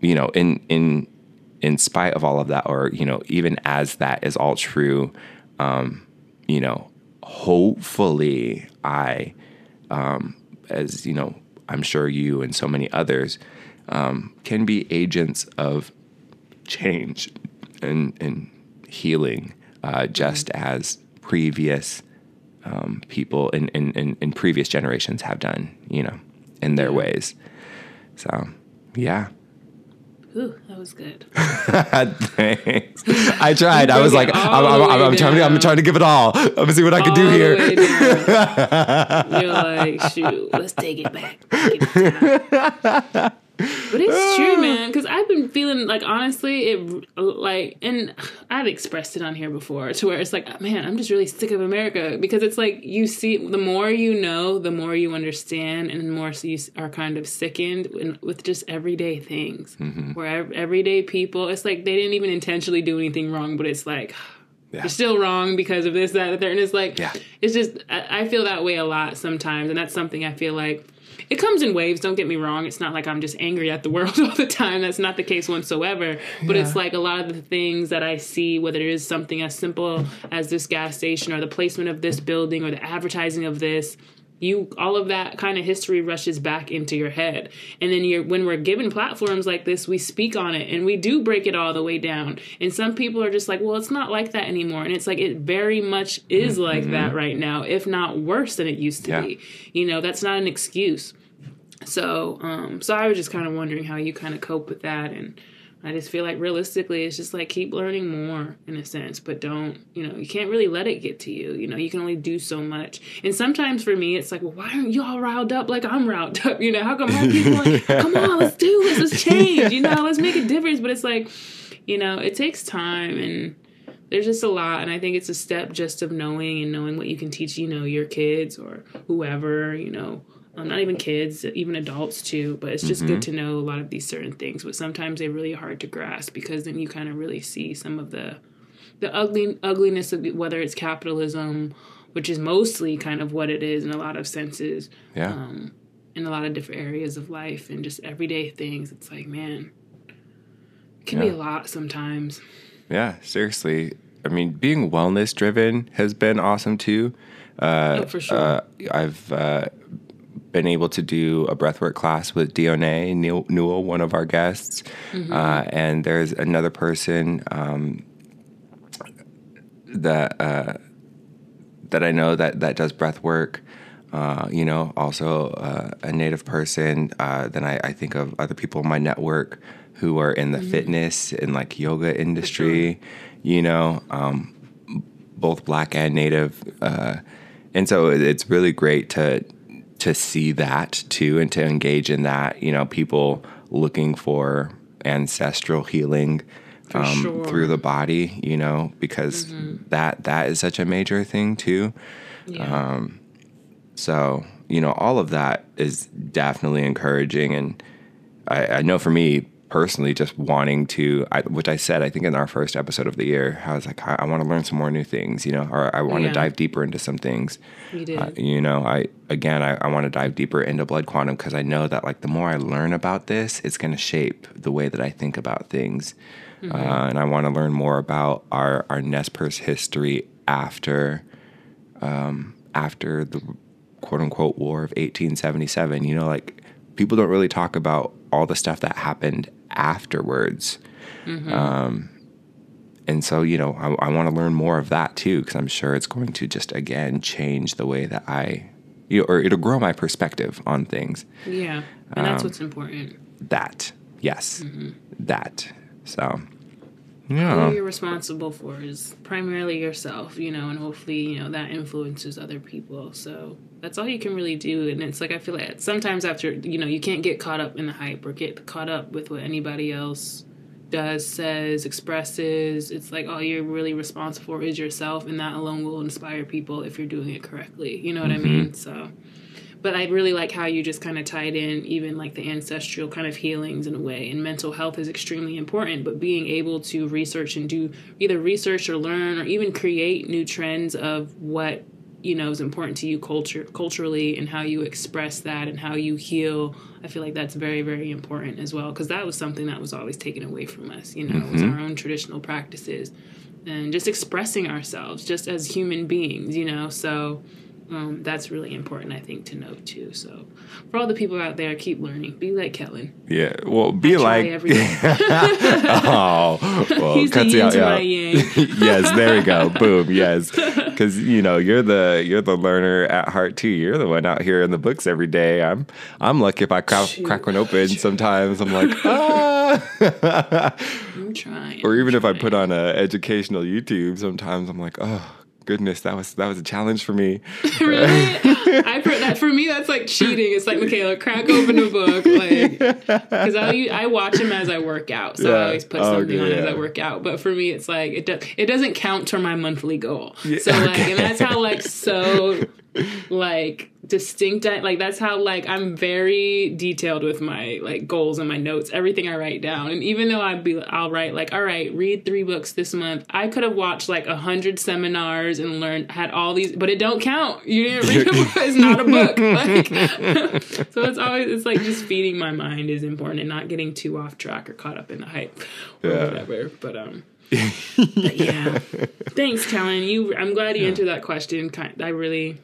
you know in in in spite of all of that or you know even as that is all true um, you know hopefully i um, as you know i'm sure you and so many others um, can be agents of change and, and healing, uh, just as previous um, people in, in, in, in previous generations have done, you know, in their ways. So, yeah. Ooh, that was good. *laughs* Thanks. I tried. I was like, I'm, I'm, I'm, I'm trying to, I'm trying to give it all. I'm gonna see what I can do here. You're like, shoot, let's take it back. Take it back. *laughs* But it's true, ah. man. Because I've been feeling like, honestly, it like, and I've expressed it on here before to where it's like, oh, man, I'm just really sick of America because it's like you see, the more you know, the more you understand, and the more you are kind of sickened with just everyday things. Mm-hmm. Where everyday people, it's like they didn't even intentionally do anything wrong, but it's like, Yeah. you're still wrong because of this, that, and the third. And it's like, Yeah. it's just, I, I feel that way a lot sometimes. And that's something I feel like it comes in waves. Don't get me wrong. It's not like I'm just angry at the world *laughs* all the time. That's not the case whatsoever. But it's like a lot of the things that I see, whether it is something as simple as this gas station or the placement of this building or the advertising of this, you all of that kind of history rushes back into your head. And then you're when we're given platforms like this we speak on it and we do break it all the way down. And some people are just like well it's not like that anymore. And it's like it very much is like that right now if not worse than it used to Yeah. be. You know that's not an excuse. So um so i was just kind of wondering how you kind of cope with that and I just feel like realistically, it's just like keep learning more in a sense, but don't, you know, you can't really let it get to you. You know, you can only do so much. And sometimes for me, it's like, well, why aren't you all riled up like I'm riled up? You know, how come more people like, come on, let's do this, let's change, you know, let's make a difference. But it's like, you know, it takes time and there's just a lot. And I think it's a step just of knowing and knowing what you can teach, you know, your kids or whoever, you know, um, not even kids, even adults too. But it's just good to know a lot of these certain things. But sometimes they're really hard to grasp because then you kind of really see some of the the ugly ugliness of whether it's capitalism, which is mostly kind of what it is in a lot of senses, Yeah. um, in a lot of different areas of life and just everyday things. It's like, man, It can be a lot sometimes. Yeah, seriously. I mean, being wellness driven has been awesome too. Uh, Oh, for sure. uh, I've uh, been able to do a breathwork class with Dione Newell, one of our guests, Mm-hmm. uh, and there's another person um, that uh, that I know that that does breath work. Uh, you know, also uh, a native person. Uh, then I, I think of other people in my network who are in the fitness and like yoga industry. You know, um, both black and native, uh, and so it's really great to to see that too and to engage in that. You know, people looking for ancestral healing um, sure. through the body. You know, because that that is such a major thing too. Yeah. Um, So, you know, all of that is definitely encouraging. And I, I know for me personally, just wanting to, I, which I said, I think in our first episode of the year, I was like, I, I want to learn some more new things, you know, or I want to Yeah. dive deeper into some things. you did. Uh, you know, I, again, I, I want to dive deeper into blood quantum because I know that like the more I learn about this, it's going to shape the way that I think about things. Uh, and I want to learn more about our, our Nez Perce history after um, after the quote unquote war of 1877. You know, like people don't really talk about all the stuff that happened afterwards. Um, and so, you know, I, I want to learn more of that too, because I'm sure it's going to just again change the way that I, you know, or it'll grow my perspective on things. yeah. And that's um, what's important. That, yes, that. So, Who yeah, you're responsible for is primarily yourself, you know, and hopefully, you know, that influences other people. So that's all you can really do. And it's like, I feel like sometimes after, you know, you can't get caught up in the hype or get caught up with what anybody else does, says, expresses. It's like all you're really responsible for is yourself, and that alone will inspire people if you're doing it correctly. You know what I mm-hmm. mean? So. But I really like how you just kind of tied in even like the ancestral kind of healings in a way. And mental health is extremely important, but being able to research and do either research or learn or even create new trends of what you know is important to you culture culturally and how you express that and how you heal i feel like that's very very important as well because that was something that was always taken away from us you know was mm-hmm. our own traditional practices and just expressing ourselves just as human beings you know so um, that's really important, I think, to note too. So, for all the people out there, keep learning. Be like Kellen. yeah. Well, be I like, *laughs* oh, well, He's the yin out, to yeah. my yang. *laughs* yes, there we go. *laughs* Boom. Yes, because you know you're the you're the learner at heart too. You're the one out here in the books every day. I'm I'm lucky if I crack, Shoot. crack one open. Sometimes I'm like ah. I'm trying. or even I'm if I put on a educational YouTube, sometimes I'm like oh goodness that was that was a challenge for me. *laughs* really, *laughs* I put that for me. That's like cheating. It's like Michaela, crack open a book, like because I I watch them as I work out, so Yeah. I always put Oh, something on as. I work out. But for me, it's like it does it doesn't count to my monthly goal. Yeah, so *laughs* like, okay. and that's how like so like distinct like that's how like i'm very detailed with my like goals and my notes everything i write down. And even though i'd be i'll write like all right read three books this month i could have watched like a hundred seminars and learned had all these but it don't count. You didn't read a book. *laughs* It's not a book. Like *laughs* so it's always it's like just feeding my mind is important and not getting too off track or caught up in the hype or Yeah. whatever. But um *laughs* but yeah. Thanks Kellen. You i'm glad you answered that question. I really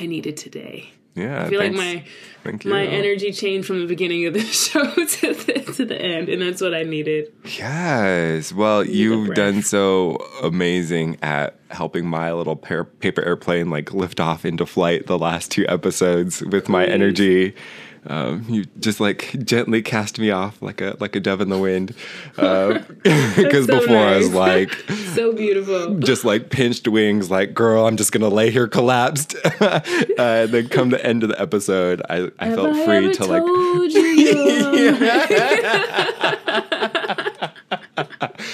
i needed today Yeah, I feel thanks. like my Thank you. my energy changed from the beginning of the *laughs* show to the, to the end, and that's what I needed. Yes. Well, a you've done so amazing at helping my little paper airplane like lift off into flight the last two episodes with my energy. Um, you just like gently cast me off like a like a dove in the wind. *laughs* Because *laughs* so before I was like *laughs* So beautiful. just like pinched wings, like girl, I'm just gonna lay here collapsed. uh, and then come the end of the episode, I, I Have felt I free to like told you you're-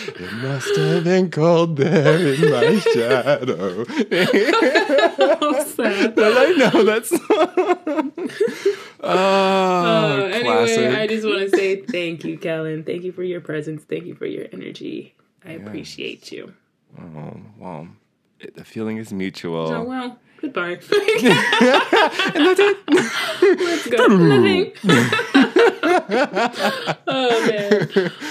It must have been cold there in my shadow. so sad. I know that song. Oh, Uh, anyway, I just want to say thank you, Kellen. Thank you for your presence. Thank you for your energy. I appreciate you. oh, well, it, the feeling is mutual. Oh well, goodbye. *laughs* That's it. *laughs* Let's go. Nothing. *laughs* *laughs* oh man. *laughs*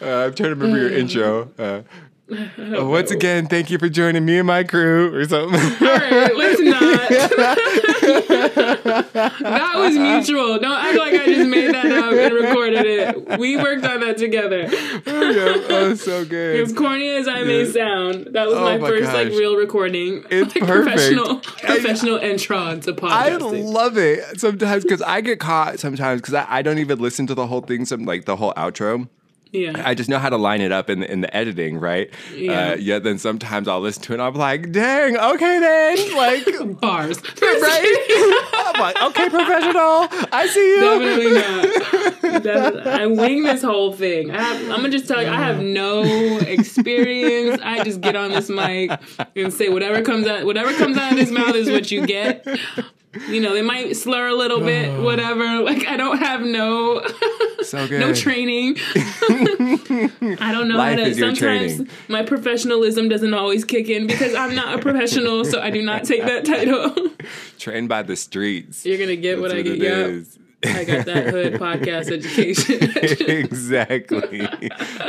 Uh, I'm trying to remember your intro. Uh, *laughs* once again, thank you for joining me and my crew, or something. *laughs* All right, let's not. *laughs* that was mutual. Don't act like I just made that up and recorded it. We worked on that together. oh, yeah, oh, so good. As corny as I may sound, that was Oh my, my first like real recording. It's like perfect. professional professional intro to podcast. I love it sometimes because I get caught sometimes because I, I don't even listen to the whole thing, some like the whole outro. Yeah. I just know how to line it up in the, in the editing, right? Yeah. Uh, yet then sometimes I'll listen to it and I'm like, dang, okay then, *laughs* like, *laughs* Bars. *laughs* right? I'm like, okay, professional, I see you. Definitely not. Definitely- I wing this whole thing. I have, I'm gonna just tell you, I have no experience. I just get on this mic and say whatever comes out. Whatever comes out of his mouth is what you get. You know, they might slur a little bit, oh. whatever. Like I don't have no So *laughs* good. no training. *laughs* I don't know Life how to. Sometimes training. my professionalism doesn't always kick in because I'm not a professional, so I do not take that title. *laughs* Trained by the streets. You're gonna get what That's I get. Yeah. is. I got that hood podcast education. *laughs* *laughs* exactly.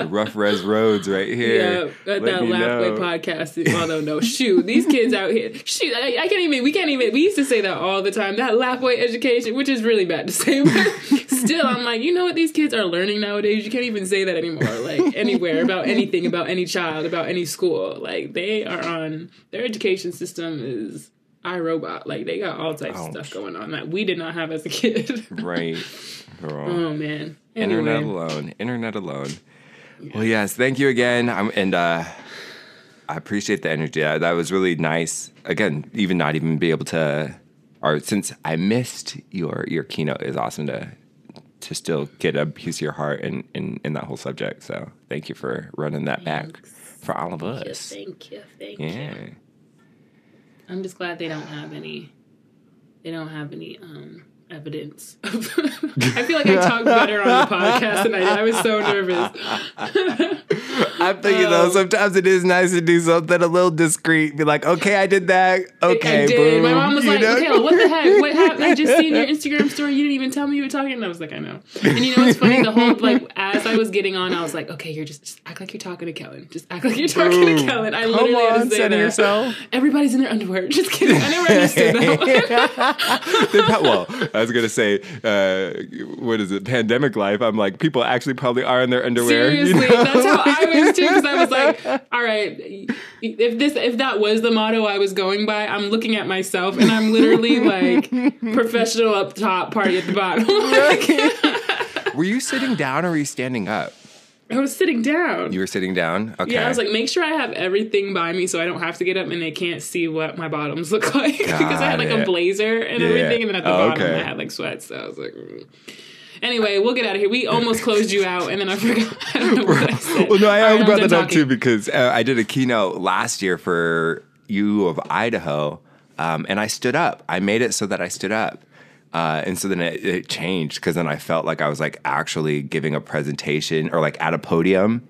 Rough res roads right here. Yeah, Let that Lapwai podcast. Although no, shoot, these kids out here. Shoot, I, I can't even. We can't even. We used to say that all the time. That Lapwai education, which is really bad to say, but *laughs* still, I'm like, you know what these kids are learning nowadays. You can't even say that anymore. Like anywhere about anything about any child about any school. Like they are on their education system is iRobot. Like they got all types of stuff going on that we did not have as a *laughs* kid. Right. Girl. oh man. Internet alone. Internet alone. Well, yes. Thank you again. I'm, and uh, I appreciate the energy. Uh, That was really nice. Again, even not even be able to, or since I missed your your keynote, is awesome to to still get a piece of your heart in in, in that whole subject. So thank you for running that back for all of us. thank you, thank Yeah. you. I'm just glad they don't have any. They don't have any um evidence. *laughs* I feel like I talked better on the podcast than I did. I was so nervous. *laughs* I'm thinking though, Um, sometimes it is nice to do something a little discreet. Be like, okay, I did that. Okay, I did. boom. My mom was You like, know? "Okay, what the heck? What *laughs* happened? I just seen your Instagram story. You didn't even tell me you were talking." And I was like, "I know." And you know what's funny? The whole like as I was getting on, I was like, "Okay, you're just, just act like you're talking to Kellen. Just act like you're talking to Kellen." I Come literally had on, to say that. yourself. Everybody's in their underwear. Just kidding. I never understood that. Pro- well, I was gonna say, uh, what is it? Pandemic life. I'm like, people actually probably are in their underwear. you Seriously, know? that's how I was too. Because I was like, *laughs* all right, if this if that was the motto I was going by, I'm looking at myself and I'm literally like *laughs* professional up top, party at the bottom. Like, *laughs* were you sitting down or were you standing up? I was sitting down. You were sitting down. Okay. Yeah, I was like, make sure I have everything by me so I don't have to get up and they can't see what my bottoms look *laughs* like because I had like Got a blazer and Yeah. everything, and then at the Oh, bottom okay. I had like sweats. So I was like. mm. Anyway, we'll get out of here. We almost closed you out, and then I forgot. *laughs* I don't know what I *laughs* said. well, no, I I'm brought that up too because uh, I did a keynote last year for U of Idaho, um, and I stood up. I made it so that I stood up. Uh, and so then it, it changed because then I felt like I was like actually giving a presentation or like at a podium,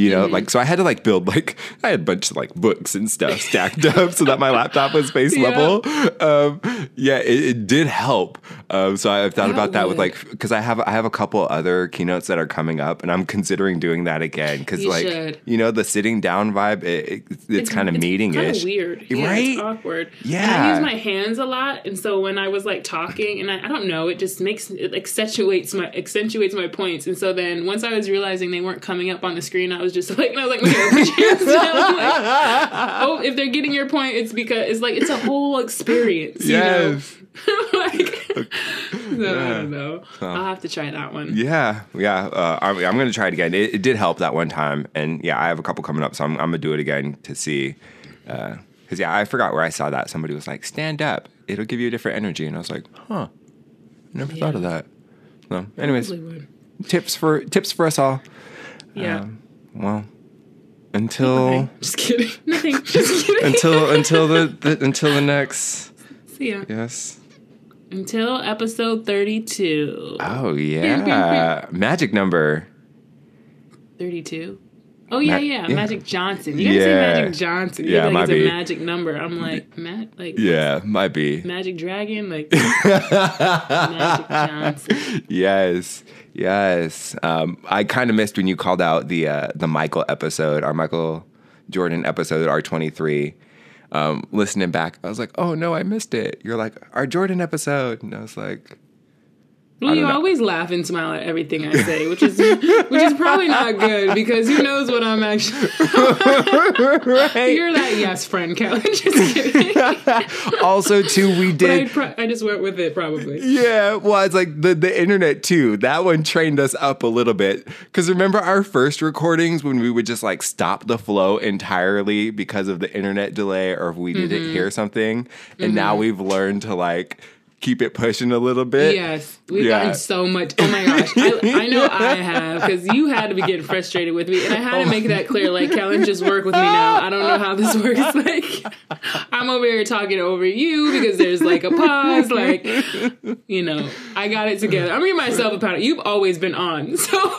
you know, like so I had to like build like I had a bunch of like books and stuff stacked up so that my laptop was face Yeah. level. Um, yeah, it, it did help. Um, so I've thought That about that with like because I have I have a couple other keynotes that are coming up, and I'm considering doing that again because like should. you know the sitting down vibe, it, it, it's, kind of meeting kind ish, weird, yeah, right? It's awkward. And Yeah. I use my hands a lot, and so when I was like talking, and I, I don't know, it just makes it accentuates my accentuates my points. And so then once I was realizing they weren't coming up on the screen, I was just like, I was like, okay, put your hands down. I'm like, *laughs* oh, if they're getting your point, it's because it's like it's a whole experience. You Yes. know? *laughs* like, so, I don't know. I'll have to try that one. Yeah, yeah. Uh, I'm, I'm going to try it again. It, it did help that one time, and yeah, I have a couple coming up, so I'm, I'm going to do it again to see. Because yeah, I forgot where I saw that. Somebody was like, "Stand up, it'll give you a different energy," and I was like, "Huh, never thought of that." So, anyways, tips for tips for us all. Yeah. Um, well, until Okay. Just kidding. *laughs* Nothing. *laughs* Just kidding. until until the, the until the next See ya. yes. Until episode 32. Oh *laughs* yeah, magic number. 32? Oh, yeah, yeah. yeah. Magic Johnson. You gotta Yeah. say Magic Johnson. You Yeah, yeah, might like it's be. a magic number. I'm like, ma- like Yeah, might be. Magic Dragon? Like, Magic Johnson. yes, Yes. Um, I kind of missed when you called out the uh, the Michael episode, our Michael Jordan episode, R twenty three. Um, listening back, I was like, "Oh no, I missed it." You're like, "Our Jordan episode," and I was like, well, you always laugh and smile at everything I say, which is which is probably not good because who knows what I'm actually. *laughs* right. You're that yes friend, Kelly. *laughs* Just kidding. also, too, we did. Pro- I just went with it, probably. Yeah, well, it's like the the internet too. That one trained us up a little bit because remember our first recordings when we would just like stop the flow entirely because of the internet delay or if we didn't mm-hmm. hear something, and mm-hmm. now we've learned to like keep it pushing a little bit. Yes, we've yeah. gotten so much. Oh my gosh, I, I know I *laughs* have because you had to be getting frustrated with me, and I had to oh. make that clear. Like, Kellen, just work with me now. I don't know how this works. *laughs* Like, I'm over here talking over you because there's like a pause. Like, you know, I got it together. I'm giving myself a pat. You've always been on, *laughs* so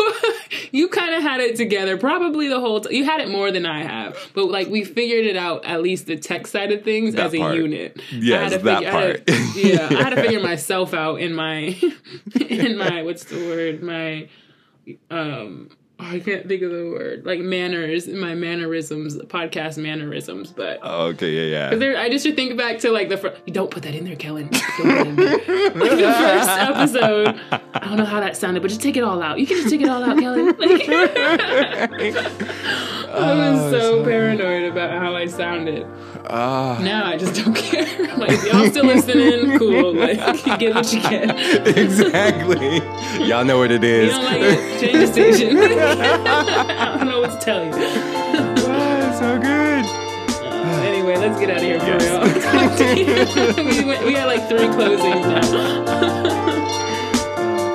you kind of had it together. Probably the whole. T- you had it more than I have, but like we figured it out. At least the tech side of things that as part. a unit. Yes, that figure, part. yeah, to figure myself out in my *laughs* in my what's the word? My um oh, I can't think of the word. Like manners my mannerisms podcast mannerisms but oh, okay yeah yeah. There, I just should think back to like the fr- don't put that in there Kellen. In there. like the first episode. I don't know how that sounded but just take it all out. You can just take it all out Kellen. like, *laughs* *laughs* I was oh, so paranoid about how I sounded uh, now I just don't *laughs* care. like, y'all still listening? Cool. Like, you *laughs* get what you get. *laughs* exactly. Y'all know what it is. You don't like it? Change the station. I don't know what to tell you. oh, so good. Uh, anyway, let's get out of here for yes. real. we, went, we had like three closings now.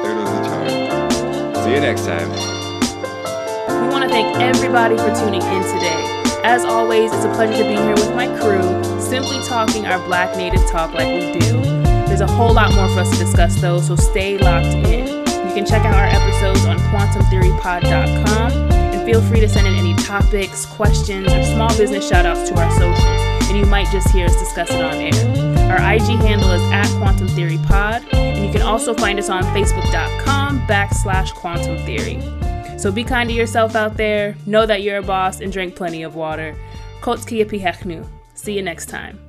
Third was the charm. See you next time. We want to thank everybody for tuning in today. As always, it's a pleasure to be here with my crew, simply talking our Black Native talk like we do. There's a whole lot more for us to discuss though, so stay locked in. You can check out our episodes on quantumtheorypod.com and feel free to send in any topics, questions, or small business shoutouts to our socials, and you might just hear us discuss it on air. Our IG handle is at Quantum Theory Pod, and you can also find us on Facebook.com backslash Quantum Theory. So be kind to yourself out there, know that you're a boss, and drink plenty of water. Kotski See you next time.